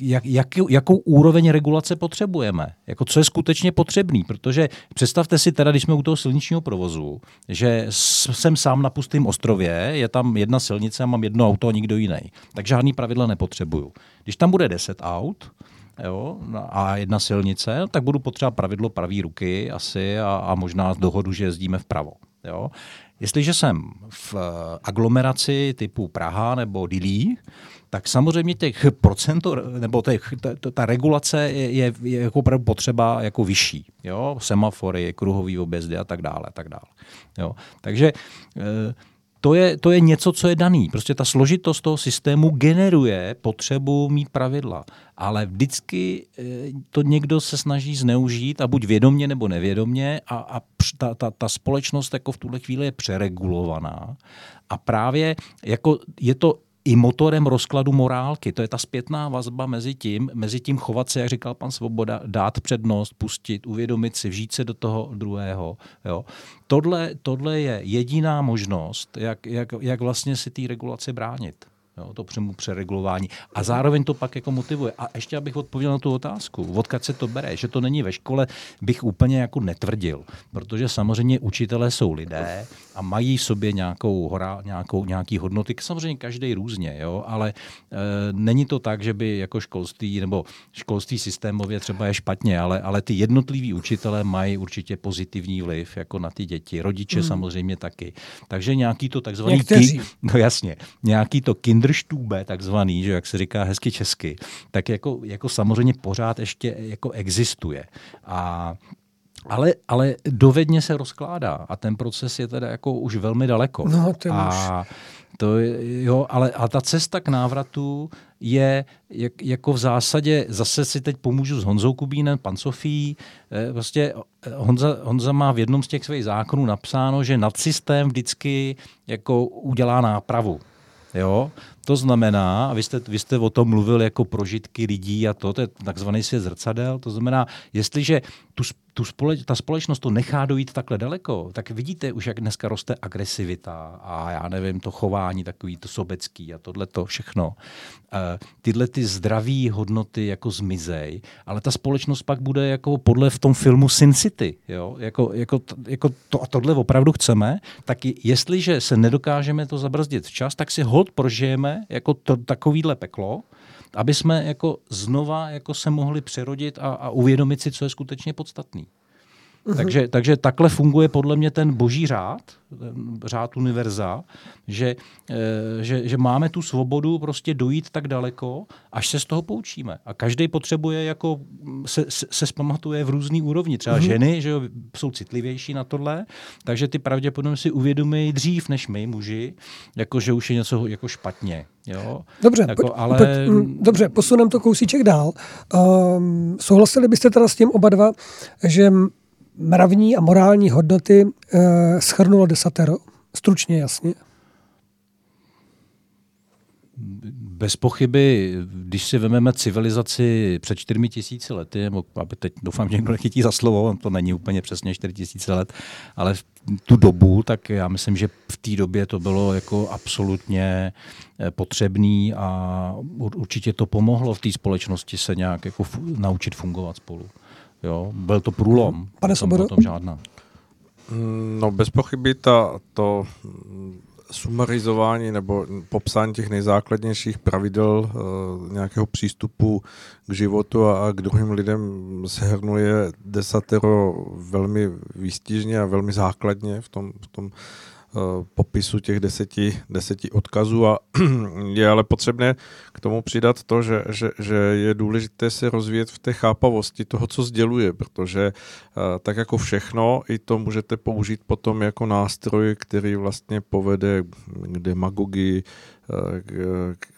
jak, jak, jakou úroveň regulace potřebujeme, jako co je skutečně potřebný, protože představte si teda, když jsme u toho silničního provozu, že jsem sám na pustém ostrově, je tam jedna silnice a mám jedno auto a nikdo jiný, tak žádný pravidla nepotřebuju. Když tam bude 10 aut, jo, a jedna silnice, tak budu potřebovat pravidlo pravý ruky asi a, a možná dohodu, že jezdíme vpravo. Jo. Jestliže jsem v aglomeraci typu Praha nebo Dilí, tak samozřejmě těch procento, nebo těch, ta, ta regulace je, je, je jako opravdu potřeba jako vyšší. Jo? Semafory, kruhový objezdy a tak dále. A tak dále. Jo? Takže e, to je, to je něco, co je daný. Prostě ta složitost toho systému generuje potřebu mít pravidla. Ale vždycky e, to někdo se snaží zneužít a buď vědomně nebo nevědomně a, a ta, ta, ta společnost jako v tuhle chvíli je přeregulovaná. A právě jako je to i motorem rozkladu morálky. To je ta zpětná vazba mezi tím, mezi tím chovat se, jak říkal pan Svoboda, dát přednost, pustit, uvědomit si, vžít se do toho druhého. Jo. Tohle, tohle je jediná možnost, jak, jak, jak vlastně si té regulaci bránit. Jo, to přemu přeregulování. A zároveň to pak jako motivuje. A ještě abych odpověděl na tu otázku, odkud se to bere, že to není ve škole, bych úplně jako netvrdil, protože samozřejmě učitelé jsou lidé a mají v sobě nějakou, hora, nějakou, nějaký hodnoty, samozřejmě každý různě, jo, ale e, není to tak, že by jako školství nebo školství systémově třeba je špatně, ale, ale ty jednotliví učitelé mají určitě pozitivní vliv jako na ty děti, rodiče hmm. samozřejmě taky. Takže nějaký to takzvaný... Ki, *laughs* no jasně, nějaký to kinder Kinderstube, takzvaný, že jak se říká hezky česky, tak jako, jako samozřejmě pořád ještě jako existuje. A ale, ale dovedně se rozkládá a ten proces je teda jako už velmi daleko. No, to a to je, jo, ale a ta cesta k návratu je jak, jako v zásadě, zase si teď pomůžu s Honzou Kubínem, pan Sofí, eh, prostě eh, Honza, Honza má v jednom z těch svých zákonů napsáno, že nadsystém vždycky jako udělá nápravu. Jo? To znamená, a vy jste, vy jste o tom mluvil jako prožitky lidí a to, to je takzvaný svět zrcadel, to znamená, jestliže tu, tu společ, ta společnost to nechá dojít takhle daleko, tak vidíte už, jak dneska roste agresivita a já nevím, to chování takový, to sobecký a tohle to všechno. E, tyhle ty zdraví hodnoty jako zmizej, ale ta společnost pak bude jako podle v tom filmu Sin City, jo? Jako, jako, jako to a tohle opravdu chceme, tak jestliže se nedokážeme to zabrzdit včas, tak si hod prožijeme jako to, takovýhle peklo, aby jsme jako znova jako se mohli přerodit a, a uvědomit si, co je skutečně podstatný. Mm-hmm. Takže, takže takhle funguje podle mě ten boží řád, řád univerza, že, eh, že, že máme tu svobodu prostě dojít tak daleko, až se z toho poučíme. A každý potřebuje jako se, se, se zpamatuje v různý úrovni. Třeba mm-hmm. ženy že jo, jsou citlivější na tohle, takže ty pravděpodobně si uvědomí dřív než my, muži, jako že už je něco jako špatně. Jo? Dobře, jako, pojď, ale... pojď, mm, dobře, posuneme to kousíček dál. Um, souhlasili byste teda s tím oba dva, že mravní a morální hodnoty e, schrnulo desatero? Stručně, jasně. Bez pochyby, když si vezmeme civilizaci před čtyřmi tisíci lety, aby teď doufám, že někdo nechytí za slovo, to není úplně přesně čtyři tisíce let, ale v tu dobu, tak já myslím, že v té době to bylo jako absolutně eh, potřebný a určitě to pomohlo v té společnosti se nějak jako naučit fungovat spolu. Jo, byl to průlom. Pane Sobodo? Tom žádná. Mm, no bez pochyby ta, to sumarizování nebo popsání těch nejzákladnějších pravidel uh, nějakého přístupu k životu a, a k druhým lidem sehrnuje desatero velmi výstižně a velmi základně v tom, v tom popisu těch deseti, deseti odkazů a *clears throat* je ale potřebné k tomu přidat to, že, že, že je důležité se rozvíjet v té chápavosti toho, co sděluje, protože eh, tak jako všechno, i to můžete použít potom jako nástroj, který vlastně povede k demagogii,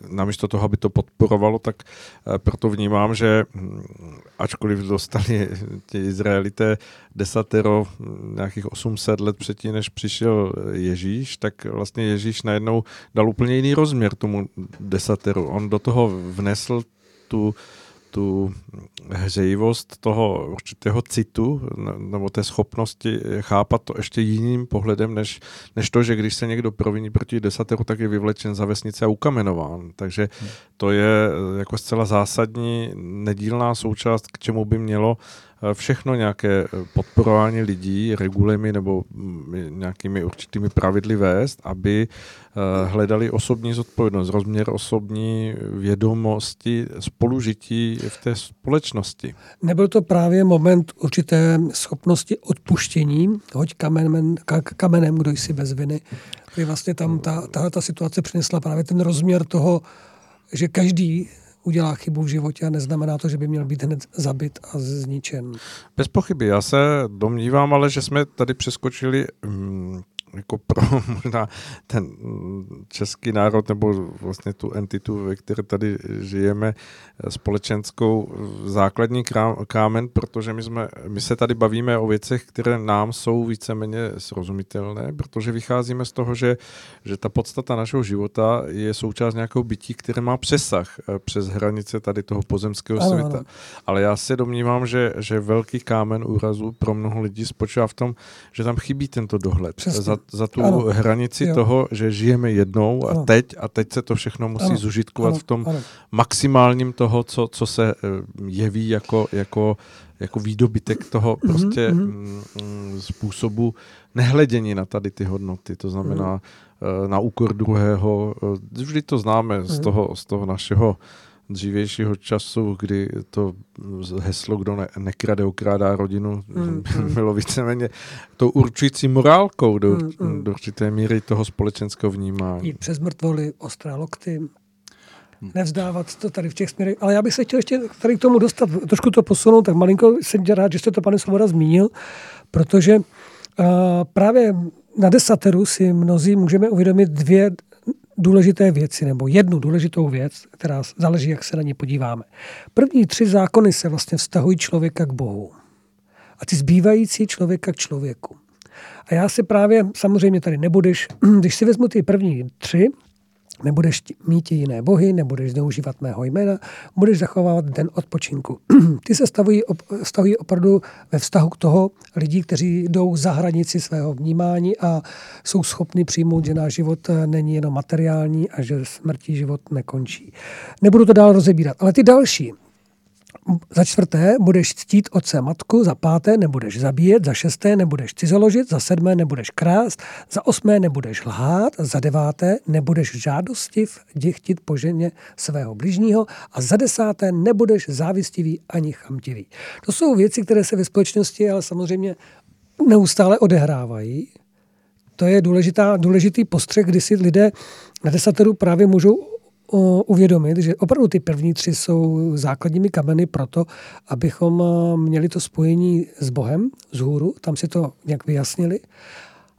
namísto toho, aby to podporovalo, tak eh, proto vnímám, že hm, ačkoliv dostali ti Izraelité desatero hm, nějakých 800 let předtím, než přišel Ježíš, tak vlastně Ježíš najednou dal úplně jiný rozměr tomu desateru. On do toho vnesl tu tu hřejivost toho určitého citu nebo té schopnosti chápat to ještě jiným pohledem, než, než to, že když se někdo proviní proti desateru, tak je vyvlečen za vesnice a ukamenován. Takže to je jako zcela zásadní nedílná součást, k čemu by mělo Eh, všechno nějaké eh, podporování lidí regulemi nebo mm, nějakými určitými pravidly vést, aby eh, hledali osobní zodpovědnost, rozměr osobní vědomosti, spolužití v té společnosti. Nebyl to právě moment určité schopnosti odpuštění, hoď kamenem, kamenem kdo jsi bez viny, kdy vlastně tam ta, tahle ta situace přinesla právě ten rozměr toho, že každý udělá chybu v životě a neznamená to, že by měl být hned zabit a zničen. Bez pochyby. Já se domnívám, ale že jsme tady přeskočili mm, jako pro *laughs* možná ten český národ nebo vlastně tu entitu, ve které tady žijeme, společenskou základní kámen, protože my, jsme, my se tady bavíme o věcech, které nám jsou víceméně srozumitelné, protože vycházíme z toho, že, že ta podstata našeho života je součást nějakého bytí, které má přesah eh, přes hranice tady toho pozemského ano, světa. Ano. Ale já se domnívám, že, že velký kámen úrazu pro mnoho lidí spočívá v tom, že tam chybí tento dohled. Přesně za tu ano. hranici jo. toho, že žijeme jednou a ano. teď a teď se to všechno musí ano. zužitkovat ano. v tom ano. maximálním toho, co, co se eh, jeví jako, jako, jako výdobytek toho mhm, prostě mm-hmm. mm, způsobu nehledění na tady ty hodnoty. To znamená mm. na úkor druhého. Eh, vždy to známe mm. z, mhm. toho, z toho našeho dřívějšího času, kdy to heslo, kdo ne, nekrade, okrádá rodinu, mm, *laughs* bylo víceméně tou určující morálkou do, mm, do určité míry toho společenského vnímání. Jít přes mrtvoly, ostré lokty. hmm. nevzdávat to tady v těch směrech. Ale já bych se chtěl ještě tady k tomu dostat, trošku to posunout, tak malinko jsem rád, že jste to, pane Svoboda, zmínil, protože uh, právě na desateru si mnozí můžeme uvědomit dvě důležité věci, nebo jednu důležitou věc, která záleží, jak se na ně podíváme. První tři zákony se vlastně vztahují člověka k Bohu. A ty zbývající člověka k člověku. A já si právě, samozřejmě tady nebudeš, *clears throat* když si vezmu ty první tři, nebudeš mít jiné bohy, nebudeš zneužívat mého jména, budeš zachovávat den odpočinku. *clears throat* Ty se stavují, stavují opravdu ve vztahu k toho lidí, kteří jdou za hranici svého vnímání a jsou schopni přijmout, že náš život eh, není jenom materiální a že smrtí život nekončí. Nebudu to dál rozebírat, ale ty další, za čtvrté budeš ctít otce matku, za páté nebudeš zabíjet, za šesté nebudeš cizoložit, za sedmé nebudeš krást, za osmé nebudeš lhát, za deváté nebudeš žádostiv děchtit po ženě svého bližního a za desáté nebudeš závistivý ani chamtivý. To jsou věci, které se ve společnosti ale samozřejmě neustále odehrávají. To je důležitá, důležitý postřeh, kdy si lidé na desateru právě můžou uvědomit, že opravdu ty první tři jsou základními kameny pro to, abychom eh, měli to spojení s Bohem z hůru, tam si to nějak vyjasnili.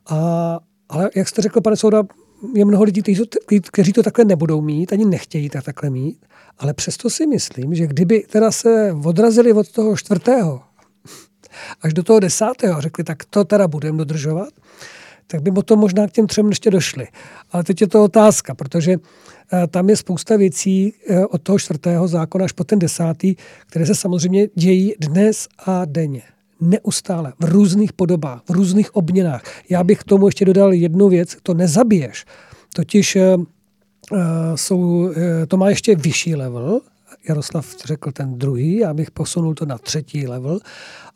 A, ale jak jste řekl, pane Souda, je mnoho lidí, kteří to, takhle nebudou mít, ani nechtějí tak takhle mít, ale přesto si myslím, že kdyby teda se odrazili od toho čtvrtého až do toho desátého, řekli, tak to teda budeme dodržovat, tak by to možná k těm třem ještě došli. Ale teď je to otázka, protože Eh, tam je spousta věcí eh, od toho čtvrtého zákona až po ten desátý, které se samozřejmě dějí dnes a denně. Neustále, v různých podobách, v různých obměnách. Já bych k tomu ještě dodal jednu věc, to nezabiješ. Totiž uh, jsou, to má ještě vyšší level, Jaroslav řekl ten druhý, já bych posunul to na třetí level.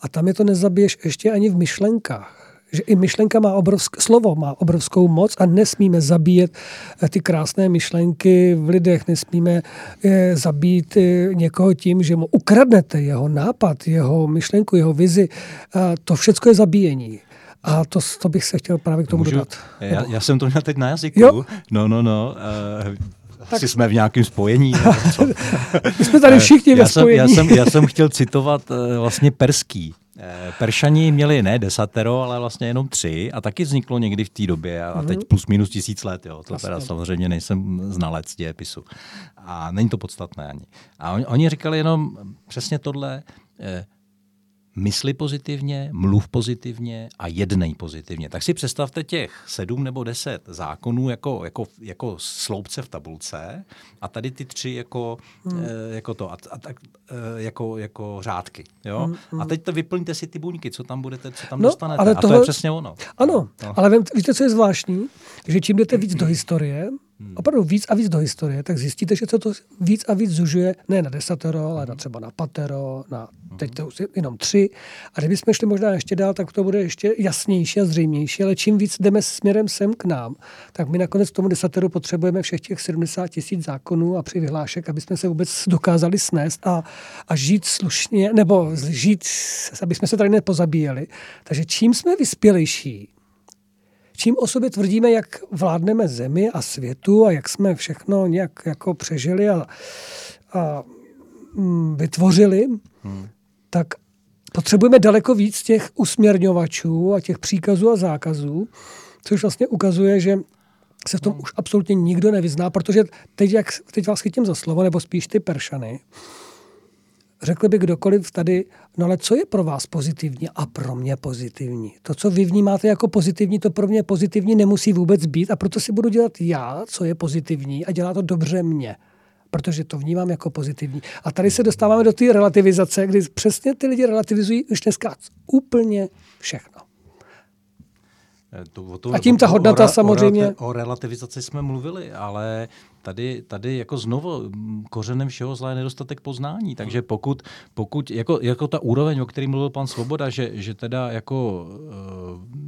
A tam je to nezabiješ ještě ani v myšlenkách že i myšlenka má obrovské, slovo má obrovskou moc a nesmíme zabíjet eh, ty krásné myšlenky v lidech, nesmíme je zabít eh, někoho tím, že mu ukradnete jeho nápad, jeho myšlenku, jeho vizi. A to všechno je zabíjení. A to, to bych se chtěl právě k tomu Můžu, dodat. Já, já jsem to měl teď na jazyku. Jo? No, no, no. Uh, tak... Asi jsme v nějakém spojení. *laughs* My jsme tady všichni ve spojení. já, jsem, já jsem chtěl citovat uh, vlastně perský. Eh, Peršani měli ne desatero, ale vlastně jenom tři a taky vzniklo někdy v té době a teď mhm. plus minus tisíc let. Jo. To teda samozřejmě nejsem znalec dějepisu. A není to podstatné ani. A oni, oni říkali jenom přesně tohle, eh, mysli pozitivně, mluv pozitivně a jednej pozitivně. Tak si představte těch sedm nebo deset zákonů jako, jako, jako sloupce v tabulce a tady ty tři jako, hmm. e, jako to, a, a tak, e, jako, jako řádky. Jo? Hmm, hmm. A teď to vyplňte si ty buňky, co tam budete, co tam no, dostanete. Ale tohle... A to je přesně ono. Ano, no. ale víte, co je zvláštní? Že čím jdete víc do *clears throat* historie. Opravdu víc a víc do historie, tak zjistíte, že se to víc a víc zužuje ne na desatero, ale na třeba na patero, na teď to už jenom tři. A kdybychom šli možná ještě dál, tak to bude ještě jasnější a zřejmější, ale čím víc jdeme směrem sem k nám, tak my nakonec tomu desateru potřebujeme všech těch 70 tisíc zákonů a při vyhlášek, aby jsme se vůbec dokázali snést a, a žít slušně, nebo žít, aby jsme se tady nepozabíjeli. Takže čím jsme vyspělejší, čím o sobě tvrdíme, jak vládneme zemi a světu a jak jsme všechno nějak jako přežili a, a mm, vytvořili, hmm. tak potřebujeme daleko víc těch usměrňovačů a těch příkazů a zákazů, což vlastně ukazuje, že se v tom hmm. už absolutně nikdo nevyzná, protože teď, jak, teď vás chytím za slovo, nebo spíš ty peršany, řekl by kdokoliv tady, no ale co je pro vás pozitivní a pro mě pozitivní? To, co vy vnímáte jako pozitivní, to pro mě pozitivní nemusí vůbec být a proto si budu dělat já, co je pozitivní a dělá to dobře mě protože to vnímám jako pozitivní. A tady se dostáváme do té relativizace, kdy přesně ty lidi relativizují už dneska úplně všechno. Eh, to, to, a tím ta hodnota o, samozřejmě... O, o relativizaci jsme mluvili, ale tady, tady jako znovu kořenem všeho zla je nedostatek poznání. Takže pokud, pokud jako, jako ta úroveň, o který mluvil pan Svoboda, že, že teda jako uh,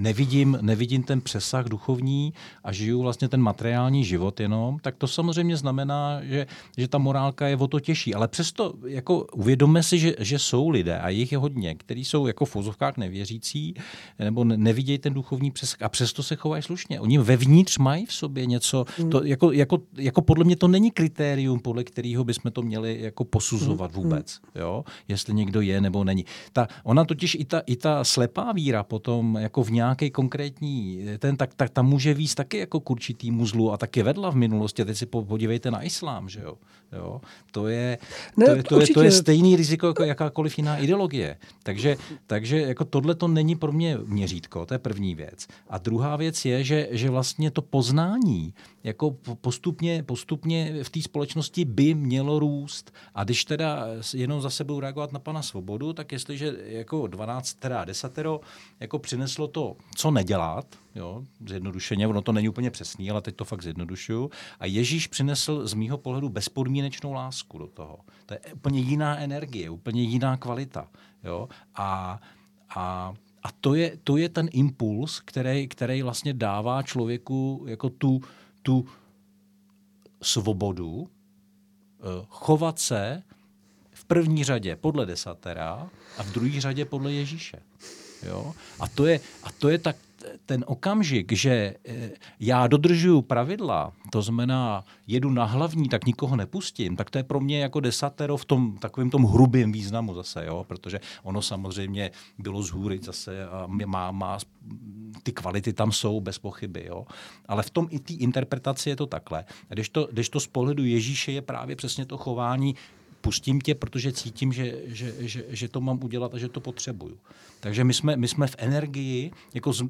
nevidím, nevidím ten přesah duchovní a žiju vlastně ten materiální život jenom, tak to samozřejmě znamená, že, že ta morálka je o to těžší. Ale přesto jako uvědomme si, že, že jsou lidé, a jich je hodně, kteří jsou jako v fozovkách nevěřící, nebo nevidějí ten duchovní přesah a přesto se chovají slušně. Oni vevnitř mají v sobě něco, to, hmm. jako, jako, jako podle mě to není kritérium, podle kterého bychom to měli jako posuzovat hmm. vůbec, jo? jestli někdo je nebo není. Ta, ona totiž i ta, i ta slepá víra potom jako v nějaké konkrétní, ten, tak, tak ta může víc taky jako k určitýmu zlu a taky vedla v minulosti. A teď si podívejte na islám, že jo. jo? To, je, ne, to, je, to, je, to je stejný riziko jako jakákoliv jiná ideologie. Takže, takže jako tohle to není pro mě měřítko, to je první věc. A druhá věc je, že, že vlastně to poznání jako postupně, postupně v té společnosti by mělo růst. A když teda jenom za sebou reagovat na pana Svobodu, tak jestliže jako 12, teda 10 jako přineslo to, co nedělat, jo, zjednodušeně, ono to není úplně přesný, ale teď to fakt zjednodušuju. A Ježíš přinesl z mýho pohledu bezpodmínečnou lásku do toho. To je úplně jiná energie, úplně jiná kvalita. Jo? A, a a to je, to je ten impuls, který, který vlastně dává člověku jako tu, tu svobodu eh, chovat se v první řadě podle desatera a v druhé řadě podle Ježíše. Jo? A, to je, a to je tak ten okamžik, že eh, já dodržuju pravidla, to znamená jedu na hlavní, tak nikoho nepustím, tak to je pro mě jako desatero v tom takovém tom hrubém významu zase, jo? protože ono samozřejmě bylo z hůry zase a má, má, ty kvality tam jsou bez pochyby, jo? ale v tom i té interpretaci je to takhle. Když to, když to z pohledu Ježíše je právě přesně to chování, pustím tě, protože cítím, že, že, že, že to mám udělat a že to potřebuju. Takže my jsme, my jsme v energii, jako z,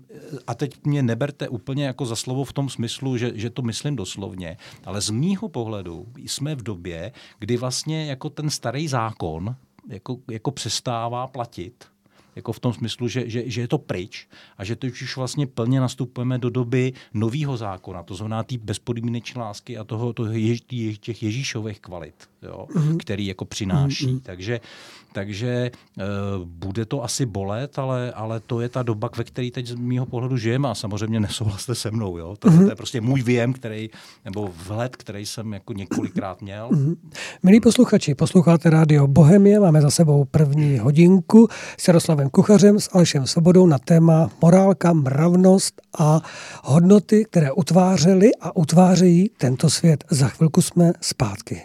a teď mě neberte úplně jako za slovo v tom smyslu, že, že to myslím doslovně, ale z mýho pohledu jsme v době, kdy vlastně jako ten starý zákon jako, jako přestává platit jako v tom smyslu, že, že, že je to pryč a že teď už vlastně plně nastupujeme do doby nového zákona, to znamená té bezpodmínečné lásky a toho, toho jež, těch Ježíšových kvalit, jo, mm-hmm. který jako přináší. Mm-hmm. Takže takže uh, bude to asi bolet, ale, ale to je ta doba, ve které teď z mého pohledu žijeme a samozřejmě nesouhlaste se mnou. Jo? To, mm-hmm. to je prostě můj věm, který, nebo vhled, který jsem jako několikrát měl. Mm-hmm. Milí posluchači, posloucháte rádio Bohemie, máme za sebou první hodinku s Jaroslavem Kuchařem, s Alešem Sobodou na téma morálka, mravnost a hodnoty, které utvářely a utvářejí tento svět. Za chvilku jsme zpátky.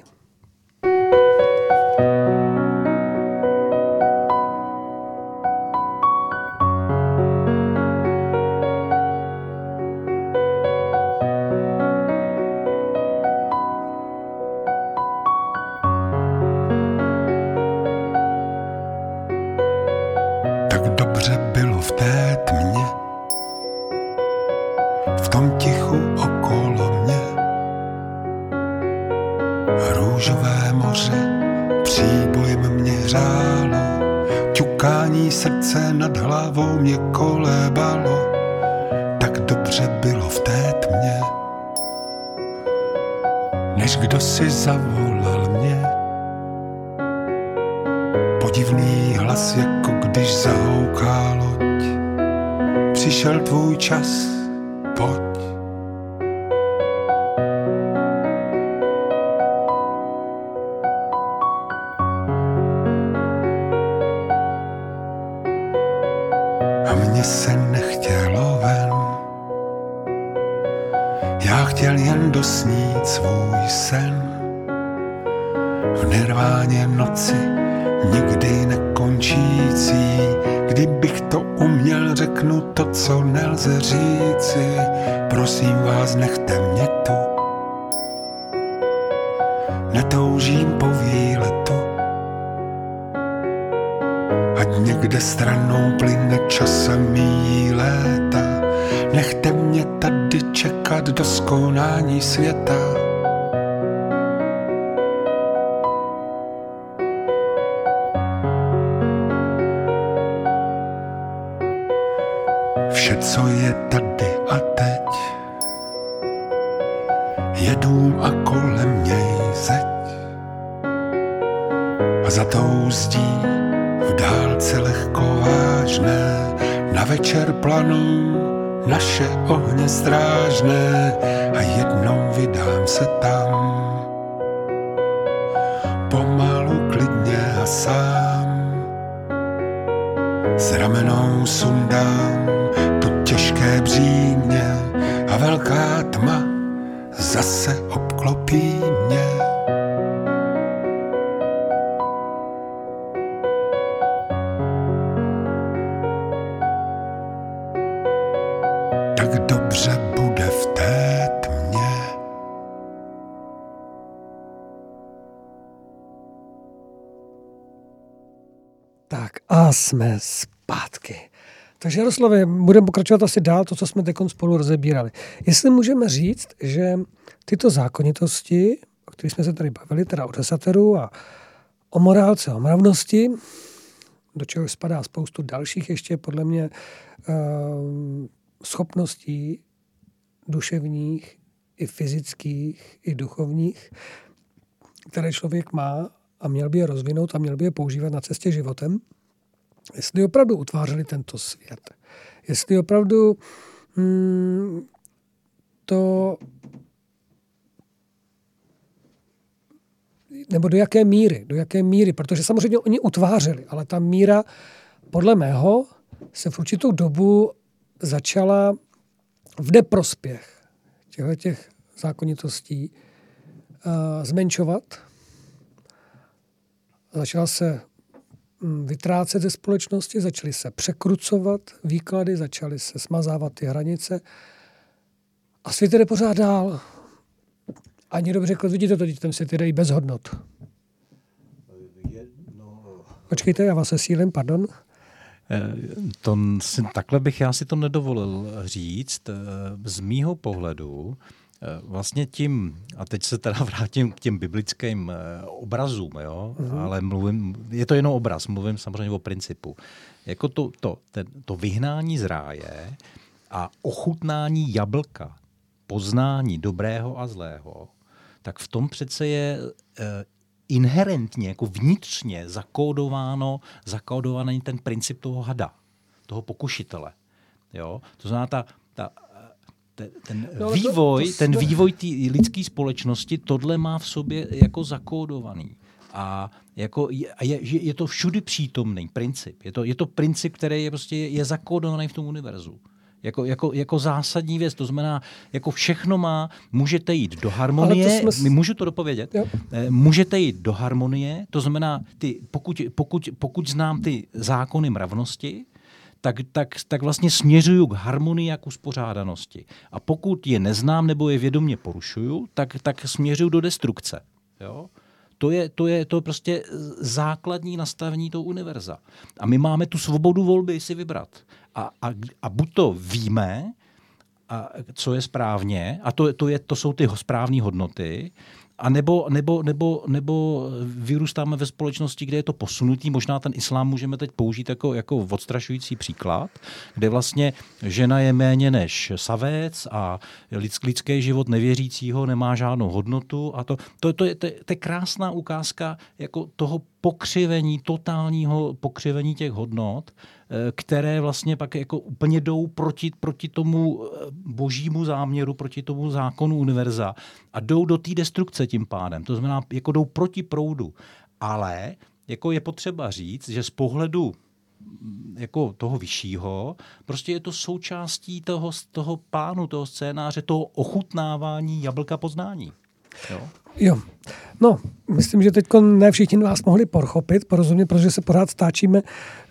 Vše, co je tady a teď, je dům a kolem něj zeď. A za tou zdí v dálce lehko vážné na večer planou naše ohně strážné a jednou vydám se tam. Jaroslave, budeme pokračovat asi dál to, co jsme teď spolu rozebírali. Jestli můžeme říct, že tyto zákonitosti, o kterých jsme se tady bavili, teda o desateru a o morálce, o mravnosti, do čeho spadá spoustu dalších ještě podle mě eh, schopností duševních, i fyzických, i duchovních, které člověk má a měl by je rozvinout a měl by je používat na cestě životem, jestli opravdu utvářeli tento svět, jestli opravdu hmm, to nebo do jaké míry, do jaké míry, protože samozřejmě oni utvářeli, ale ta míra podle mého se v určitou dobu začala v neprospěch těchto těch zákonitostí uh, zmenšovat. Začala se vytrácet ze společnosti, začaly se překrucovat výklady, začaly se smazávat ty hranice a svět jde pořád dál. A někdo řekl, vidíte to, ten svět jde i bez hodnot. Počkejte, já vás sílem, pardon. Eh, to, takhle bych já si to nedovolil říct. Eh, z mýho pohledu vlastně tím, a teď se teda *laughs* vrátím k těm biblickým obrazům, jo, mm-hmm. ale mluvím, je to jenom obraz, mluvím samozřejmě o principu. Jako to, to, ten, to vyhnání z ráje a ochutnání jablka, poznání dobrého a zlého, tak v tom přece je inherentně, jako vnitřně zakódováno, zakódovaný ten princip toho hada, toho pokušitele. Jo? To znamená, ta, ta, ten, ten no, vývoj, to, to, ten vývoj té lidské společnosti tohle má v sobě jako zakódovaný. A jako je, je, je to všudy přítomný princip. Je to, je to princip, který je, prostě, je zakódovaný v tom univerzu. Jako, jako, jako zásadní věc. To znamená, jako všechno má, můžete jít do harmonie, jsme... můžu to dopovědět? Jo. Eh, můžete jít do harmonie, to znamená, ty, pokud, pokud, pokud znám ty zákony mravnosti, tak, tak, tak vlastně směřuju k harmonii a k uspořádanosti. A pokud je neznám nebo je vědomě porušuju, tak, tak směřuju do destrukce. Jo? To je, to je to prostě základní nastavení toho univerza. A my máme tu svobodu volby si vybrat. A, a, a buď to víme, a co je správně, a to, to, je, to jsou ty správné hodnoty, a nebo, nebo, nebo, nebo vyrůstáme ve společnosti, kde je to posunutý. Možná ten islám můžeme teď použít jako, jako odstrašující příklad, kde vlastně žena je méně než savec a lidský život nevěřícího nemá žádnou hodnotu. A to, to, to, je, to, to je krásná ukázka jako toho pokřivení, totálního pokřivení těch hodnot, Eh, které vlastně pak jako úplně jdou proti, proti tomu eh, božímu záměru, proti tomu zákonu univerza a jdou do té destrukce tím pádem. To znamená, jako jdou proti proudu. Ale jako je potřeba říct, že z pohledu mm, jako toho vyššího, prostě je to součástí toho, toho plánu, toho scénáře, toho ochutnávání jablka poznání. Jo. Jo. No, myslím, že teď ne všichni vás mohli pochopit, porozumět, protože se pořád stáčíme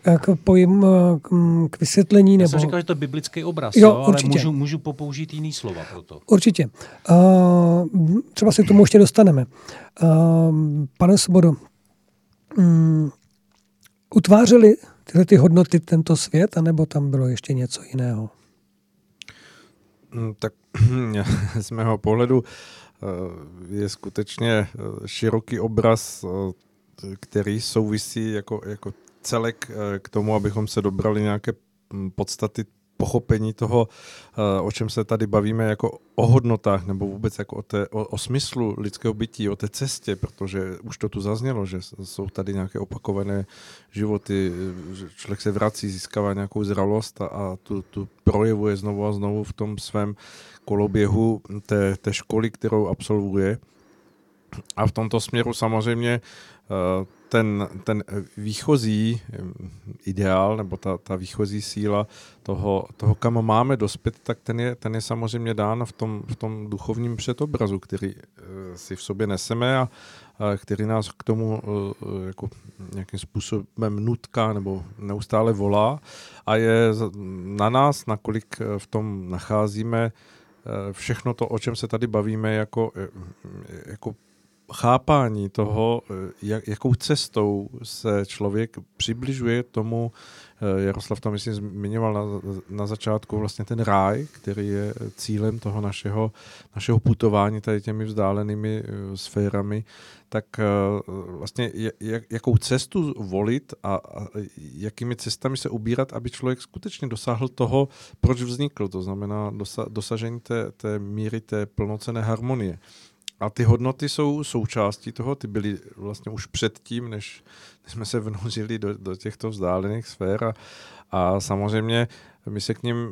eh, k pojím eh, k vysvětlení. Já nebo... jsem říkal, že to je biblický obraz, jo, jo, ale můžu, můžu popoužít jiný slova pro to. Určitě. Uh, třeba se k tomu ještě dostaneme. Uh, pane Svobodo, um, utvářeli tyhle ty hodnoty tento svět, anebo tam bylo ještě něco jiného? Hmm, tak *clears throat* z mého pohledu je skutečně eh, široký obraz, eh, který souvisí jako, jako celek k tomu, abychom se dobrali nějaké hm, podstaty pochopení toho, eh, o čem se tady bavíme, jako o hodnotách nebo vůbec jako o, té, o, o smyslu lidského bytí, o té cestě, protože už to tu zaznělo, že jsou tady nějaké opakované životy, že člověk se vrací, získává nějakou zralost a, a tu, tu projevuje znovu a znovu v tom svém koloběhu té, té školy, kterou absolvuje. A v tomto směru samozřejmě eh, ten, ten výchozí eh, ideál nebo ta, ta výchozí síla toho, toho, kam máme dospět, tak ten je, ten je samozřejmě dán v tom, v tom duchovním předobrazu, který eh, si v sobě neseme a, a který nás k tomu jako nějakým způsobem nutká nebo neustále volá. A je na nás, nakolik v tom nacházíme všechno to, o čem se tady bavíme, jako, jako chápání toho, eh, jak, jakou cestou se člověk přibližuje tomu, eh, Jaroslav to myslím zmiňoval na, na začátku, vlastně ten ráj, který je cílem toho našeho, našeho putování tady těmi vzdálenými eh, sférami, tak vlastně jak, jakou cestu volit a, a jakými cestami se ubírat, aby člověk skutečně dosáhl toho, proč vznikl, to znamená dosa, dosažení té, té míry, té plnocené harmonie. A ty hodnoty jsou součástí toho, ty byly vlastně už předtím, než, jsme se vnořili do, do těchto vzdálených sfér a, a samozřejmě my se k ním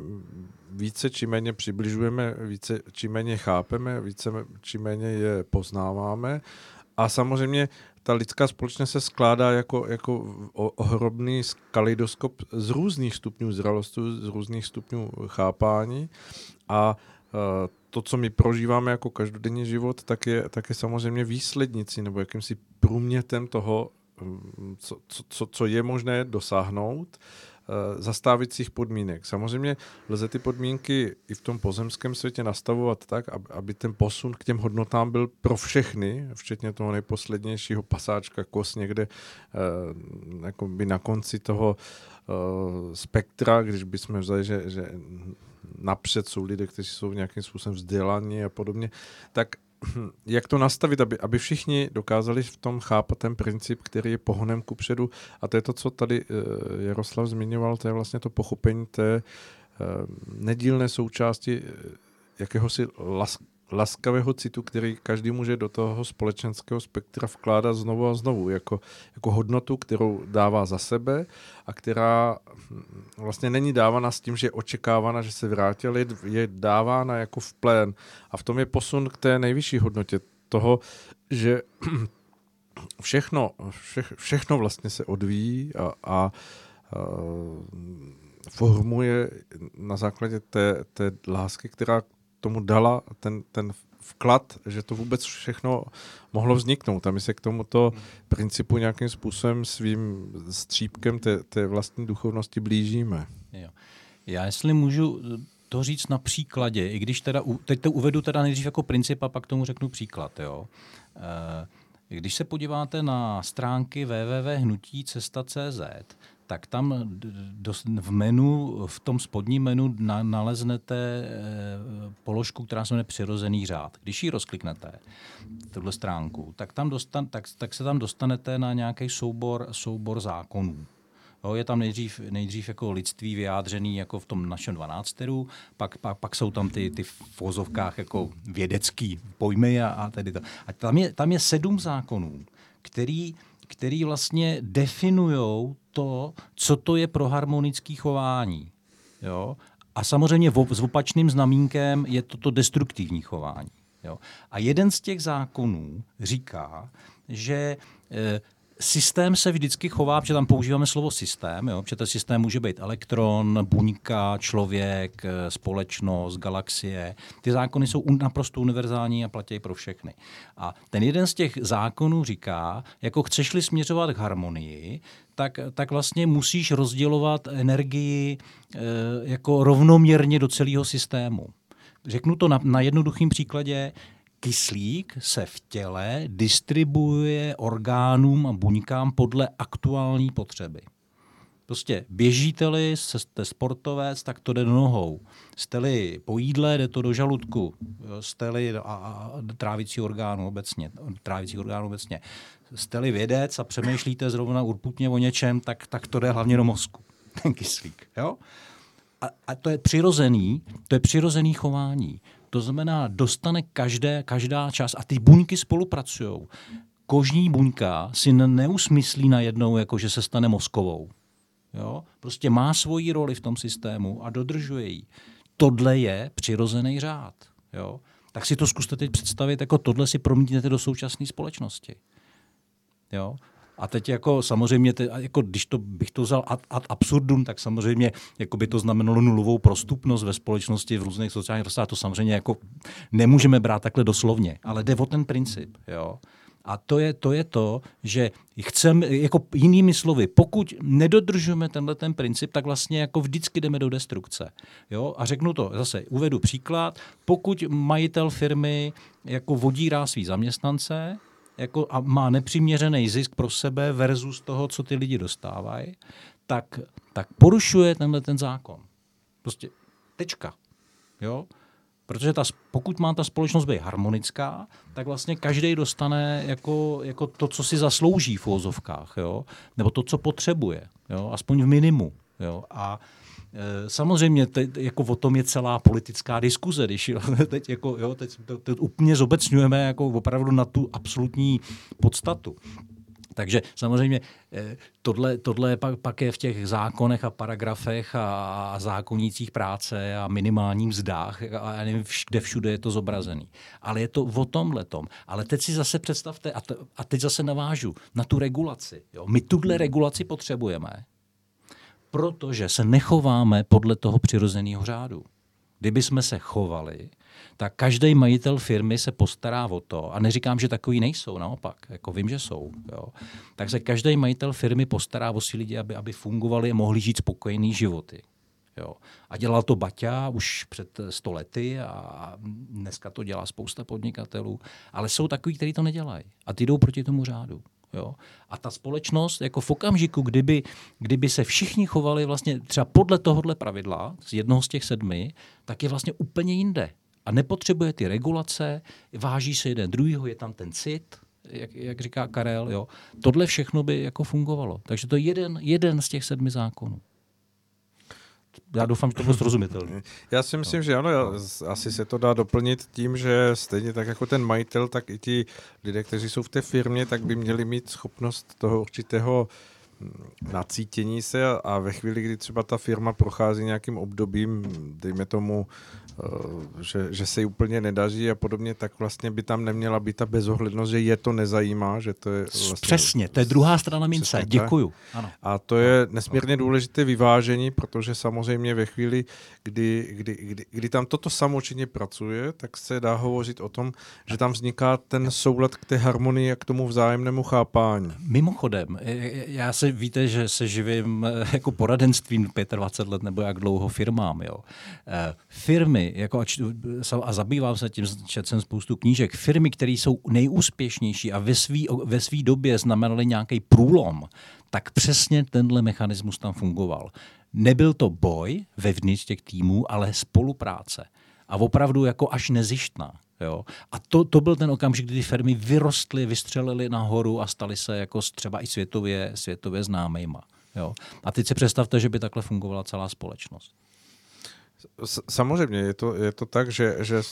více či méně přibližujeme, více či méně chápeme, více či méně je poznáváme. A samozřejmě ta lidská společnost se skládá jako, jako ohromný kaleidoskop z různých stupňů zralosti, z různých stupňů chápání. A to, co my prožíváme jako každodenní život, tak je, tak je samozřejmě výslednicí nebo jakýmsi průmětem toho, mm, co, co, co je možné dosáhnout uh, za stávajících podmínek. Samozřejmě lze ty podmínky i v tom pozemském světě nastavovat tak, aby, ten posun k těm hodnotám byl pro všechny, včetně toho nejposlednějšího pasáčka kos někde by na konci toho uh, spektra, když bychom vzali, že, že napřed jsou lidé, kteří jsou nějakým způsobem vzdělaní a podobně, tak *clears throat* jak to nastavit, aby, aby všichni dokázali v tom chápat ten princip, který je pohonem ku předu. A to je to, co tady eh, Jaroslav zmiňoval, to je vlastně to pochopení té eh, nedílné součásti eh, jakéhosi las, laskavého citu, který každý může do toho společenského spektra vkládat znovu a znovu, jako, jako hodnotu, kterou dává za sebe a která hm, vlastně není dávána s tím, že je očekávána, že se vrátí, ale je dávána jako v plén. A v tom je posun k té nejvyšší hodnotě toho, že *clears throat* všechno, vše, všechno vlastně se odvíjí a, a, a formuje na základě té, té lásky, která tomu dala ten, ten vklad, že to vůbec všechno mohlo vzniknout. A my se k tomuto principu nějakým způsobem svým střípkem té, té vlastní duchovnosti blížíme. Jo. Já jestli můžu to říct na příkladě, i když teda, teď to uvedu teda nejdřív jako princip a pak tomu řeknu příklad. Jo. E, když se podíváte na stránky www.hnutí.cesta.cz, tak tam v menu, v tom spodním menu naleznete eh, položku, která se jmenuje přirozený řád. Když ji rozkliknete, tuhle stránku, tak, tam dostan, tak, tak se tam dostanete na nějaký soubor, soubor zákonů. Jo, je tam nejdřív, nejdřív jako lidství vyjádřený jako v tom našem 12. Pak, pak, pak jsou tam ty, ty v vozovkách jako vědecký pojmy a, a tedy to. A tam je, tam je sedm zákonů, který který vlastně definují to, co to je pro harmonické chování. Jo? A samozřejmě s opačným znamínkem je toto destruktivní chování. Jo? A jeden z těch zákonů říká, že e, systém se vždycky chová, protože tam používáme slovo systém, jo? protože ten systém může být elektron, buňka, člověk, eh, společnost, galaxie. Ty zákony jsou naprosto univerzální a platí pro všechny. A ten jeden z těch zákonů říká, jako chceš-li směřovat k harmonii, tak, tak vlastně musíš rozdělovat energii e, jako rovnoměrně do celého systému. Řeknu to na, na jednoduchém příkladě kyslík se v těle distribuuje orgánům a buňkám podle aktuální potřeby. Prostě běžíte-li, jste sportovec, tak to jde do nohou. Jste-li po jídle, jde to do žaludku. Jste-li a, a trávicí orgánu obecně. Trávicí orgánu obecně. Jste-li vědec a přemýšlíte zrovna urputně o něčem, tak, tak to jde hlavně do mozku. Ten kyslík. Jo? a, a to je přirozený, to je přirozený chování. To znamená, dostane každé, každá část a ty buňky spolupracují. Kožní buňka si neusmyslí najednou, jako že se stane mozkovou. Jo? Prostě má svoji roli v tom systému a dodržuje ji. Tohle je přirozený řád. Jo? Tak si to zkuste teď představit, jako tohle si promítnete do současné společnosti. Jo? A teď jako samozřejmě, te, jako když to, bych to vzal ad, ad absurdum, tak samozřejmě jako by to znamenalo nulovou prostupnost ve společnosti v různých sociálních vrstvách. To samozřejmě jako nemůžeme brát takhle doslovně, ale jde o ten princip. Jo? A to je, to je to, že chceme, jako jinými slovy, pokud nedodržujeme tenhle ten princip, tak vlastně jako vždycky jdeme do destrukce. Jo? A řeknu to zase, uvedu příklad. Pokud majitel firmy jako vodírá svý zaměstnance, jako a má nepřiměřený zisk pro sebe versus toho, co ty lidi dostávají, tak, tak porušuje tenhle ten zákon. Prostě tečka. Jo? Protože ta, pokud má ta společnost být harmonická, tak vlastně každý dostane jako, jako to, co si zaslouží v úzovkách, jo? nebo to, co potřebuje, jo? aspoň v minimu. Jo? A Samozřejmě teď, jako o tom je celá politická diskuze, když jo, *laughs* teď, jako, jo, teď to, to úplně zobecňujeme jako opravdu na tu absolutní podstatu. Takže samozřejmě eh, tohle, tohle pak, pak je v těch zákonech a paragrafech a, a zákonnících práce a minimálním mzdách a já nevím, kde všude je to zobrazený. Ale je to o tomhle tom. Ale teď si zase představte, a, to, a teď zase navážu, na tu regulaci. Jo. My tuhle regulaci potřebujeme, protože se nechováme podle toho přirozeného řádu. Kdyby jsme se chovali tak každý majitel firmy se postará o to, a neříkám, že takový nejsou, naopak, jako vím, že jsou, jo. tak se každý majitel firmy postará o si lidi, aby, aby fungovali a mohli žít spokojený životy. Jo. A dělal to Baťa už před sto lety a dneska to dělá spousta podnikatelů, ale jsou takový, kteří to nedělají a ty jdou proti tomu řádu. Jo? A ta společnost, jako v okamžiku, kdyby, kdyby se všichni chovali vlastně třeba podle tohohle pravidla, z jednoho z těch sedmi, tak je vlastně úplně jinde a nepotřebuje ty regulace, váží se jeden druhýho, je tam ten cit, jak, jak říká Karel, jo. Tohle všechno by jako fungovalo. Takže to je jeden, jeden z těch sedmi zákonů. Já doufám, že to bylo srozumitelné. Já si myslím, no. že ano, asi se to dá doplnit tím, že stejně tak jako ten majitel, tak i ti lidé, kteří jsou v té firmě, tak by měli mít schopnost toho určitého hm, nacítění se a, a ve chvíli, kdy třeba ta firma prochází nějakým obdobím, dejme tomu Eh, že, že se jí úplně nedaří a podobně, tak vlastně by tam neměla být ta bezohlednost, že je to nezajímá, že to je vlastně... Přesně, to je druhá strana mince, děkuju. Ano. A to je nesmírně důležité vyvážení, protože samozřejmě ve chvíli, kdy, kdy, kdy, kdy tam toto samočinně pracuje, tak se dá hovořit o tom, že tam vzniká ten soulad k té harmonii a k tomu vzájemnému chápání. Mimochodem, já se víte, že se živím eh, jako poradenstvím 25 let nebo jak dlouho firmám. Jo. Eh, firmy jako a, čtu, a zabývám se tím, četl jsem spoustu knížek, firmy, které jsou nejúspěšnější a ve své ve svý době znamenaly nějaký průlom, tak přesně tenhle mechanismus tam fungoval. Nebyl to boj vevnitř těch týmů, ale spolupráce. A opravdu jako až nezištná. Jo? A to, to byl ten okamžik, kdy firmy vyrostly, vystřelily nahoru a staly se jako třeba i světově, světově známejma. Jo? A teď si představte, že by takhle fungovala celá společnost. Samozřejmě, je to, je to tak, že, že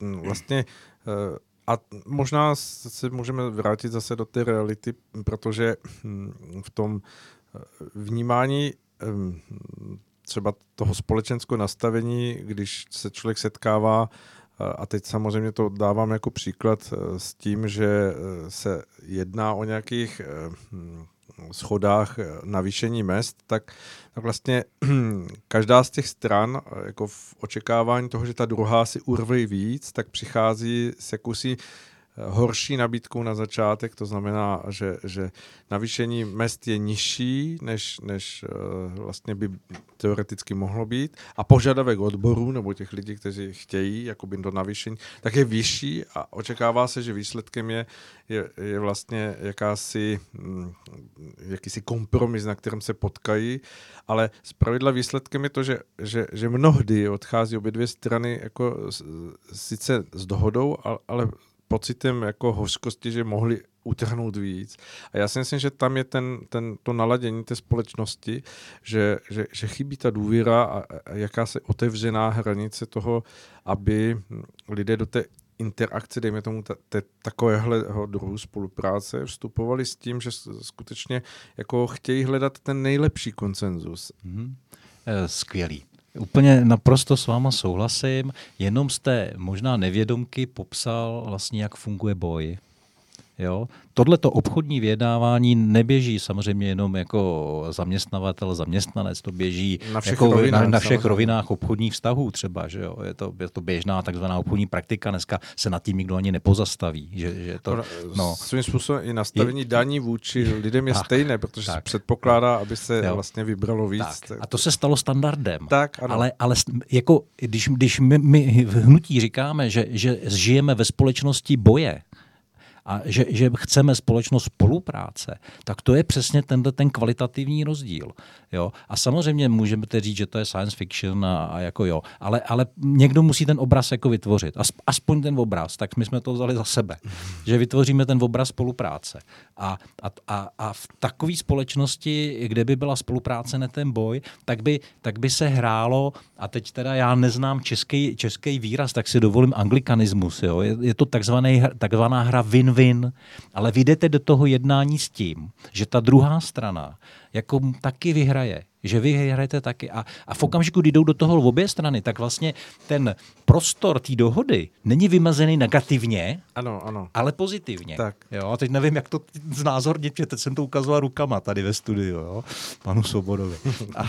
vlastně eh, a možná se můžeme vrátit zase do té reality, protože hm, v tom eh, vnímání hm, třeba toho společenského nastavení, když se člověk setkává, a teď samozřejmě to dávám jako příklad eh, s tím, že se jedná o nějakých hm, schodách eh, navýšení mest, tak, tak vlastně *clears throat* každá z těch stran eh, jako v očekávání toho, že ta druhá si urve víc, tak přichází se kusí horší nabídkou na začátek, to znamená, že, že navýšení mest je nižší, než, než uh, vlastně by teoreticky mohlo být. A požadavek odborů nebo těch lidí, kteří chtějí jakoby do navýšení, tak je vyšší a očekává se, že výsledkem je, je, je vlastně jakási, hm, jakýsi kompromis, na kterém se potkají, ale z pravidla výsledkem je to, že, že, že mnohdy odchází obě dvě strany jako sice s dohodou, ale pocitem jako hořkosti, že mohli utrhnout víc. A já si myslím, že tam je ten, ten, to naladění té společnosti, že, že, že chybí ta důvěra a, a jakási otevřená hranice toho, aby lidé do té interakce, dejme tomu ta, te, takovéhle druhu spolupráce, vstupovali s tím, že skutečně jako chtějí hledat ten nejlepší konsenzus. Mm-hmm. Skvělý. Úplně naprosto s váma souhlasím, jenom jste možná nevědomky popsal vlastně, jak funguje boj. Jo? Tohle to obchodní vyjednávání neběží samozřejmě jenom jako zaměstnavatel, zaměstnanec, to běží na všech, jako rovinách, na, na všech rovinách obchodních vztahů třeba. Že jo? Je, to, je to běžná takzvaná obchodní praktika, dneska se nad tím nikdo ani nepozastaví. Že, že to, no. Svým způsobem i nastavení je, daní vůči lidem je tak, stejné, protože tak, se předpokládá, aby se jo. vlastně vybralo víc. Tak. A to se stalo standardem. Tak, ano. Ale, ale jako, když, když my, my v hnutí říkáme, že, že žijeme ve společnosti boje, a že, že chceme společnost spolupráce, tak to je přesně tenhle ten kvalitativní rozdíl. Jo? A samozřejmě můžeme říct, že to je science fiction a, a jako jo, ale, ale někdo musí ten obraz jako vytvořit. Aspoň ten obraz, tak my jsme to vzali za sebe, že vytvoříme ten obraz spolupráce. A, a, a, a v takové společnosti, kde by byla spolupráce, ne ten boj, tak by, tak by se hrálo, a teď teda já neznám český, český výraz, tak si dovolím anglikanismus. Jo? Je, je to takzvaný, takzvaná hra win-win, ale vy jdete do toho jednání s tím, že ta druhá strana jako taky vyhraje že vy hrajete taky. A, a v okamžiku, kdy jdou do toho obě strany, tak vlastně ten prostor té dohody není vymazený negativně, ano, ano. ale pozitivně. Tak. Jo, a teď nevím, jak to znázornit, že teď jsem to ukazoval rukama tady ve studiu, jo, panu Sobodovi. A,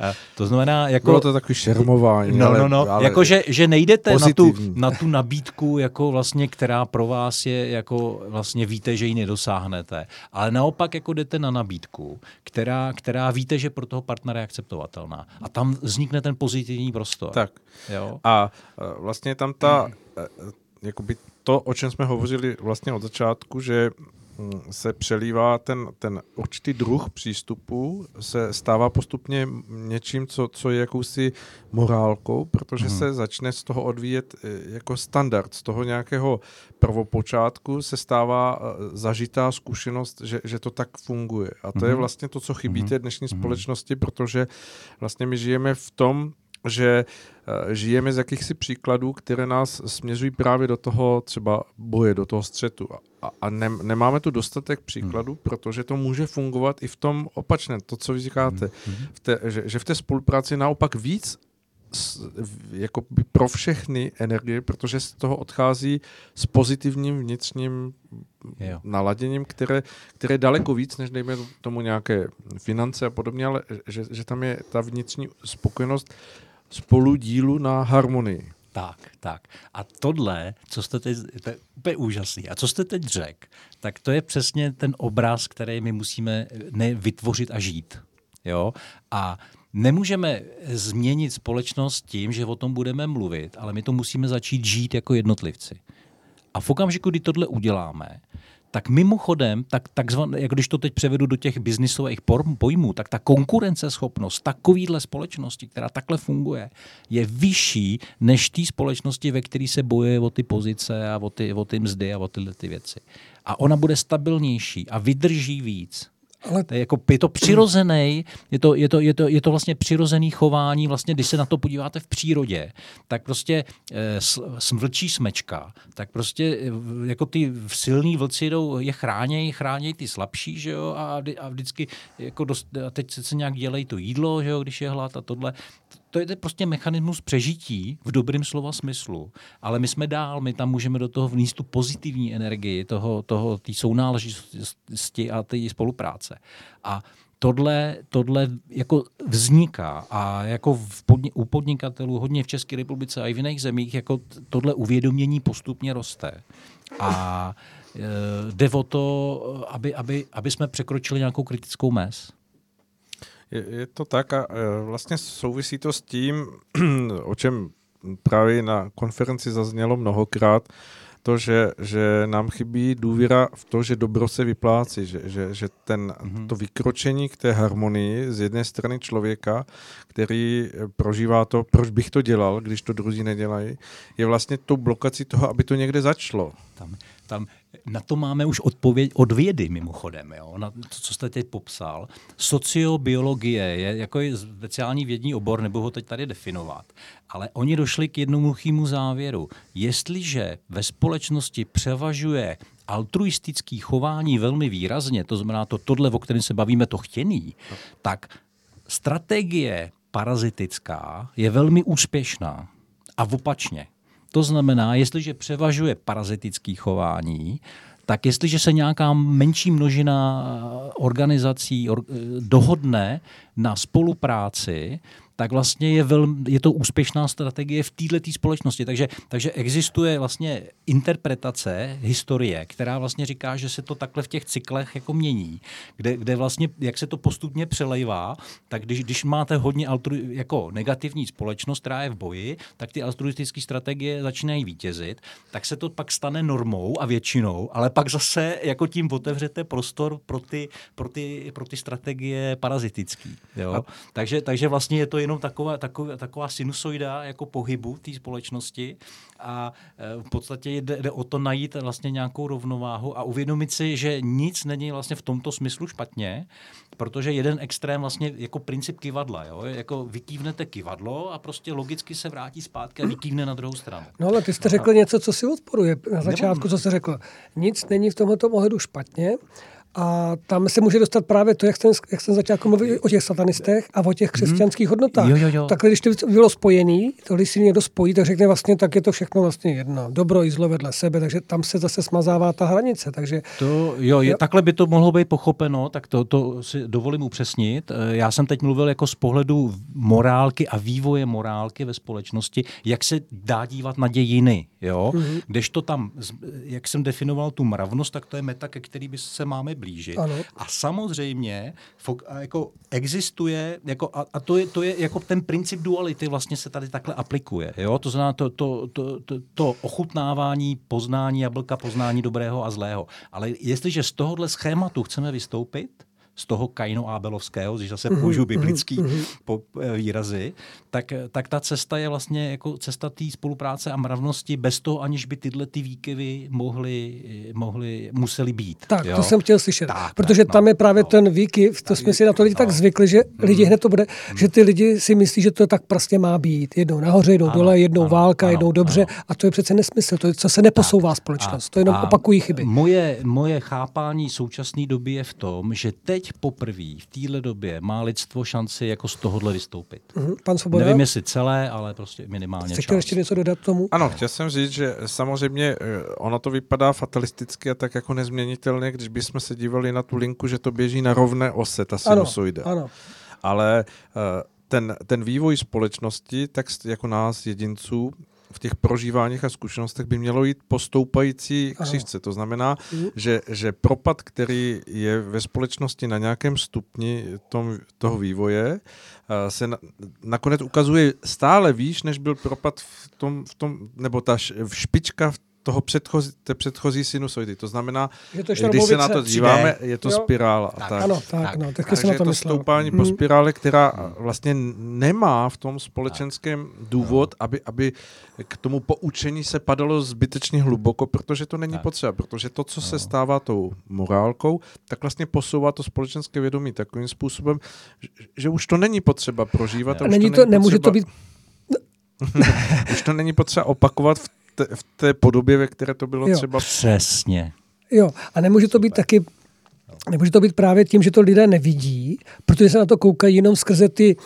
a to znamená, jako... Bylo to takový šermování, No, ale, no, no, ale jako, že, že nejdete na tu, na tu nabídku, jako vlastně, která pro vás je, jako vlastně víte, že ji nedosáhnete, ale naopak jako jdete na nabídku, která, která víte, že pro toho partnera je akceptovatelná. A tam vznikne ten pozitivní prostor. Tak. Jo? A e, vlastně tam ta, e, jakoby to, o čem jsme hovořili vlastně od začátku, že se přelívá ten, ten určitý druh přístupu, se stává postupně něčím, co, co je jakousi morálkou, protože hmm. se začne z toho odvíjet e, jako standard, z toho nějakého prvopočátku se stává eh, zažitá zkušenost, že, že to tak funguje. A to mm-hmm. je mhm. vlastně to, co chybí mm-hmm. té dnešní mm-hmm. společnosti, protože vlastně my žijeme v tom, že uh, žijeme z jakýchsi příkladů, které nás směřují právě do toho třeba boje, do toho střetu. A, a ne, nemáme tu dostatek příkladů, mm. protože to může fungovat i v tom opačném, to, co vy říkáte, mm. v té, že, že v té spolupráci naopak víc jako pro všechny energie, protože z toho odchází s pozitivním vnitřním jo. naladěním, které, které je daleko víc, než dejme tomu nějaké finance a podobně, ale že, že tam je ta vnitřní spokojenost spolu dílu na harmonii. Tak, tak. A tohle, co jste teď, to je úplně úžasný. A co jste teď řekl, tak to je přesně ten obraz, který my musíme ne vytvořit a žít. Jo? A Nemůžeme změnit společnost tím, že o tom budeme mluvit, ale my to musíme začít žít jako jednotlivci. A v okamžiku, kdy tohle uděláme, tak mimochodem, tak takzvané, jak když to teď převedu do těch biznisových pojmů, tak ta konkurenceschopnost takovýhle společnosti, která takhle funguje, je vyšší než té společnosti, ve které se bojuje o ty pozice a o ty, o ty mzdy a o tyhle ty věci. A ona bude stabilnější a vydrží víc. Ale... To je, jako, je to přirozený, je to, je, to, je, to, je to vlastně přirozený chování, vlastně když se na to podíváte v přírodě, tak prostě e, smlčí smečka, tak prostě e, jako ty silní vlci jdou, je chránějí, chránějí ty slabší, že jo, a, a vždycky jako dost, a teď se nějak dělají to jídlo, že jo, když je hlad a tohle to je prostě mechanismus přežití v dobrém slova smyslu. Ale my jsme dál, my tam můžeme do toho vníst tu pozitivní energii, toho, toho, té sounáležitosti a té spolupráce. A tohle, tohle jako vzniká a jako v podni- u podnikatelů hodně v České republice a i v jiných zemích jako tohle uvědomění postupně roste. A e, jde o to, aby, aby, aby jsme překročili nějakou kritickou mez. Je, je to tak a e, vlastně souvisí to s tím, *clears throat* o čem právě na konferenci zaznělo mnohokrát, to, že, že nám chybí důvěra v to, že dobro se vyplácí, že, že, že ten, mm-hmm. to vykročení k té harmonii z jedné strany člověka, který prožívá to, proč bych to dělal, když to druzí nedělají, je vlastně tou blokací toho, aby to někde začalo. Tam, tam na to máme už odpověď od vědy mimochodem, jo? na to, co jste teď popsal. Sociobiologie je jako je speciální vědní obor, nebo ho teď tady definovat. Ale oni došli k jednoduchému závěru. Jestliže ve společnosti převažuje altruistický chování velmi výrazně, to znamená to tohle, o kterém se bavíme, to chtěný, tak strategie parazitická je velmi úspěšná. A opačně. To znamená, jestliže převažuje parazitické chování, tak jestliže se nějaká menší množina organizací dohodne na spolupráci, tak vlastně je, velmi, je to úspěšná strategie v této společnosti. Takže, takže existuje vlastně interpretace historie, která vlastně říká, že se to takhle v těch cyklech jako mění, kde, kde vlastně, jak se to postupně přelejvá, tak když, když máte hodně altru, jako negativní společnost, která je v boji, tak ty altruistické strategie začínají vítězit, tak se to pak stane normou a většinou, ale pak zase jako tím otevřete prostor pro ty, pro ty, pro ty strategie parazitické. Takže, takže vlastně je to jenom taková, taková, taková sinusoida jako pohybu té společnosti a e, v podstatě jde, jde o to najít vlastně nějakou rovnováhu a uvědomit si, že nic není vlastně v tomto smyslu špatně, protože jeden extrém vlastně jako princip kivadla, jo? jako vykývnete kivadlo a prostě logicky se vrátí zpátky a vykývne na druhou stranu. No ale ty jste řekl něco, co si odporuje na začátku, co jste řekl. Nic není v tomto ohledu špatně, a tam se může dostat právě to, jak jsem, jak jsem začal jako mluvit o těch satanistech a o těch mhm. křesťanských hodnotách. Jo, jo, jo. Takhle, když to bylo spojený, to když si někdo spojí, tak řekne vlastně, tak je to všechno vlastně jedno. Dobro i zlo vedle sebe, takže tam se zase smazává ta hranice. Takže, to, jo, je, jo. takhle by to mohlo být pochopeno, tak to, to si dovolím upřesnit. Eh, já jsem teď mluvil jako z pohledu morálky a vývoje morálky ve společnosti, jak se dá dívat na dějiny. Jo? Mm-hmm. Když to tam, jak jsem definoval tu mravnost, tak to je meta, ke který by se máme blížit. Ano. A samozřejmě jako existuje, jako, a, a to, je, to je jako ten princip duality vlastně se tady takhle aplikuje. Jo? To znamená to, to, to, to, to ochutnávání, poznání jablka, poznání dobrého a zlého. Ale jestliže z tohohle schématu chceme vystoupit, z toho Kaino Abelovského, když zase mhm, použiju mhm, biblický mm-hmm. po, eh, výrazy, tak, tak ta cesta je vlastně jako cesta té spolupráce a mravnosti bez toho, aniž by tyhle ty výkyvy mohly, mohly musely být. Tak, jo? to jsem chtěl slyšet. Tak, protože tak, tam no, je právě no, ten výkyv, to jsme si na to lidi no, tak zvykli, že mm, lidi hned to bude, mm. že ty lidi si myslí, že to tak prostě má být. Jednou nahoře, jednou ano, dole, jednou ano, válka, ano, jednou dobře. Ano. A to je přece nesmysl. To je, co se neposouvá tak, společnost. A, to jenom opakují chyby. Moje, moje chápání současné doby je v tom, že teď poprvé v téhle době má lidstvo šanci jako z tohohle vystoupit. Mm-hmm. Pan Svoboda? Nevím, jestli celé, ale prostě minimálně Jste chtěl ještě něco dodat tomu? Ano, chtěl jsem říct, že samozřejmě eh, ono to vypadá fatalisticky a tak jako nezměnitelně, když bychom se dívali na tu linku, že to běží na rovné ose, ta sinusoida. Ano, ano. Ale uh, ten, ten vývoj společnosti, tak jako nás jedinců, v těch prožíváních a zkušenostech by mělo jít po stoupající křivce. To znamená, mm. že, že propad, který je ve společnosti na nějakém stupni tom, toho vývoje, eh, se na, nakonec ukazuje stále výš, než byl propad v tom, v tom nebo ta špička v toho předchozí, té předchozí sinusoidy. To znamená, je to když se na to díváme, je to jo? spirála. Tak, tak. Ano, tak, tak. no, tak Takže je to myslel. stoupání hmm. po spirále, která vlastně nemá v tom společenském důvod, aby, aby k tomu poučení se padalo zbytečně hluboko, protože to není tak. potřeba, protože to, co no. se stává tou morálkou, tak vlastně posouvá to společenské vědomí takovým způsobem, že, že už to není potřeba prožívat. Ne. A, už není to, to nemůže potřeba... to být *laughs* už to není potřeba opakovat v té, v té podobě, ve které to bylo jo. třeba. Přesně. Jo, a nemůže to být taky Nemůže to být právě tím, že to lidé nevidí, protože se na to koukají jenom skrze ty,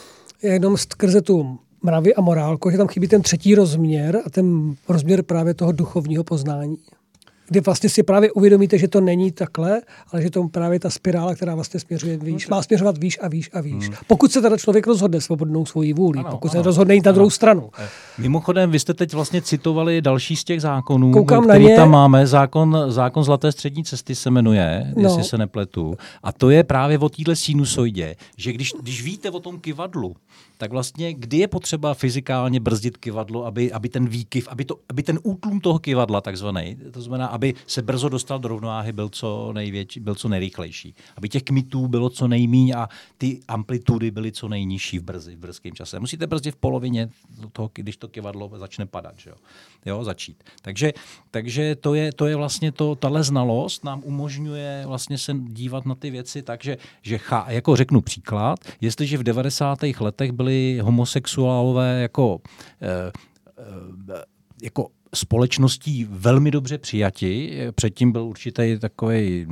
jenom skrze tu mravy a morálku, že tam chybí ten třetí rozměr a ten rozměr právě toho duchovního poznání kdy vlastně si právě uvědomíte, že to není takhle, ale že to právě ta spirála, která vlastně směřuje výš, má směřovat výš a výš a výš. Hmm. Pokud se teda člověk rozhodne svobodnou svojí vůli, ano, pokud ano, se rozhodne jít na druhou stranu. Eh, mimochodem, vy jste teď vlastně citovali další z těch zákonů, Koukám který na ně. tam máme. Zákon, zákon Zlaté střední cesty se jmenuje, no. jestli se nepletu. A to je právě o téhle sinusoidě, že když, když víte o tom kivadlu, tak vlastně kdy je potřeba fyzikálně brzdit kivadlo, aby, aby ten výkyv, aby, to, aby ten útlum toho kivadla takzvaný, to znamená, aby se brzo dostal do rovnováhy, byl co největší, byl co nejrychlejší. Aby těch kmitů bylo co nejmíň a ty amplitudy byly co nejnižší v, brzy, v brzkém čase. Musíte brzdit v polovině toho, když to kivadlo začne padat, že jo? jo začít. Takže, takže to, je, to je vlastně to, tahle znalost nám umožňuje vlastně se dívat na ty věci tak, že, že chá, jako řeknu příklad, jestliže v 90. letech byli homosexuálové jako, eh, eh, jako společností velmi dobře přijati. Předtím byl určitý takový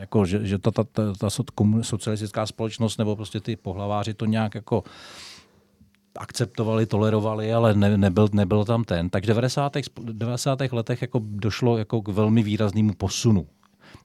jako, že, že ta, ta, ta, ta socialistická společnost nebo prostě ty pohlaváři to nějak jako akceptovali, tolerovali, ale ne, nebyl, nebyl tam ten. Tak v 90. 90. letech jako došlo jako k velmi výraznému posunu.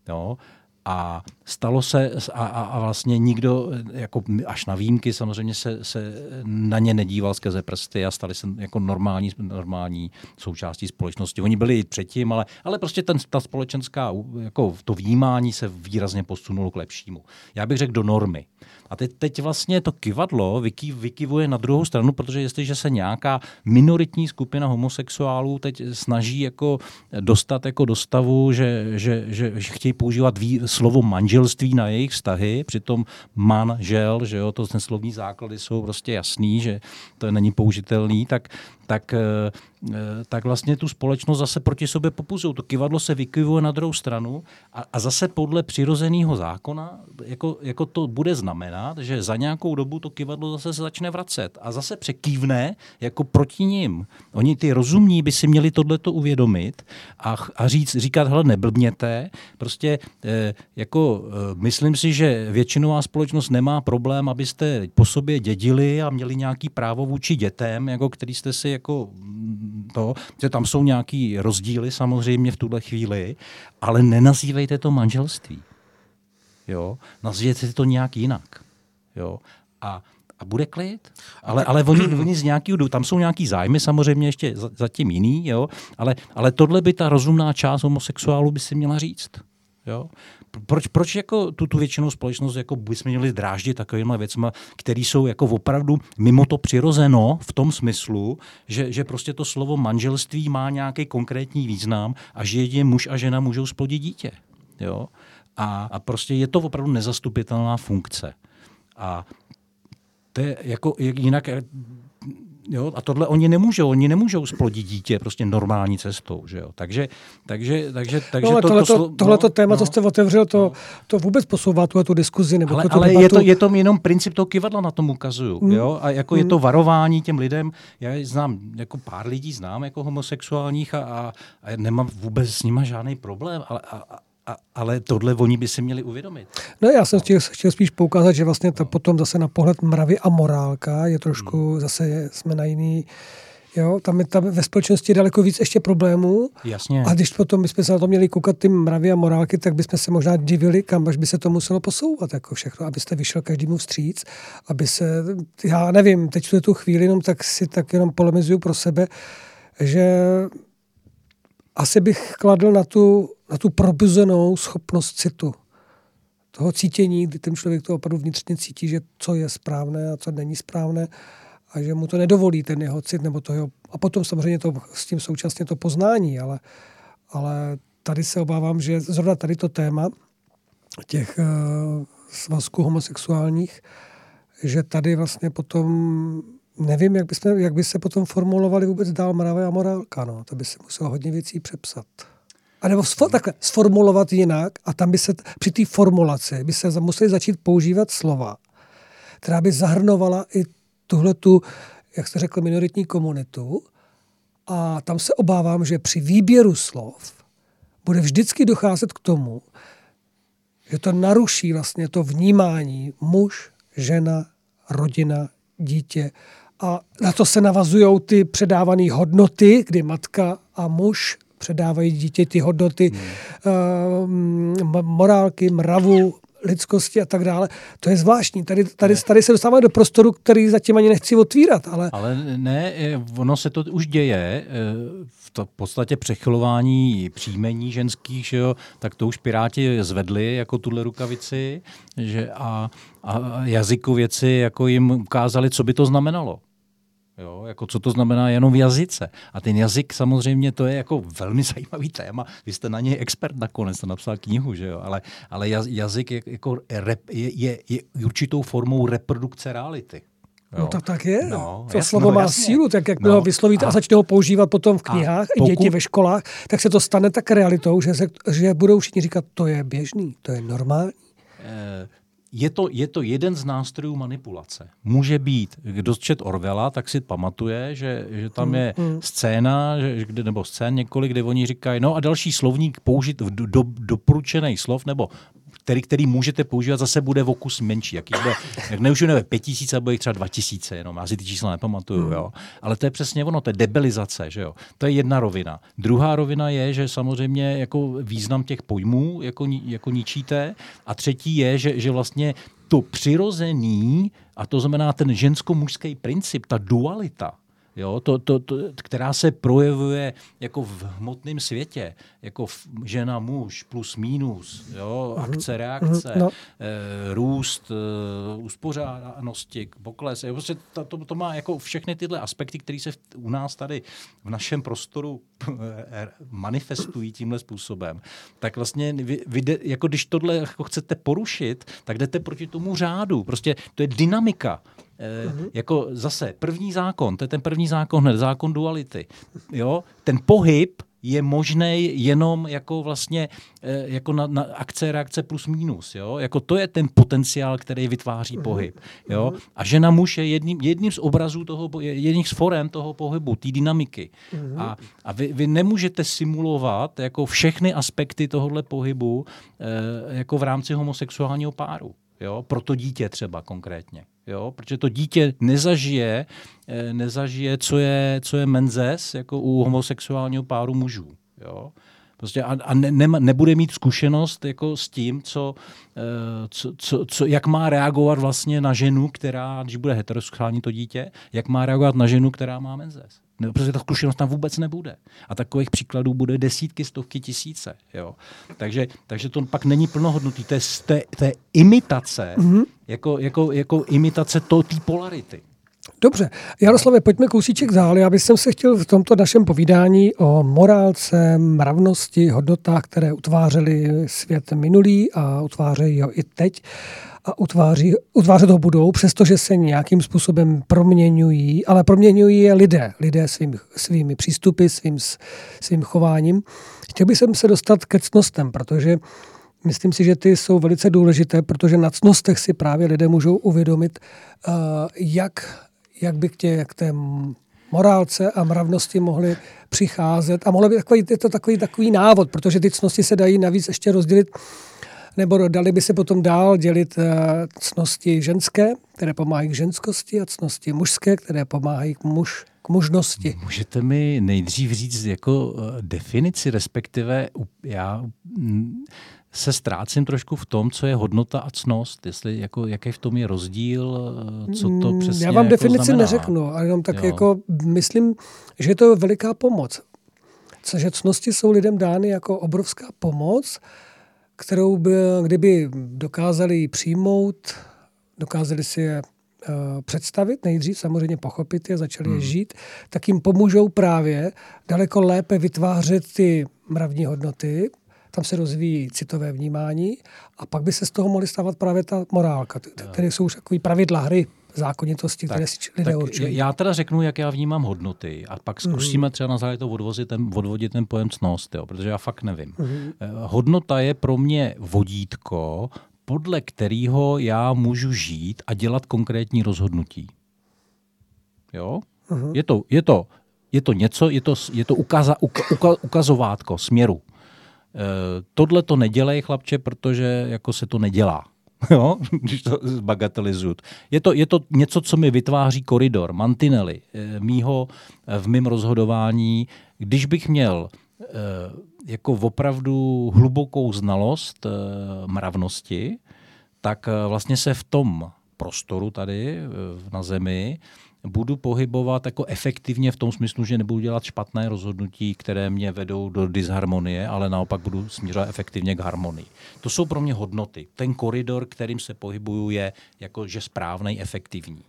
Jo? A stalo se a, a, a vlastně nikdo, jako až na výjimky samozřejmě se, se na ně nedíval skrze prsty a stali se jako normální, normální součástí společnosti. Oni byli i předtím, ale, ale prostě ten, ta společenská, jako to vnímání se výrazně posunulo k lepšímu. Já bych řekl do normy. A teď, teď vlastně to kivadlo vyky, vykivuje na druhou stranu, protože jestliže se nějaká minoritní skupina homosexuálů teď snaží jako dostat jako do stavu, že, že, že, že chtějí používat vý, slovo manželství na jejich vztahy, přitom manžel, že jo, to ten slovní základy jsou prostě jasný, že to není použitelný, tak, tak Eh, tak vlastně tu společnost zase proti sobě popuzují. To kivadlo se vykivuje na druhou stranu a, a zase podle přirozeného zákona jako, jako to bude znamenat, že za nějakou dobu to kivadlo zase se začne vracet a zase překývne jako proti ním. Oni ty rozumní by si měli tohleto uvědomit a, a říct, říkat, hele, neblbněte, prostě eh, jako eh, myslím si, že většinová společnost nemá problém, abyste po sobě dědili a měli nějaký právo vůči dětem, jako který jste si jako to, že tam jsou nějaký rozdíly samozřejmě v tuhle chvíli, ale nenazývejte to manželství. Jo? Nazvěte to nějak jinak. Jo? A a bude klid. Ale, ale oni, *clears throat* oni z nějakého, tam jsou nějaký zájmy samozřejmě ještě zatím jiný, jo? Ale, ale tohle by ta rozumná část homosexuálů by si měla říct. Jo? Proč, proč jako tu, tu většinou společnost jako bychom měli dráždit takovýmhle věcma, které jsou jako opravdu mimo to přirozeno v tom smyslu, že, že prostě to slovo manželství má nějaký konkrétní význam a že jedině muž a žena můžou splodit dítě. Jo? A, a prostě je to opravdu nezastupitelná funkce. A to je jako jinak Jo? A tohle oni nemůžou, oni nemůžou splodit dítě prostě normální cestou. Že jo? Takže, takže, takže, takže no, to, tohleto, to, tohleto no, téma, no, co jste otevřel, to, no. to vůbec posouvá tu, tu diskuzi. Nebo ale tu ale je, to, je to jenom princip toho kivadla na tom ukazuju. Mm. Jo? A jako mm. je to varování těm lidem. Já znám, jako pár lidí znám jako homosexuálních a, a, a nemám vůbec s nima žádný problém, ale a, a, ale tohle oni by si měli uvědomit. No já jsem chtěl, chtěl spíš poukázat, že vlastně to potom zase na pohled mravy a morálka je trošku, hmm. zase jsme na jiný, jo, tam je tam ve společnosti daleko víc ještě problémů. Jasně. A když potom bychom se na to měli koukat ty mravy a morálky, tak bychom se možná divili, kam až by se to muselo posouvat, jako všechno, abyste vyšel každému vstříc, aby se, já nevím, teď tu chvíli jenom tak si tak jenom polemizuju pro sebe, že asi bych kladl na tu na tu probuzenou schopnost citu. Toho cítění, kdy ten člověk to opravdu vnitřně cítí, že co je správné a co není správné a že mu to nedovolí ten jeho cit nebo to jeho, a potom samozřejmě to, s tím současně to poznání, ale, ale tady se obávám, že zrovna tady to téma těch uh, svazků homosexuálních, že tady vlastně potom nevím, jak by, jsme, jak by se potom formulovali vůbec dál mravé a morálka. No. To by se muselo hodně věcí přepsat. A nebo sfor, takhle, sformulovat jinak a tam by se při té formulaci by se museli začít používat slova, která by zahrnovala i tuhle tu, jak jste řekl, minoritní komunitu. A tam se obávám, že při výběru slov bude vždycky docházet k tomu, že to naruší vlastně to vnímání muž, žena, rodina, dítě. A na to se navazují ty předávané hodnoty, kdy matka a muž předávají dítě ty hodnoty hmm. uh, morálky, mravu, lidskosti a tak dále. To je zvláštní. Tady, tady, tady se dostáváme do prostoru, který zatím ani nechci otvírat. Ale... ale ne, ono se to už děje. V to podstatě přechylování příjmení ženských, že jo, tak to už Piráti zvedli jako tuhle rukavici že a, a jazykověci jako jim ukázali, co by to znamenalo. Jo, jako co to znamená jenom v jazyce. A ten jazyk samozřejmě to je jako velmi *laughs* zajímavý téma. Vy jste na něj expert nakonec, jste napsal knihu, že jo? Ale, ale jazyk je, jako rep, je, je, je určitou formou reprodukce reality. Jo. No tak tak je. No, to jasno, slovo má jasně. sílu, tak jak no, ho vyslovíte a, a začne ho používat potom v knihách, pokud, i děti ve školách, tak se to stane tak realitou, že, se, že budou všichni říkat, to je běžný, to je normální. Eh, je to, je to jeden z nástrojů manipulace. Může být, kdo čet Orvela, tak si pamatuje, že, že tam hmm, je hmm. scéna, že, kde, nebo scén několik, kde oni říkají, no a další slovník použit v do, do, doporučený slov, nebo který, který můžete používat, zase bude v okus menší. Jaký bude, jak ne už nevím, pět tisíc, nebo jich třeba dva tisíce, jenom já si ty čísla nepamatuju, hmm. jo. Ale to je přesně ono, to je debilizace, že jo. To je jedna rovina. Druhá rovina je, že samozřejmě jako význam těch pojmů jako, jako ničíte. A třetí je, že, že vlastně to přirozený, a to znamená ten žensko-mužský princip, ta dualita, jo, to, to, to, která se projevuje jako v hmotném světě, jako žena, muž, plus, minus, jo, mhm. akce, reakce, no. e, růst, e, uspořádanosti, pokles. Jo, prostě to, to, to má jako všechny tyhle aspekty, které se v, u nás tady v našem prostoru eh, manifestují tímhle způsobem, tak vlastně vy, vy de, jako když tohle jako chcete porušit, tak jdete proti tomu řádu. Prostě to je dynamika. Uh-huh. Jako zase první zákon, to je ten první zákon hned, zákon duality. Jo? Ten pohyb je možný jenom jako vlastně eh, jako na, na akce, reakce plus minus. Jo? Jako to je ten potenciál, který vytváří uh-huh. pohyb. Jo? Uh-huh. A žena muž je jedním, jedním z obrazů toho, jedním z forem toho pohybu, té dynamiky. A, a vy, vy nemůžete simulovat jako všechny aspekty tohohle pohybu eh, jako v rámci homosexuálního páru. Jo? Pro to dítě třeba konkrétně. Jo? Protože to dítě nezažije, eh, nezažije co, je, co je menzes jako u homosexuálního páru mužů. Jo? Prostě a, a ne, ne, nebude mít zkušenost jako s tím, co, eh, co, co, co, jak má reagovat vlastně na ženu, která, když bude heterosexuální to dítě, jak má reagovat na ženu, která má menzes. No, protože ta zkušenost tam vůbec nebude. A takových příkladů bude desítky, stovky, tisíce. Jo. Takže, takže to pak není plnohodnotný. To je, to je, to je imitace, mm-hmm. jako, jako, jako imitace té polarity. Dobře, Jaroslave, pojďme kousíček dál. Já bych se chtěl v tomto našem povídání o morálce, mravnosti, hodnotách, které utvářely svět minulý a utvářejí ho i teď a utváří, utvářet ho budou, přestože se nějakým způsobem proměňují, ale proměňují je lidé, lidé svým, svými přístupy, svým, svým chováním. Chtěl bych se dostat ke cnostem, protože myslím si, že ty jsou velice důležité, protože na cnostech si právě lidé můžou uvědomit, uh, jak, jak by k, tě, k té morálce a mravnosti mohly přicházet. A mohlo by takový, je to takový, takový návod, protože ty cnosti se dají navíc ještě rozdělit nebo dali by se potom dál dělit eh, cnosti ženské, které pomáhají k ženskosti a cnosti mužské, které pomáhají k muž, k mužnosti. Můžete mi nejdřív říct jako eh, definici, respektive já mm, se ztrácím trošku v tom, co je hodnota a cnost, jestli jako, jaký v tom je rozdíl, eh, co to mm, přesně Já vám jako definici znamená. neřeknu, ale jenom tak jo. jako myslím, že je to veliká pomoc. Že cnosti jsou lidem dány jako obrovská pomoc, kterou by, kdyby dokázali přijmout, dokázali si je uh, představit, nejdřív samozřejmě pochopit je, začali hmm. je žít, tak jim pomůžou právě daleko lépe vytvářet ty mravní hodnoty, tam se rozvíjí citové vnímání a pak by se z toho mohly stávat právě ta morálka, které jsou už takové pravidla hry zákonitosti, tak, které si lidé tak určují. Já teda řeknu, jak já vnímám hodnoty a pak mhm. zkusíme třeba na základě to odvozit ten, odvodit ten pojem cnost, jo, protože já fakt nevím. Mm-hmm. Hodnota je pro mě vodítko, podle kterého já můžu žít a dělat konkrétní rozhodnutí. Jo? Mm-hmm. Je, to, je, to, je to něco, je to, je to ukaza, uka, ukazovátko směru. E, tohle to nedělej, chlapče, protože jako se to nedělá. *laughs* jo, když to zbagatelizuju. Je to, je to něco, co mi vytváří koridor, mantinely eh, mýho eh, v mém rozhodování. Když bych měl eh, jako opravdu hlubokou znalost mravnosti, tak vlastně se v tom prostoru tady na Zemi budu pohybovat jako efektivně v tom smyslu, že nebudu dělat špatné rozhodnutí, které mě vedou do disharmonie, ale naopak budu směřovat efektivně k harmonii. To jsou pro mě hodnoty. Ten koridor, kterým se pohybuju, je jakože správný, efektivní.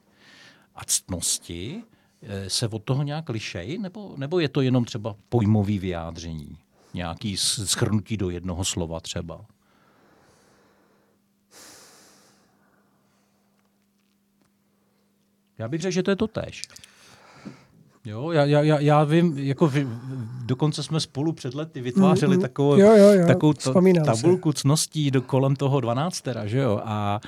A ctnosti eh, se od toho nějak lišej, nebo, nebo je to jenom třeba pojmový vyjádření? Nějaký schrnutí do jednoho slova třeba? Já bych řekl, že to je to tež. Jo, já, já, já vím, jako vy, dokonce jsme spolu před lety vytvářeli mm, mm. takovou, jo, jo, jo. takovou to, tabulku se. cností do kolem toho 12, že jo, a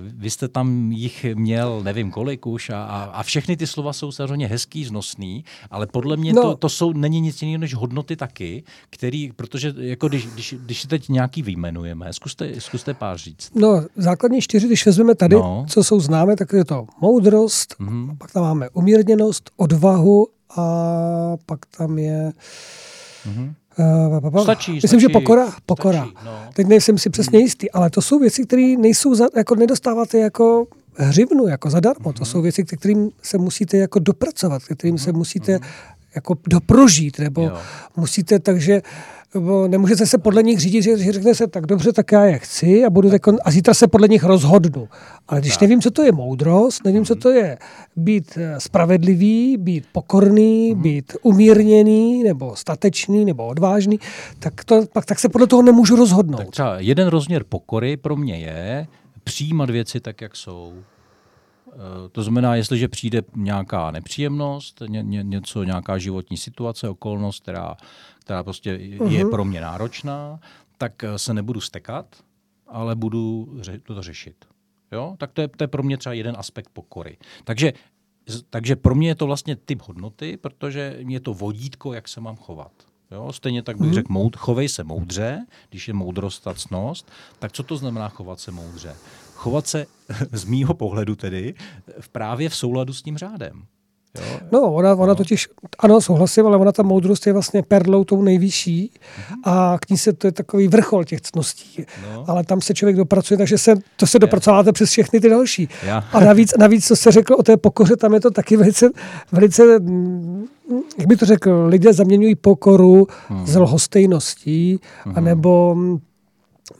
vy jste tam jich měl nevím kolik už a, a všechny ty slova jsou samozřejmě hezký, znosný, ale podle mě no. to, to jsou, není nic jiného než hodnoty taky, který, protože jako když, když, když si teď nějaký vyjmenujeme, zkuste, zkuste pár říct. No, základní čtyři, když vezmeme tady, no. co jsou známé, tak je to moudrost, mm-hmm. pak tam máme umírněnost, odvahu a pak tam je... Mm-hmm. Uh, stačí, Myslím, stačí, že pokora. pokora. Stačí, no. Teď nejsem si přesně jistý, ale to jsou věci, které nejsou, za, jako nedostáváte jako hřivnu, jako zadarmo. Mm-hmm. To jsou věci, kterým se musíte jako dopracovat, kterým mm-hmm. se musíte mm-hmm. jako doprožít, nebo jo. musíte, takže nemůžete se podle nich řídit, že, řekne se, tak dobře, tak já je chci a, budu tak. a zítra se podle nich rozhodnu. Ale když tak. nevím, co to je moudrost, nevím, co mhm. to je být eh, spravedlivý, být pokorný, mm. být umírněný, nebo statečný, nebo odvážný, tak, to, pak, tak se podle toho nemůžu rozhodnout. Tak třeba jeden rozměr pokory pro mě je přijímat věci tak, jak jsou. Eh, to znamená, jestliže přijde nějaká nepříjemnost, ně, ně, něco, nějaká životní situace, okolnost, která která prostě uh-huh. je mhm. pro mě náročná, tak eh, se nebudu stekat, ale budu ře- to řešit. Jo? Tak to je, to je pro mě třeba jeden aspekt pokory. Takže, takže pro mě je to vlastně typ hodnoty, protože je to vodítko, jak se mám chovat. Jo? Stejně tak bych mm. řekl, moud, chovej se moudře, když je moudrost a cnost, tak co to znamená chovat se moudře? Chovat se *laughs* z mýho pohledu tedy v právě v souladu s tím řádem. Jo? No, ona, ona no. totiž, ano, souhlasím, ale ona ta moudrost je vlastně perlou tou nejvyšší mm-hmm. a k ní se to je takový vrchol těch cností. No. Ale tam se člověk dopracuje, takže se, to se dopracováte přes všechny ty další. Já. A navíc, *laughs* navíc, co se řekl o té pokoře, tam je to taky velice, velice mm, jak by to řekl, lidé zaměňují pokoru mm. s lhostejností mm. anebo,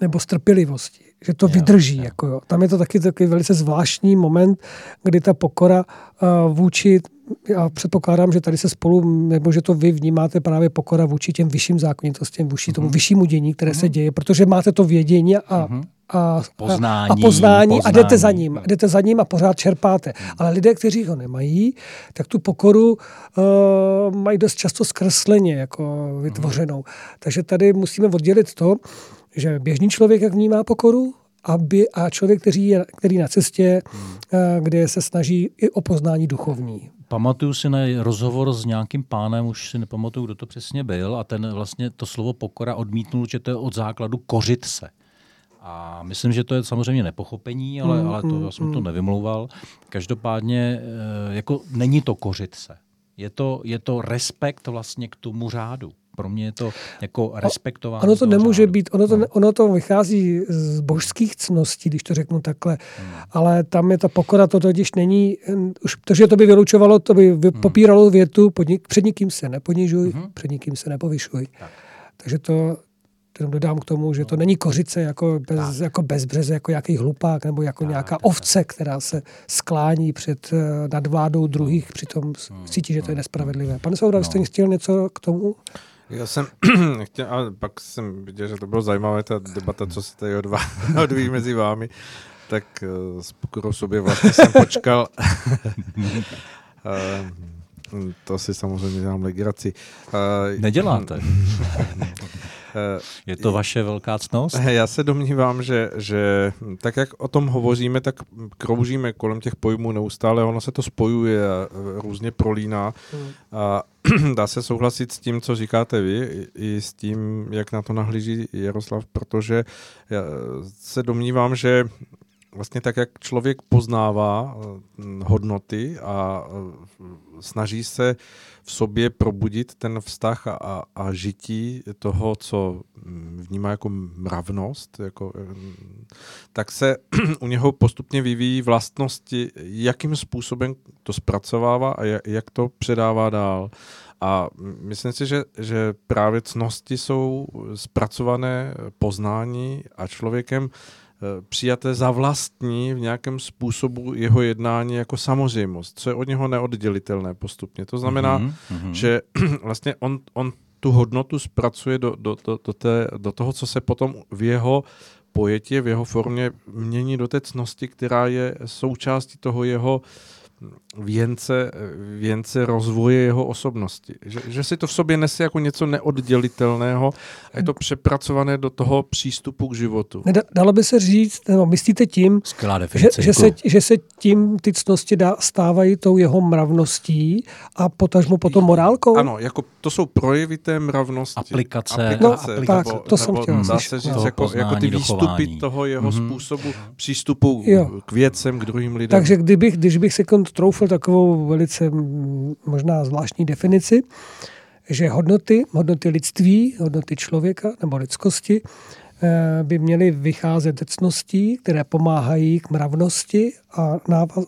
nebo s trpělivostí že to jo, vydrží. Jo. Jako jo. Tam je to taky takový velice zvláštní moment, kdy ta pokora uh, vůči, já předpokládám, že tady se spolu, nebo že to vy vnímáte právě pokora vůči těm vyšším zákonitostem, vůči uh-huh. tomu mhm. vyššímu dění, které uh-huh. se mhm. děje, protože máte to vědění a, uh-huh. a, poznání, a, poznání, poznání a jdete za ním. A jdete za ním a pořád čerpáte. Uh-huh. Ale lidé, kteří ho nemají, tak tu pokoru uh, mají dost často zkresleně jako vytvořenou. Uh-huh. Takže tady musíme oddělit to, že běžný člověk jak vnímá pokoru aby, a člověk, který je který na cestě, hmm. kde se snaží i o poznání duchovní. Pamatuju si na rozhovor s nějakým pánem, už si nepamatuju, kdo to přesně byl, a ten vlastně to slovo pokora odmítnul, že to je od základu kořit se. A myslím, že to je samozřejmě nepochopení, ale, mm, ale to, hmm, já jsem mm. to nevymlouval. Každopádně eh, jako není to kořit se. Je to, je to respekt vlastně k tomu řádu pro mě je to jako respektování. Ono to nemůže řádu. být, ono to, no. ono to vychází z božských cností, když to řeknu takhle, hmm. ale tam je ta pokora, to totiž není, už, protože to by vylučovalo, to by hmm. popíralo větu, pod, před nikým se neponižuj, hmm. před nikým se nepovyšuj. Tak. Takže to, jenom dodám k tomu, že to není kořice jako, bez, jako bezbřeze, jako nějaký hlupák nebo jako tak, nějaká tak, ovce, která se sklání před uh, nadvládou druhých, přitom hmm. cítí, že to je nespravedlivé. Pane Soudra, no. jste chtěl něco k tomu? Já jsem *clears throat* chtěl, ale pak jsem viděl, že to bylo zajímavé, ta debata, co se tady odvá, *laughs* odvíjí mezi vámi, tak uh, s pokorou sobě vlastně jsem *laughs* počkal. uh, *laughs* to si samozřejmě dělám legraci. Uh, Neděláte. Je to vaše velká cnost? Já se domnívám, že, že tak, jak o tom hovoříme, tak kroužíme kolem těch pojmů neustále, ono se to spojuje a různě prolíná. Hmm. A *clears throat* dá se souhlasit s tím, co říkáte vy, i s tím, jak na to nahlíží Jaroslav, protože já se domnívám, že vlastně tak, jak člověk poznává hodnoty a snaží se v sobě probudit ten vztah a, a, a žití toho, co vnímá jako mravnost, jako, tak se *clears throat* u něho postupně vyvíjí vlastnosti, jakým způsobem to zpracovává a jak to předává dál. A myslím si, že, že právě cnosti jsou zpracované poznání a člověkem Eh, přijaté za vlastní v nějakém způsobu jeho jednání jako samozřejmost, co je od něho neoddělitelné postupně. To znamená, mm-hmm. že *clears throat* vlastně on, on tu hodnotu zpracuje do, do, do, do, té, do toho, co se potom v jeho pojetí, v jeho formě mění do té cnosti, která je součástí toho jeho věnce, věnce rozvoje jeho osobnosti. Že, že si to v sobě nese jako něco neoddělitelného a je to přepracované do toho přístupu k životu. Dalo by se říct, nebo myslíte tím, že, že, se, že se tím ty cnosti dá, stávají tou jeho mravností a potažmo potom morálkou? Ano, jako to jsou projevy té mravnosti. Aplikace. aplikace no, tak, nebo, to jsem chtěl Dá se říct, jako, jako ty výstupy dochování. toho jeho mm-hmm. způsobu přístupu jo. k věcem, k druhým lidem. Takže kdybych, když bych si troufl takovou velice možná zvláštní definici, že hodnoty, hodnoty lidství, hodnoty člověka nebo lidskosti Eh, by měly vycházet ze cností, které pomáhají k mravnosti a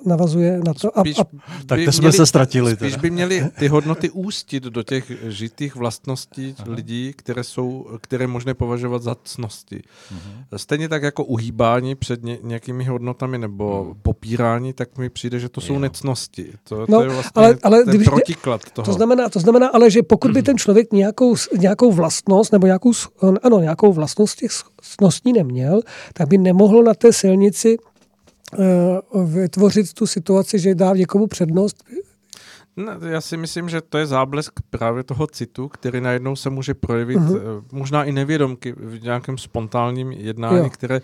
navazuje na to. Spíš a, a, tak to jsme měli, se ztratili. Spíš teda. by měly ty hodnoty ústit do těch žitých vlastností Aha. lidí, které jsou, které možné považovat za cnosti. Uh-huh. Stejně tak jako uhýbání před ně, nějakými hodnotami nebo uh-huh. popírání, tak mi přijde, že to jsou jo. necnosti. To, no, to je vlastně ale, ale ten protiklad toho. To znamená, to znamená ale, že pokud by ten člověk nějakou, nějakou vlastnost nebo nějakou, ano, nějakou vlastnost těch cnostní neměl, tak by nemohl na té silnici vytvořit tu situaci, že dá někomu přednost, No, já si myslím, že to je záblesk právě toho citu, který najednou se může projevit uh-huh. možná i nevědomky v nějakém spontánním jednání, jo. které Eh,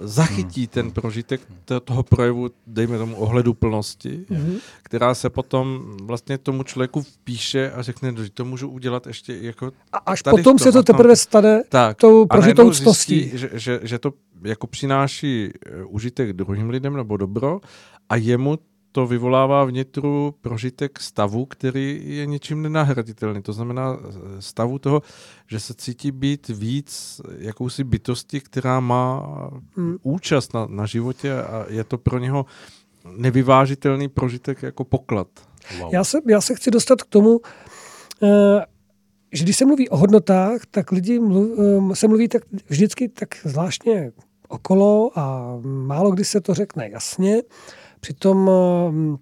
zachytí hmm. ten prožitek toho projevu, dejme tomu ohledu plnosti, hmm. která se potom vlastně tomu člověku vpíše a řekne, že to můžu udělat ještě jako A až potom se to teprve stane tak, tou prožitou ctostí. Že, že, že to jako přináší eh, užitek druhým lidem nebo dobro a jemu to vyvolává vnitru prožitek stavu, který je něčím nenahraditelný. To znamená eh, stavu toho, že se cítí být víc jakousi bytosti, která má hmm. účast na, na životě a je to pro něho nevyvážitelný prožitek jako poklad. Wow. Já, se, já se chci dostat k tomu, eh, že když se mluví o hodnotách, tak lidi mluv, eh, se mluví tak vždycky tak zvláštně okolo a málo kdy se to řekne jasně. Přitom eh,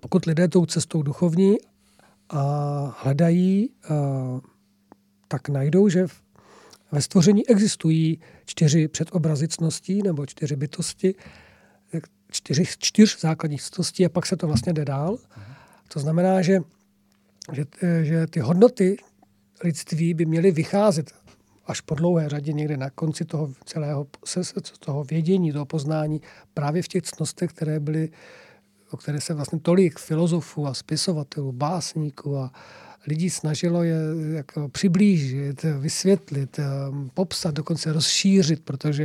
pokud lidé tou cestou duchovní a hledají, eh, tak najdou, že ve stvoření existují čtyři předobrazy cností nebo čtyři bytosti, čtyři, čtyř základních cností a pak se to vlastně jde dál. To znamená, že, že, že ty hodnoty lidství by měly vycházet až po dlouhé řadě někde na konci toho celého toho vědění, toho poznání, právě v těch cnostech, které byly, o které se vlastně tolik filozofů a spisovatelů, básníků a lidí snažilo je jako přiblížit, vysvětlit, eh, popsat, dokonce rozšířit, protože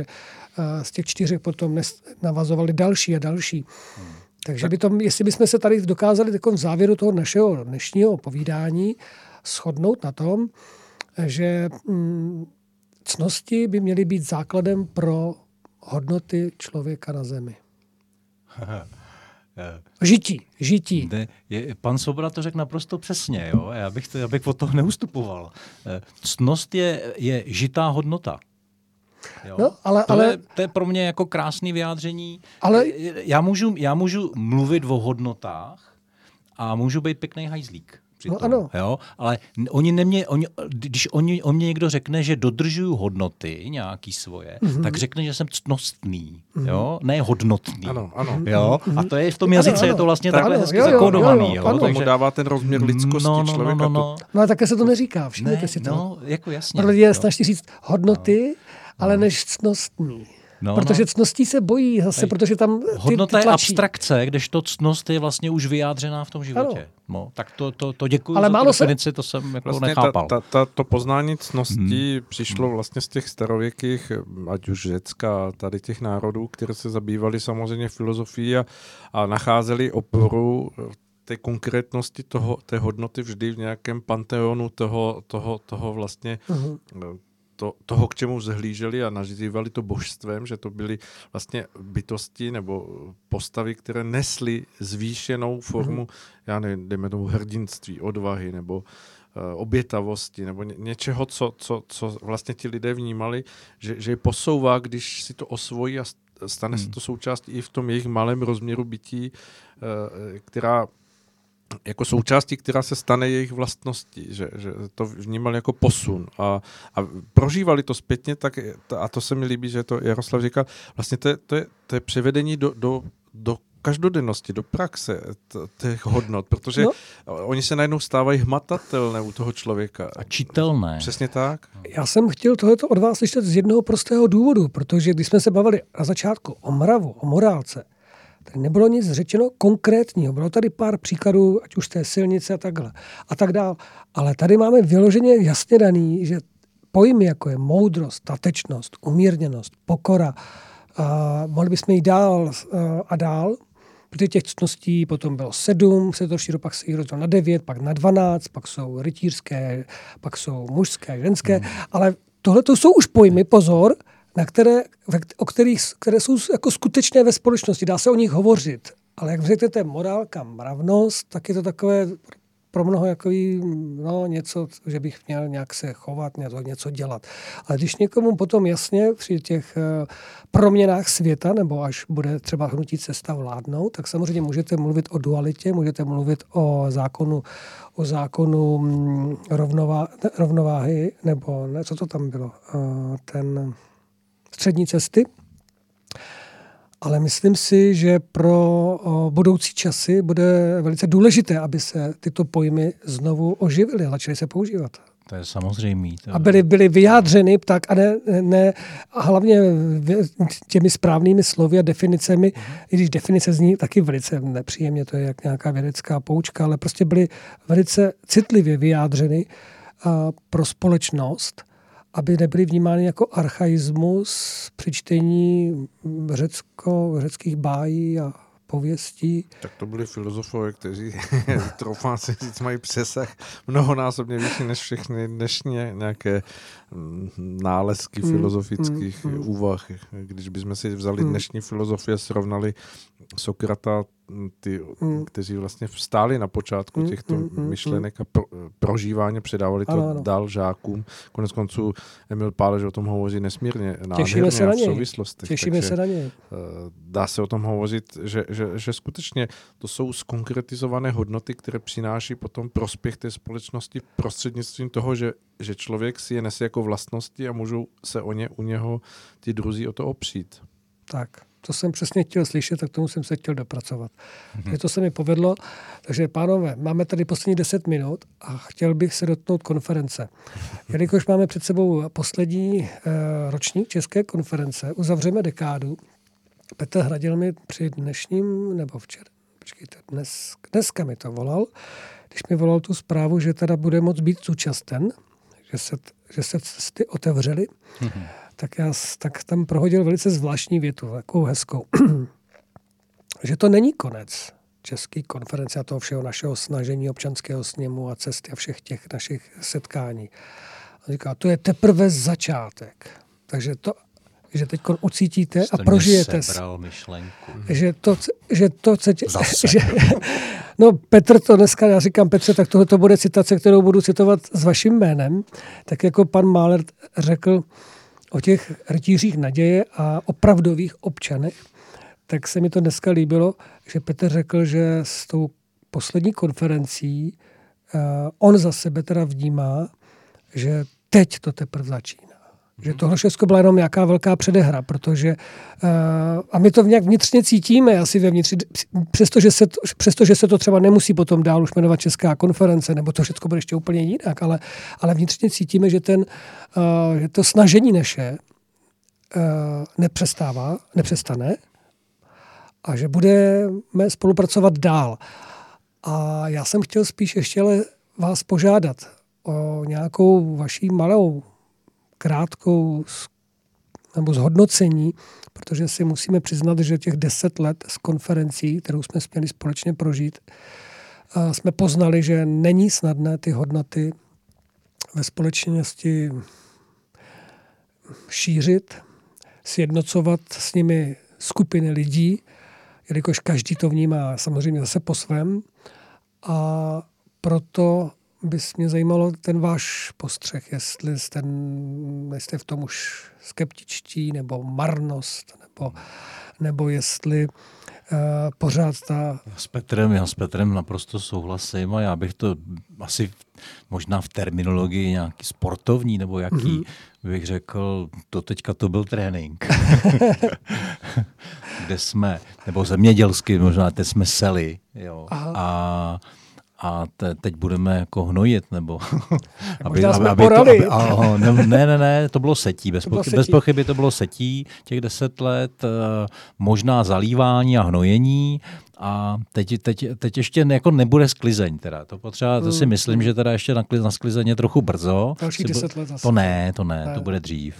eh, z těch čtyřech potom navazovali další a další. Hmm. Takže by to, jestli bychom se tady dokázali v závěru toho našeho dnešního povídání shodnout na tom, že mm, cnosti by měly být základem pro hodnoty člověka na zemi. *laughs* Žití, žití. Ne, je, pan Sobra to řekl naprosto přesně, jo? Já, bych to, já bych od toho neustupoval. Eh, cnost je, je žitá hodnota. Jo? No, ale, to, ale, je, to je pro mě jako krásné vyjádření. Ale, eh, já, můžu, já můžu mluvit o hodnotách a můžu být pěkný hajzlík přitom. No, ano. Jo? Ale oni nemě, oni, když oni, o mě někdo řekne, že dodržuju hodnoty nějaký svoje, mm-hmm. tak řekne, že jsem ctnostný, mm-hmm. jo? ne hodnotný. Ano, ano. Jo? A to je v tom jazyce, ano, ano. je to vlastně tak, takhle hezky zakódovaný. Jo, jo, Takže dává ten rozměr no, lidskosti no, no, člověka. No, no, no. no a také se to neříká, všimněte ne, si to. No, jako jasně. Protože je snaží říct hodnoty, no. ale než ctnostný. No, protože no. cností se bojí zase, Ej, protože tam ty, Hodnota ty je abstrakce, kdežto ctnost je vlastně už vyjádřená v tom životě. Ano. No, tak to, to, to děkuji Ale za málo definici, se... to jsem jako vlastně nechápal. Ta, ta, ta, to poznání cností hmm. přišlo vlastně z těch starověkých, ať už Řecka, tady těch národů, které se zabývali samozřejmě filozofií a, a nacházeli oporu té konkrétnosti toho, té hodnoty vždy v nějakém panteonu toho, toho, toho vlastně uh-huh to, toho, k čemu zhlíželi a nazývali to božstvem, že to byly vlastně bytosti nebo postavy, které nesly zvýšenou formu, mm-hmm. já nevím, dejme tomu hrdinství, odvahy nebo uh, obětavosti nebo ně, něčeho, co, co, co vlastně ti lidé vnímali, že, že je posouvá, když si to osvojí a stane hmm. se to součástí i v tom jejich malém rozměru bytí, uh, která jako součástí, která se stane jejich vlastností, že, že to vnímali jako posun a, a prožívali to zpětně, tak, a to se mi líbí, že to Jaroslav říkal, vlastně to je, to je, to je převedení do, do, do každodennosti, do praxe těch hodnot, protože no. oni se najednou stávají hmatatelné u toho člověka. A čitelné. Přesně tak. Já jsem chtěl tohleto od vás slyšet z jednoho prostého důvodu, protože když jsme se bavili na začátku o mravu, o morálce, Tady nebylo nic řečeno konkrétního. Bylo tady pár příkladů, ať už té silnice a takhle. A tak dál. Ale tady máme vyloženě jasně daný, že pojmy, jako je moudrost, statečnost, umírněnost, pokora, a mohli bychom jít dál a dál, protože těch ctností potom bylo sedm, se to šíro, pak se jich rozdělilo na devět, pak na dvanáct, pak jsou rytířské, pak jsou mužské, ženské, hmm. ale tohle to jsou už pojmy, pozor, na které, o kterých, které jsou jako skutečné ve společnosti. Dá se o nich hovořit, ale jak řeknete morálka, mravnost, tak je to takové pro mnoho jako no, něco, že bych měl nějak se chovat, něco, něco dělat. Ale když někomu potom jasně při těch uh, proměnách světa, nebo až bude třeba hnutí cesta vládnout, tak samozřejmě můžete mluvit o dualitě, můžete mluvit o zákonu, o zákonu mm, rovnová, rovnováhy, nebo ne, co to tam bylo, uh, ten střední cesty. Ale myslím si, že pro budoucí časy bude velice důležité, aby se tyto pojmy znovu oživily a začaly se používat. To je samozřejmé. A byly, byly vyjádřeny tak a, ne, ne, a hlavně těmi správnými slovy a definicemi, uh-huh. i když definice zní taky velice nepříjemně, to je jak nějaká vědecká poučka, ale prostě byly velice citlivě vyjádřeny pro společnost aby nebyly vnímány jako archaismus při čtení řecko, řeckých bájí a pověstí. Tak to byli filozofové, kteří, *laughs* troufám si říct, mají přesah mnohonásobně vyšší než všechny dnešní nějaké nálezky mm, filozofických mm, mm, úvah. Když bychom si vzali mm. dnešní filozofie a srovnali Sokrata, ty, mm. kteří vlastně vstáli na počátku mm, těchto mm, mm, myšlenek a pro, prožívání, předávali to ano, ano. dál žákům. Konec konců Emil Pálež o tom hovoří nesmírně Těšíme se na něj. v souvislostech. Těšíme se na něj. Eh, dá se o tom hovořit, že, že, že skutečně to jsou skonkretizované hodnoty, které přináší potom prospěch té společnosti prostřednictvím toho, že, že člověk si je nese jako vlastnosti a můžou se o ně u něho ti druzí o to opřít. Tak to jsem přesně chtěl slyšet, tak tomu jsem se chtěl dopracovat. Mm-hmm. to se mi povedlo. Takže pánové, máme tady poslední 10 minut a chtěl bych se dotknout konference. Jelikož máme před sebou poslední uh, ročník České konference, uzavřeme dekádu. Petr Hradil mi při dnešním, nebo včera, počkejte, dnes, dneska mi to volal, když mi volal tu zprávu, že teda bude moct být zúčasten, že se, že se cesty otevřely. Mm-hmm tak já tak tam prohodil velice zvláštní větu, takovou hezkou. *clears throat* že to není konec české konference a toho všeho našeho snažení občanského sněmu a cesty a všech těch našich setkání. On říká, to je teprve začátek. Takže to, že teď ucítíte Jste a prožijete. myšlenku. Že to, že to chcete, že, *laughs* no Petr to dneska, já říkám Petře, tak tohle to bude citace, kterou budu citovat s vaším jménem, tak jako pan Máler řekl, o těch rytířích naděje a opravdových občanech, tak se mi to dneska líbilo, že Petr řekl, že s tou poslední konferencí uh, on za sebe teda vnímá, že teď to teprve začíná. Že tohle všechno byla jenom nějaká velká předehra, protože uh, a my to nějak vnitřně cítíme asi vevnitř, přestože se, to, přestože se to třeba nemusí potom dál už jmenovat Česká konference, nebo to všechno bude ještě úplně jinak, ale, ale vnitřně cítíme, že, ten, uh, že to snažení naše nepřestává, nepřestane a že budeme spolupracovat dál. A já jsem chtěl spíš ještě ale vás požádat o nějakou vaší malou, krátkou nebo zhodnocení, protože si musíme přiznat, že těch deset let z konferencí, kterou jsme směli společně prožít, jsme poznali, že není snadné ty hodnoty ve společnosti šířit, sjednocovat s nimi skupiny lidí, jelikož každý to vnímá samozřejmě zase po svém. A proto bys mě zajímalo ten váš postřeh, jestli jste, jste v tom už skeptičtí, nebo marnost, nebo, nebo jestli uh, pořád ta... S Petrem, já s Petrem naprosto souhlasím a já bych to asi možná v terminologii nějaký sportovní, nebo jaký, mm-hmm. bych řekl, to teďka to byl trénink. *laughs* Kde jsme, nebo zemědělsky možná, teď jsme seli, jo. Aha. A a te, teď budeme jako hnojit, nebo *laughs* aby, aby, aby, to, aby, aho, ne, ne, ne, to bylo setí, bez, to bylo setí. bez pochyby to bylo setí těch deset let, uh, možná zalívání a hnojení a teď, teď, teď ještě jako nebude sklizeň teda, to potřeba, to si hmm, myslím, že teda ještě na, na sklizeň je trochu brzo. Další deset let zase. To ne, to ne, ne. to bude dřív.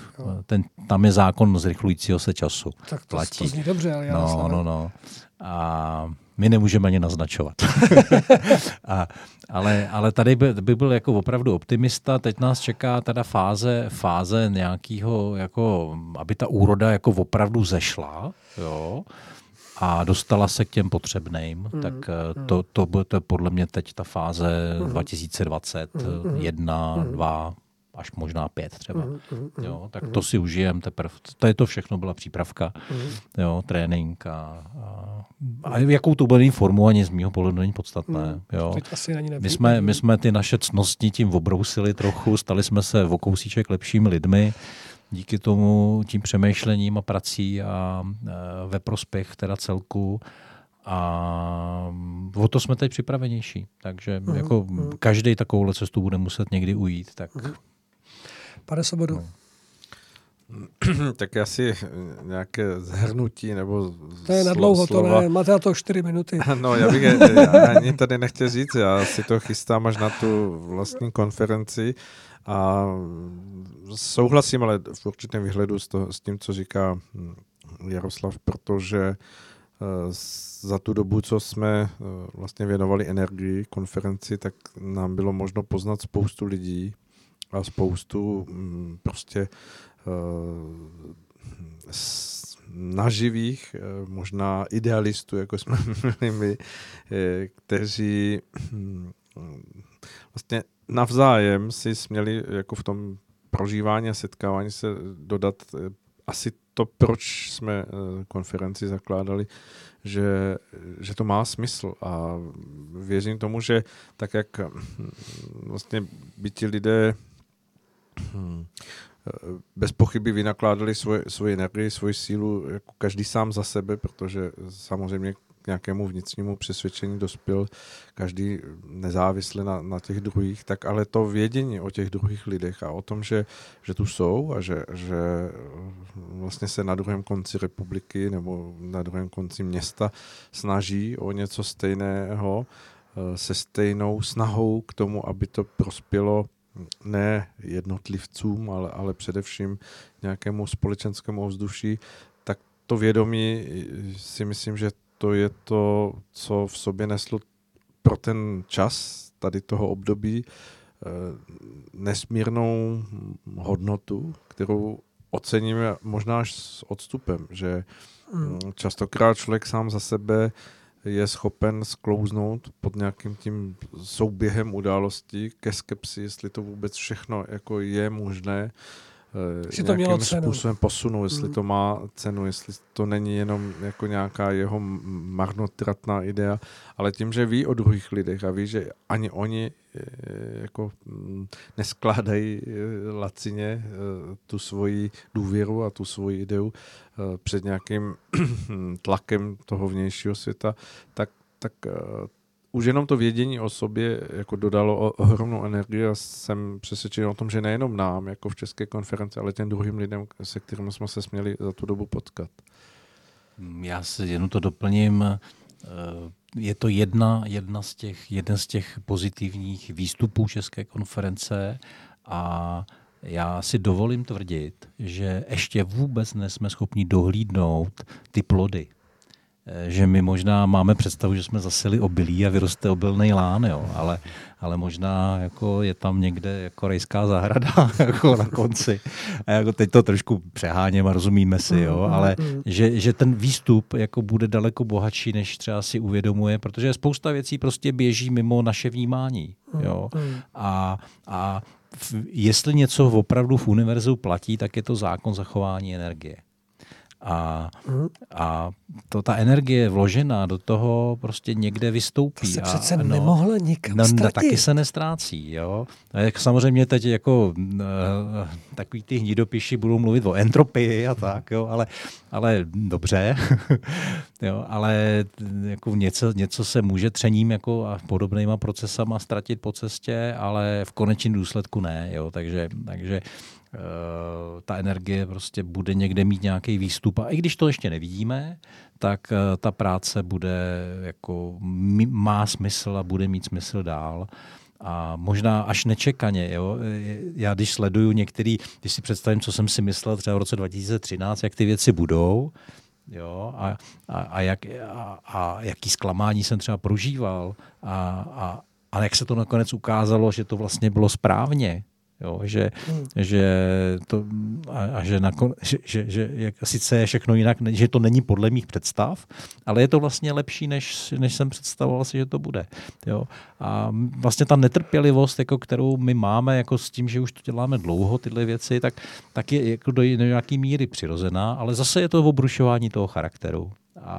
Ten, tam je zákon zrychlujícího se času. Tak to, Platí. to zní dobře, ale já No, no, no. A my nemůžeme ani naznačovat. *laughs* a, ale, ale tady by, by byl jako opravdu optimista. Teď nás čeká teda fáze, fáze nějakého, jako, aby ta úroda jako opravdu zešla. Jo? a dostala se k těm potřebným, mm, tak mm. To, to, to je podle mě teď ta fáze mm. 2020, mm, 1, mm. 2, až možná pět třeba. Mm, mm, jo, tak mm. to si užijem teprve. To je to všechno byla přípravka, mm. jo, trénink a, a, a jakou to bude formu ani z mého pohledu není podstatné. Mm. Jo. My, jsme, my jsme ty naše cnosti tím obrousili trochu, stali jsme se o kousíček lepšími lidmi díky tomu tím přemýšlením a prací a, a ve prospěch teda celku a o to jsme teď připravenější. Takže uh-huh, jako každý takovouhle cestu bude muset někdy ujít. Tak uh-huh. Pane Sobodu. No. *clears throat* tak asi nějaké zhrnutí nebo To je na dlouho, to ne, máte na to čtyři minuty. *laughs* no, já bych je, *laughs* ani tady nechtěl říct, já si to chystám až na tu vlastní konferenci a souhlasím ale v určitém výhledu s, to, s tím, co říká Jaroslav, protože eh, za tu dobu, co jsme eh, vlastně věnovali energii konferenci, tak nám bylo možno poznat spoustu lidí, a spoustu mm, prostě uh, naživých, eh, možná idealistů, jako jsme *laughs* byli my, eh, kteří hm, vlastně navzájem si směli jako v tom prožívání a setkávání se dodat asi to, proč jsme konferenci zakládali, že, že to má smysl. A věřím tomu, že tak jak hm, vlastně by ti lidé Hmm. Bez pochyby vynakládali svoje, svoji energii, svoji sílu jako každý sám za sebe, protože samozřejmě k nějakému vnitřnímu přesvědčení dospěl každý nezávisle na, na těch druhých, tak ale to vědění o těch druhých lidech a o tom, že, že tu jsou a že, že vlastně se na druhém konci republiky nebo na druhém konci města snaží o něco stejného, eh, se stejnou snahou k tomu, aby to prospělo ne jednotlivcům, ale, ale především nějakému společenskému ovzduší, tak to vědomí si myslím, že to je to, co v sobě neslo pro ten čas tady toho období eh, nesmírnou hodnotu, kterou oceníme možná až s odstupem, že hmm. častokrát člověk sám za sebe je schopen sklouznout pod nějakým tím souběhem událostí ke skepsi, jestli to vůbec všechno jako je možné eh, jestli to mělo cenu. způsobem posunu, jestli mm. to má cenu, jestli to není jenom jako nějaká jeho marnotratná idea, ale tím, že ví o druhých lidech a ví, že ani oni Eh, jako mm, neskládají eh, lacině tu svoji důvěru a tu svoji ideu před nějakým *clears throat* tlakem toho vnějšího světa, tak, tak už jenom to vědění o sobě jako dodalo ohromnou energii a jsem přesvědčen o tom, že nejenom nám, jako v České konferenci, ale těm druhým lidem, se kterými jsme se směli za tu dobu potkat. Já si jenom to doplním. Eh, je to jedna, jedna z těch, jeden z těch pozitivních výstupů České konference a já si dovolím tvrdit, že ještě vůbec nesme schopni dohlídnout ty plody. Eh, že my možná máme představu, že jsme zasili obilí a vyroste obilný lán, jo, ale, ale možná jako je tam někde jako rejská zahrada *laughs* jako na konci. A jako teď to trošku přeháněm a rozumíme si, jo, mm, ale že, že ten výstup jako bude daleko bohatší, než třeba si uvědomuje, protože spousta věcí prostě běží mimo naše vnímání. Jo. A, a jestli něco opravdu v univerzu platí, tak je to zákon zachování energie. A, mm. a to, ta energie vložená do toho prostě někde vystoupí. To se přece a, no, nemohla nikam no, no, taky se nestrácí. Jo? A jak samozřejmě teď jako uh, takový ty hnidopiši budou mluvit o entropii a tak, jo? Ale, ale dobře. *laughs* jo? Ale jako něco, něco se může třením jako a podobnýma procesama ztratit po cestě, ale v konečném důsledku ne. Jo? Takže, takže ta energie prostě bude někde mít nějaký výstup. A i když to ještě nevidíme, tak eh, ta práce bude jako má smysl a bude mít smysl dál. A možná až nečekaně. Jo? Já když sleduju některý, když si představím, co jsem si myslel třeba v roce 2013, jak ty věci budou, jo? A, a, a, jak, a, a jaký zklamání jsem třeba prožíval a, a, a jak se to nakonec ukázalo, že to vlastně bylo správně, Jo, že, hmm. že to, a, a že, nakon, že, že, že jak, sice je všechno jinak, že to není podle mých představ, ale je to vlastně lepší, než, než jsem představoval si, že to bude. Jo. A vlastně ta netrpělivost, jako, kterou my máme jako s tím, že už to děláme dlouho, tyhle věci, tak, tak je jako do nějaké míry přirozená, ale zase je to obrušování toho charakteru a,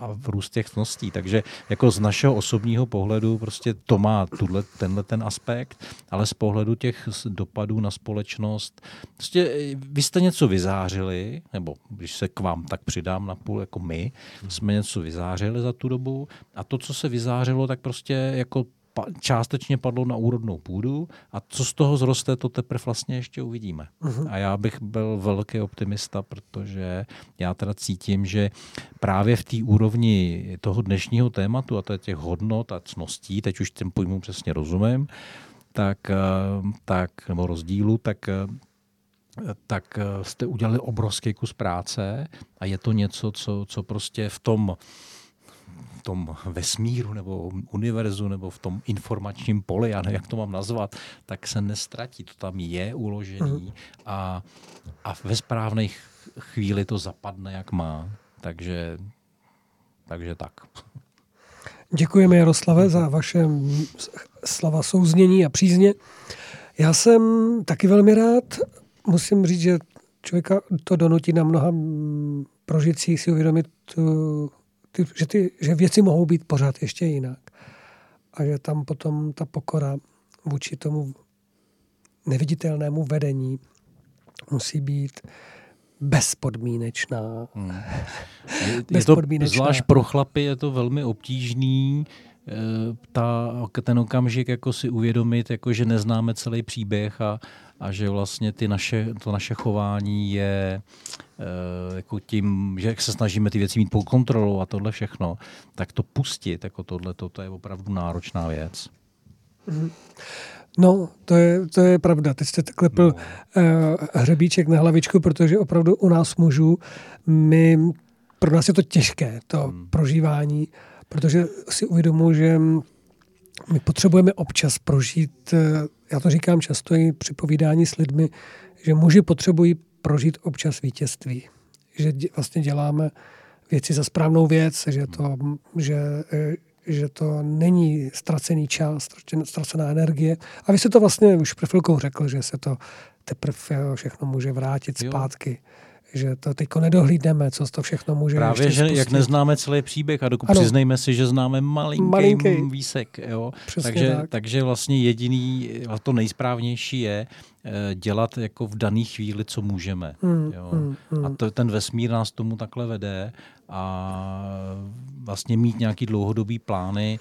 a růst těch cností. Takže jako z našeho osobního pohledu prostě to má tuhle, tenhle ten aspekt, ale z pohledu těch dopadů na společnost, prostě eh, vy jste něco vyzářili, nebo když se k vám tak přidám na půl jako my, jsme něco vyzářili za tu dobu a to, co se vyzářilo, tak prostě jako částečně padlo na úrodnou půdu a co z toho zroste, to teprve vlastně ještě uvidíme. Uh-huh. A já bych byl velký optimista, protože já teda cítím, že právě v té úrovni toho dnešního tématu, a to je těch hodnot a cností, teď už těm pojmům přesně rozumím, tak, eh, tak nebo rozdílu, tak eh, tak eh, jste udělali obrovský kus práce a je to něco, co, co prostě v tom tom vesmíru nebo univerzu nebo v tom informačním poli, já nevím, jak to mám nazvat, tak se nestratí. To tam je uložený mhm. a, a ve správné chvíli to zapadne, jak má. Takže, takže tak. Děkujeme Jaroslave za vaše slova souznění a přízně. Já jsem taky velmi rád. Musím říct, že člověka to donutí na mnoha prožitcích si uvědomit ty, že, ty, že věci mohou být pořád ještě jinak. A že tam potom ta pokora vůči tomu neviditelnému vedení musí být bezpodmínečná. Hmm. *laughs* Je, bezpodmínečná. Je to, zvlášť pro chlapy je to velmi obtížný eh, ta, ten okamžik jako si uvědomit, jako že neznáme celý příběh a, a že vlastně ty naše, to naše chování je e, jako tím, že jak se snažíme ty věci mít pod kontrolou a tohle všechno, tak to pustit, jako tohle, to, to je opravdu náročná věc. Mm-hmm. No, to je, to je pravda. Teď jste klepl no. uh, hřebíček na hlavičku, protože opravdu u nás mužů, my, pro nás je to těžké, to hmm. prožívání, protože si uvědomuji, že my potřebujeme občas prožít, eh, já to říkám často i při povídání s lidmi, že muži potřebují prožít občas vítězství. Že vlastně děláme věci za správnou věc, že to, že, eh, že to není ztracený čas, ztracená energie. A vy jste to vlastně už před chvilkou řekl, že se to teprve všechno může vrátit zpátky. Jo že to teď nedohlídneme, co to všechno může Právě, že spustit. jak neznáme celý příběh a dokud ano. přiznejme si, že známe malinký, malinký. výsek. Jo? takže, tak. takže vlastně jediný, a to nejsprávnější je eh, dělat jako v dané chvíli, co můžeme. Hmm, jo? Hmm, hmm. A to, ten vesmír nás tomu takhle vede a vlastně mít nějaký dlouhodobý plány,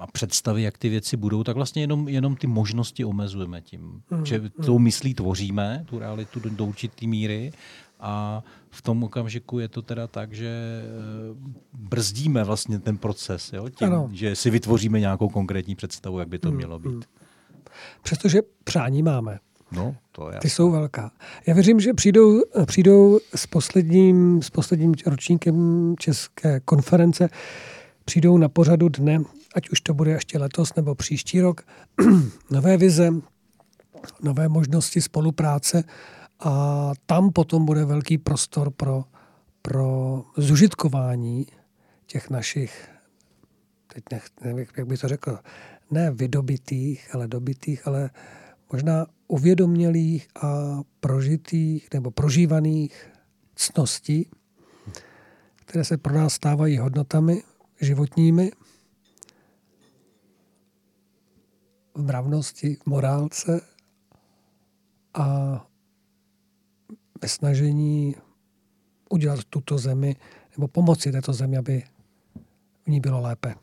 a představy, jak ty věci budou, tak vlastně jenom, jenom ty možnosti omezujeme tím, mm. že tou myslí tvoříme tu realitu do, do určitý míry a v tom okamžiku je to teda tak, že eh, brzdíme vlastně ten proces, jo? tím, ano. že si vytvoříme nějakou konkrétní představu, jak by to mm. mělo být. Přestože přání máme. No, to je. Ty jsou velká. Já věřím, že přijdou, přijdou s, posledním, s posledním ročníkem České konference, přijdou na pořadu dne, ať už to bude ještě letos nebo příští rok, *clears throat* nové vize, nové možnosti spolupráce a tam potom bude velký prostor pro, pro zužitkování těch našich, teď nech, nevím, jak bych to řekl, ne vydobitých, ale dobitých, ale možná uvědomělých a prožitých nebo prožívaných cností, které se pro nás stávají hodnotami životními, v mravnosti, v morálce a ve snažení udělat tuto zemi nebo pomoci této zemi, aby v ní bylo lépe.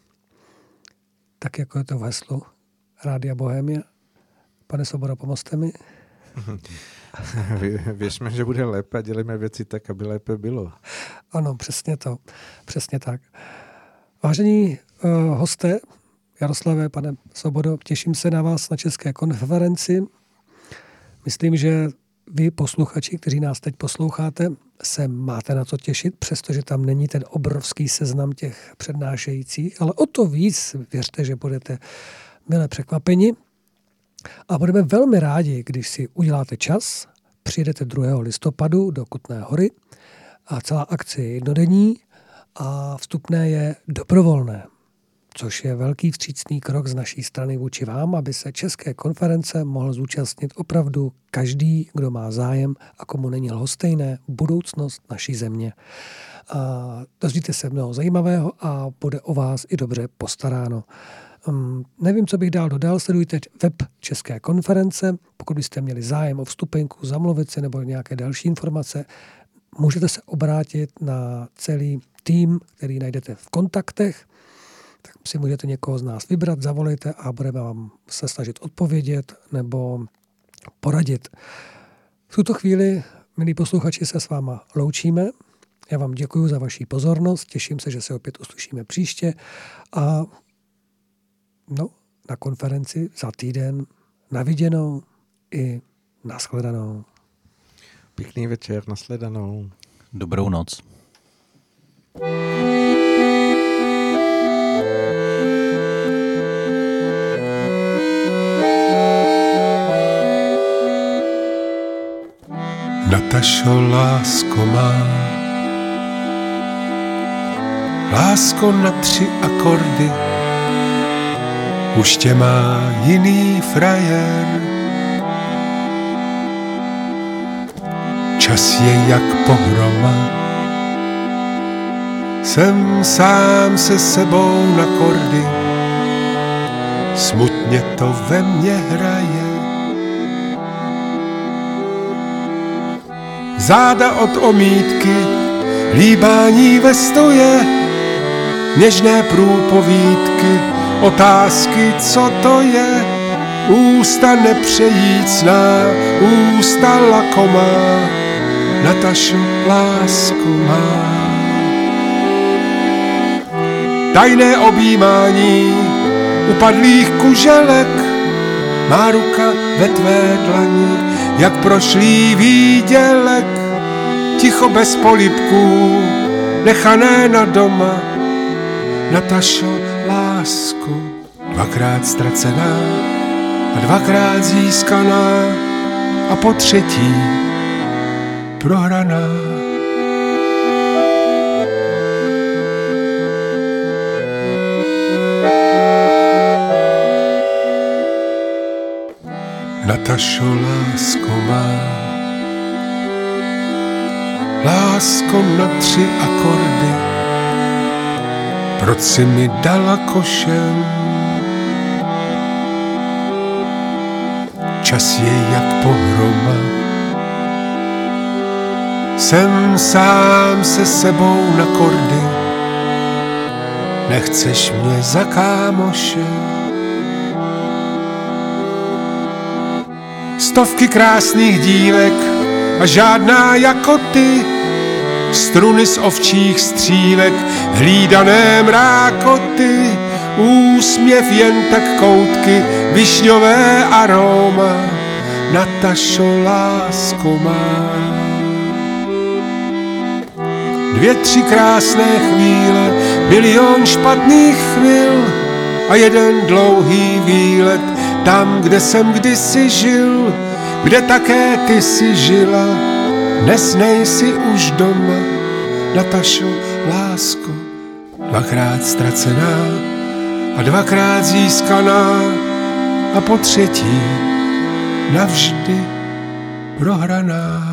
Tak jako je to v heslu Rádia Bohemia. Pane Sobora, pomozte mi. *laughs* Věřme, že bude lépe a dělíme věci tak, aby lépe bylo. Ano, přesně to. Přesně tak. Vážení uh, hosté, Jaroslave, pane Svobodo, těším se na vás na České konferenci. Myslím, že vy, posluchači, kteří nás teď posloucháte, se máte na to těšit, přestože tam není ten obrovský seznam těch přednášejících, ale o to víc věřte, že budete milé překvapeni. A budeme velmi rádi, když si uděláte čas, přijdete 2. listopadu do Kutné hory a celá akce je jednodenní a vstupné je dobrovolné což je velký vstřícný krok z naší strany vůči vám, aby se České konference mohl zúčastnit opravdu každý, kdo má zájem a komu není lhostejné budoucnost naší země. A dozvíte se mnoho zajímavého a bude o vás i dobře postaráno. Um, nevím, co bych dál dodal, sledujte web České konference. Pokud byste měli zájem o vstupenku, zamluvit se nebo nějaké další informace, můžete se obrátit na celý tým, který najdete v kontaktech tak si můžete někoho z nás vybrat, zavolejte a budeme vám se snažit odpovědět nebo poradit. V tuto chvíli, milí posluchači, se s váma loučíme. Já vám děkuji za vaši pozornost, těším se, že se opět uslyšíme příště a no, na konferenci za týden naviděnou i nashledanou. Pěkný večer, nasledanou. Dobrou noc. Natašo, lásko má. Lásko na tři akordy, už tě má jiný frajer. Čas je jak pohroma, jsem sám se sebou na kordy, smutně to ve mně hraje. záda od omítky, líbání ve stoje, něžné průpovídky, otázky, co to je, ústa nepřejícná, ústa lakomá, Natašu lásku má. Tajné objímání upadlých kuželek, má ruka ve tvé dlani, jak prošlý výdělek, ticho bez polipků, nechané na doma, Natašo, lásku, dvakrát ztracená a dvakrát získaná a po třetí prohraná. Natašo, lásko má. Lásko na tři akordy, proč si mi dala košem? Čas je jak pohroma, jsem sám se sebou na kordy, nechceš mě za kámoše. Stovky krásných dívek a žádná jako ty, struny z ovčích střílek, hlídané mrákoty, úsměv jen tak koutky, višňové aroma, Natašo lásko má. Dvě, tři krásné chvíle, milion špatných chvil a jeden dlouhý výlet tam, kde jsem kdysi žil, kde také ty si žila, dnes nejsi už doma, Natašo, lásko, dvakrát ztracená a dvakrát získaná a po třetí navždy prohraná.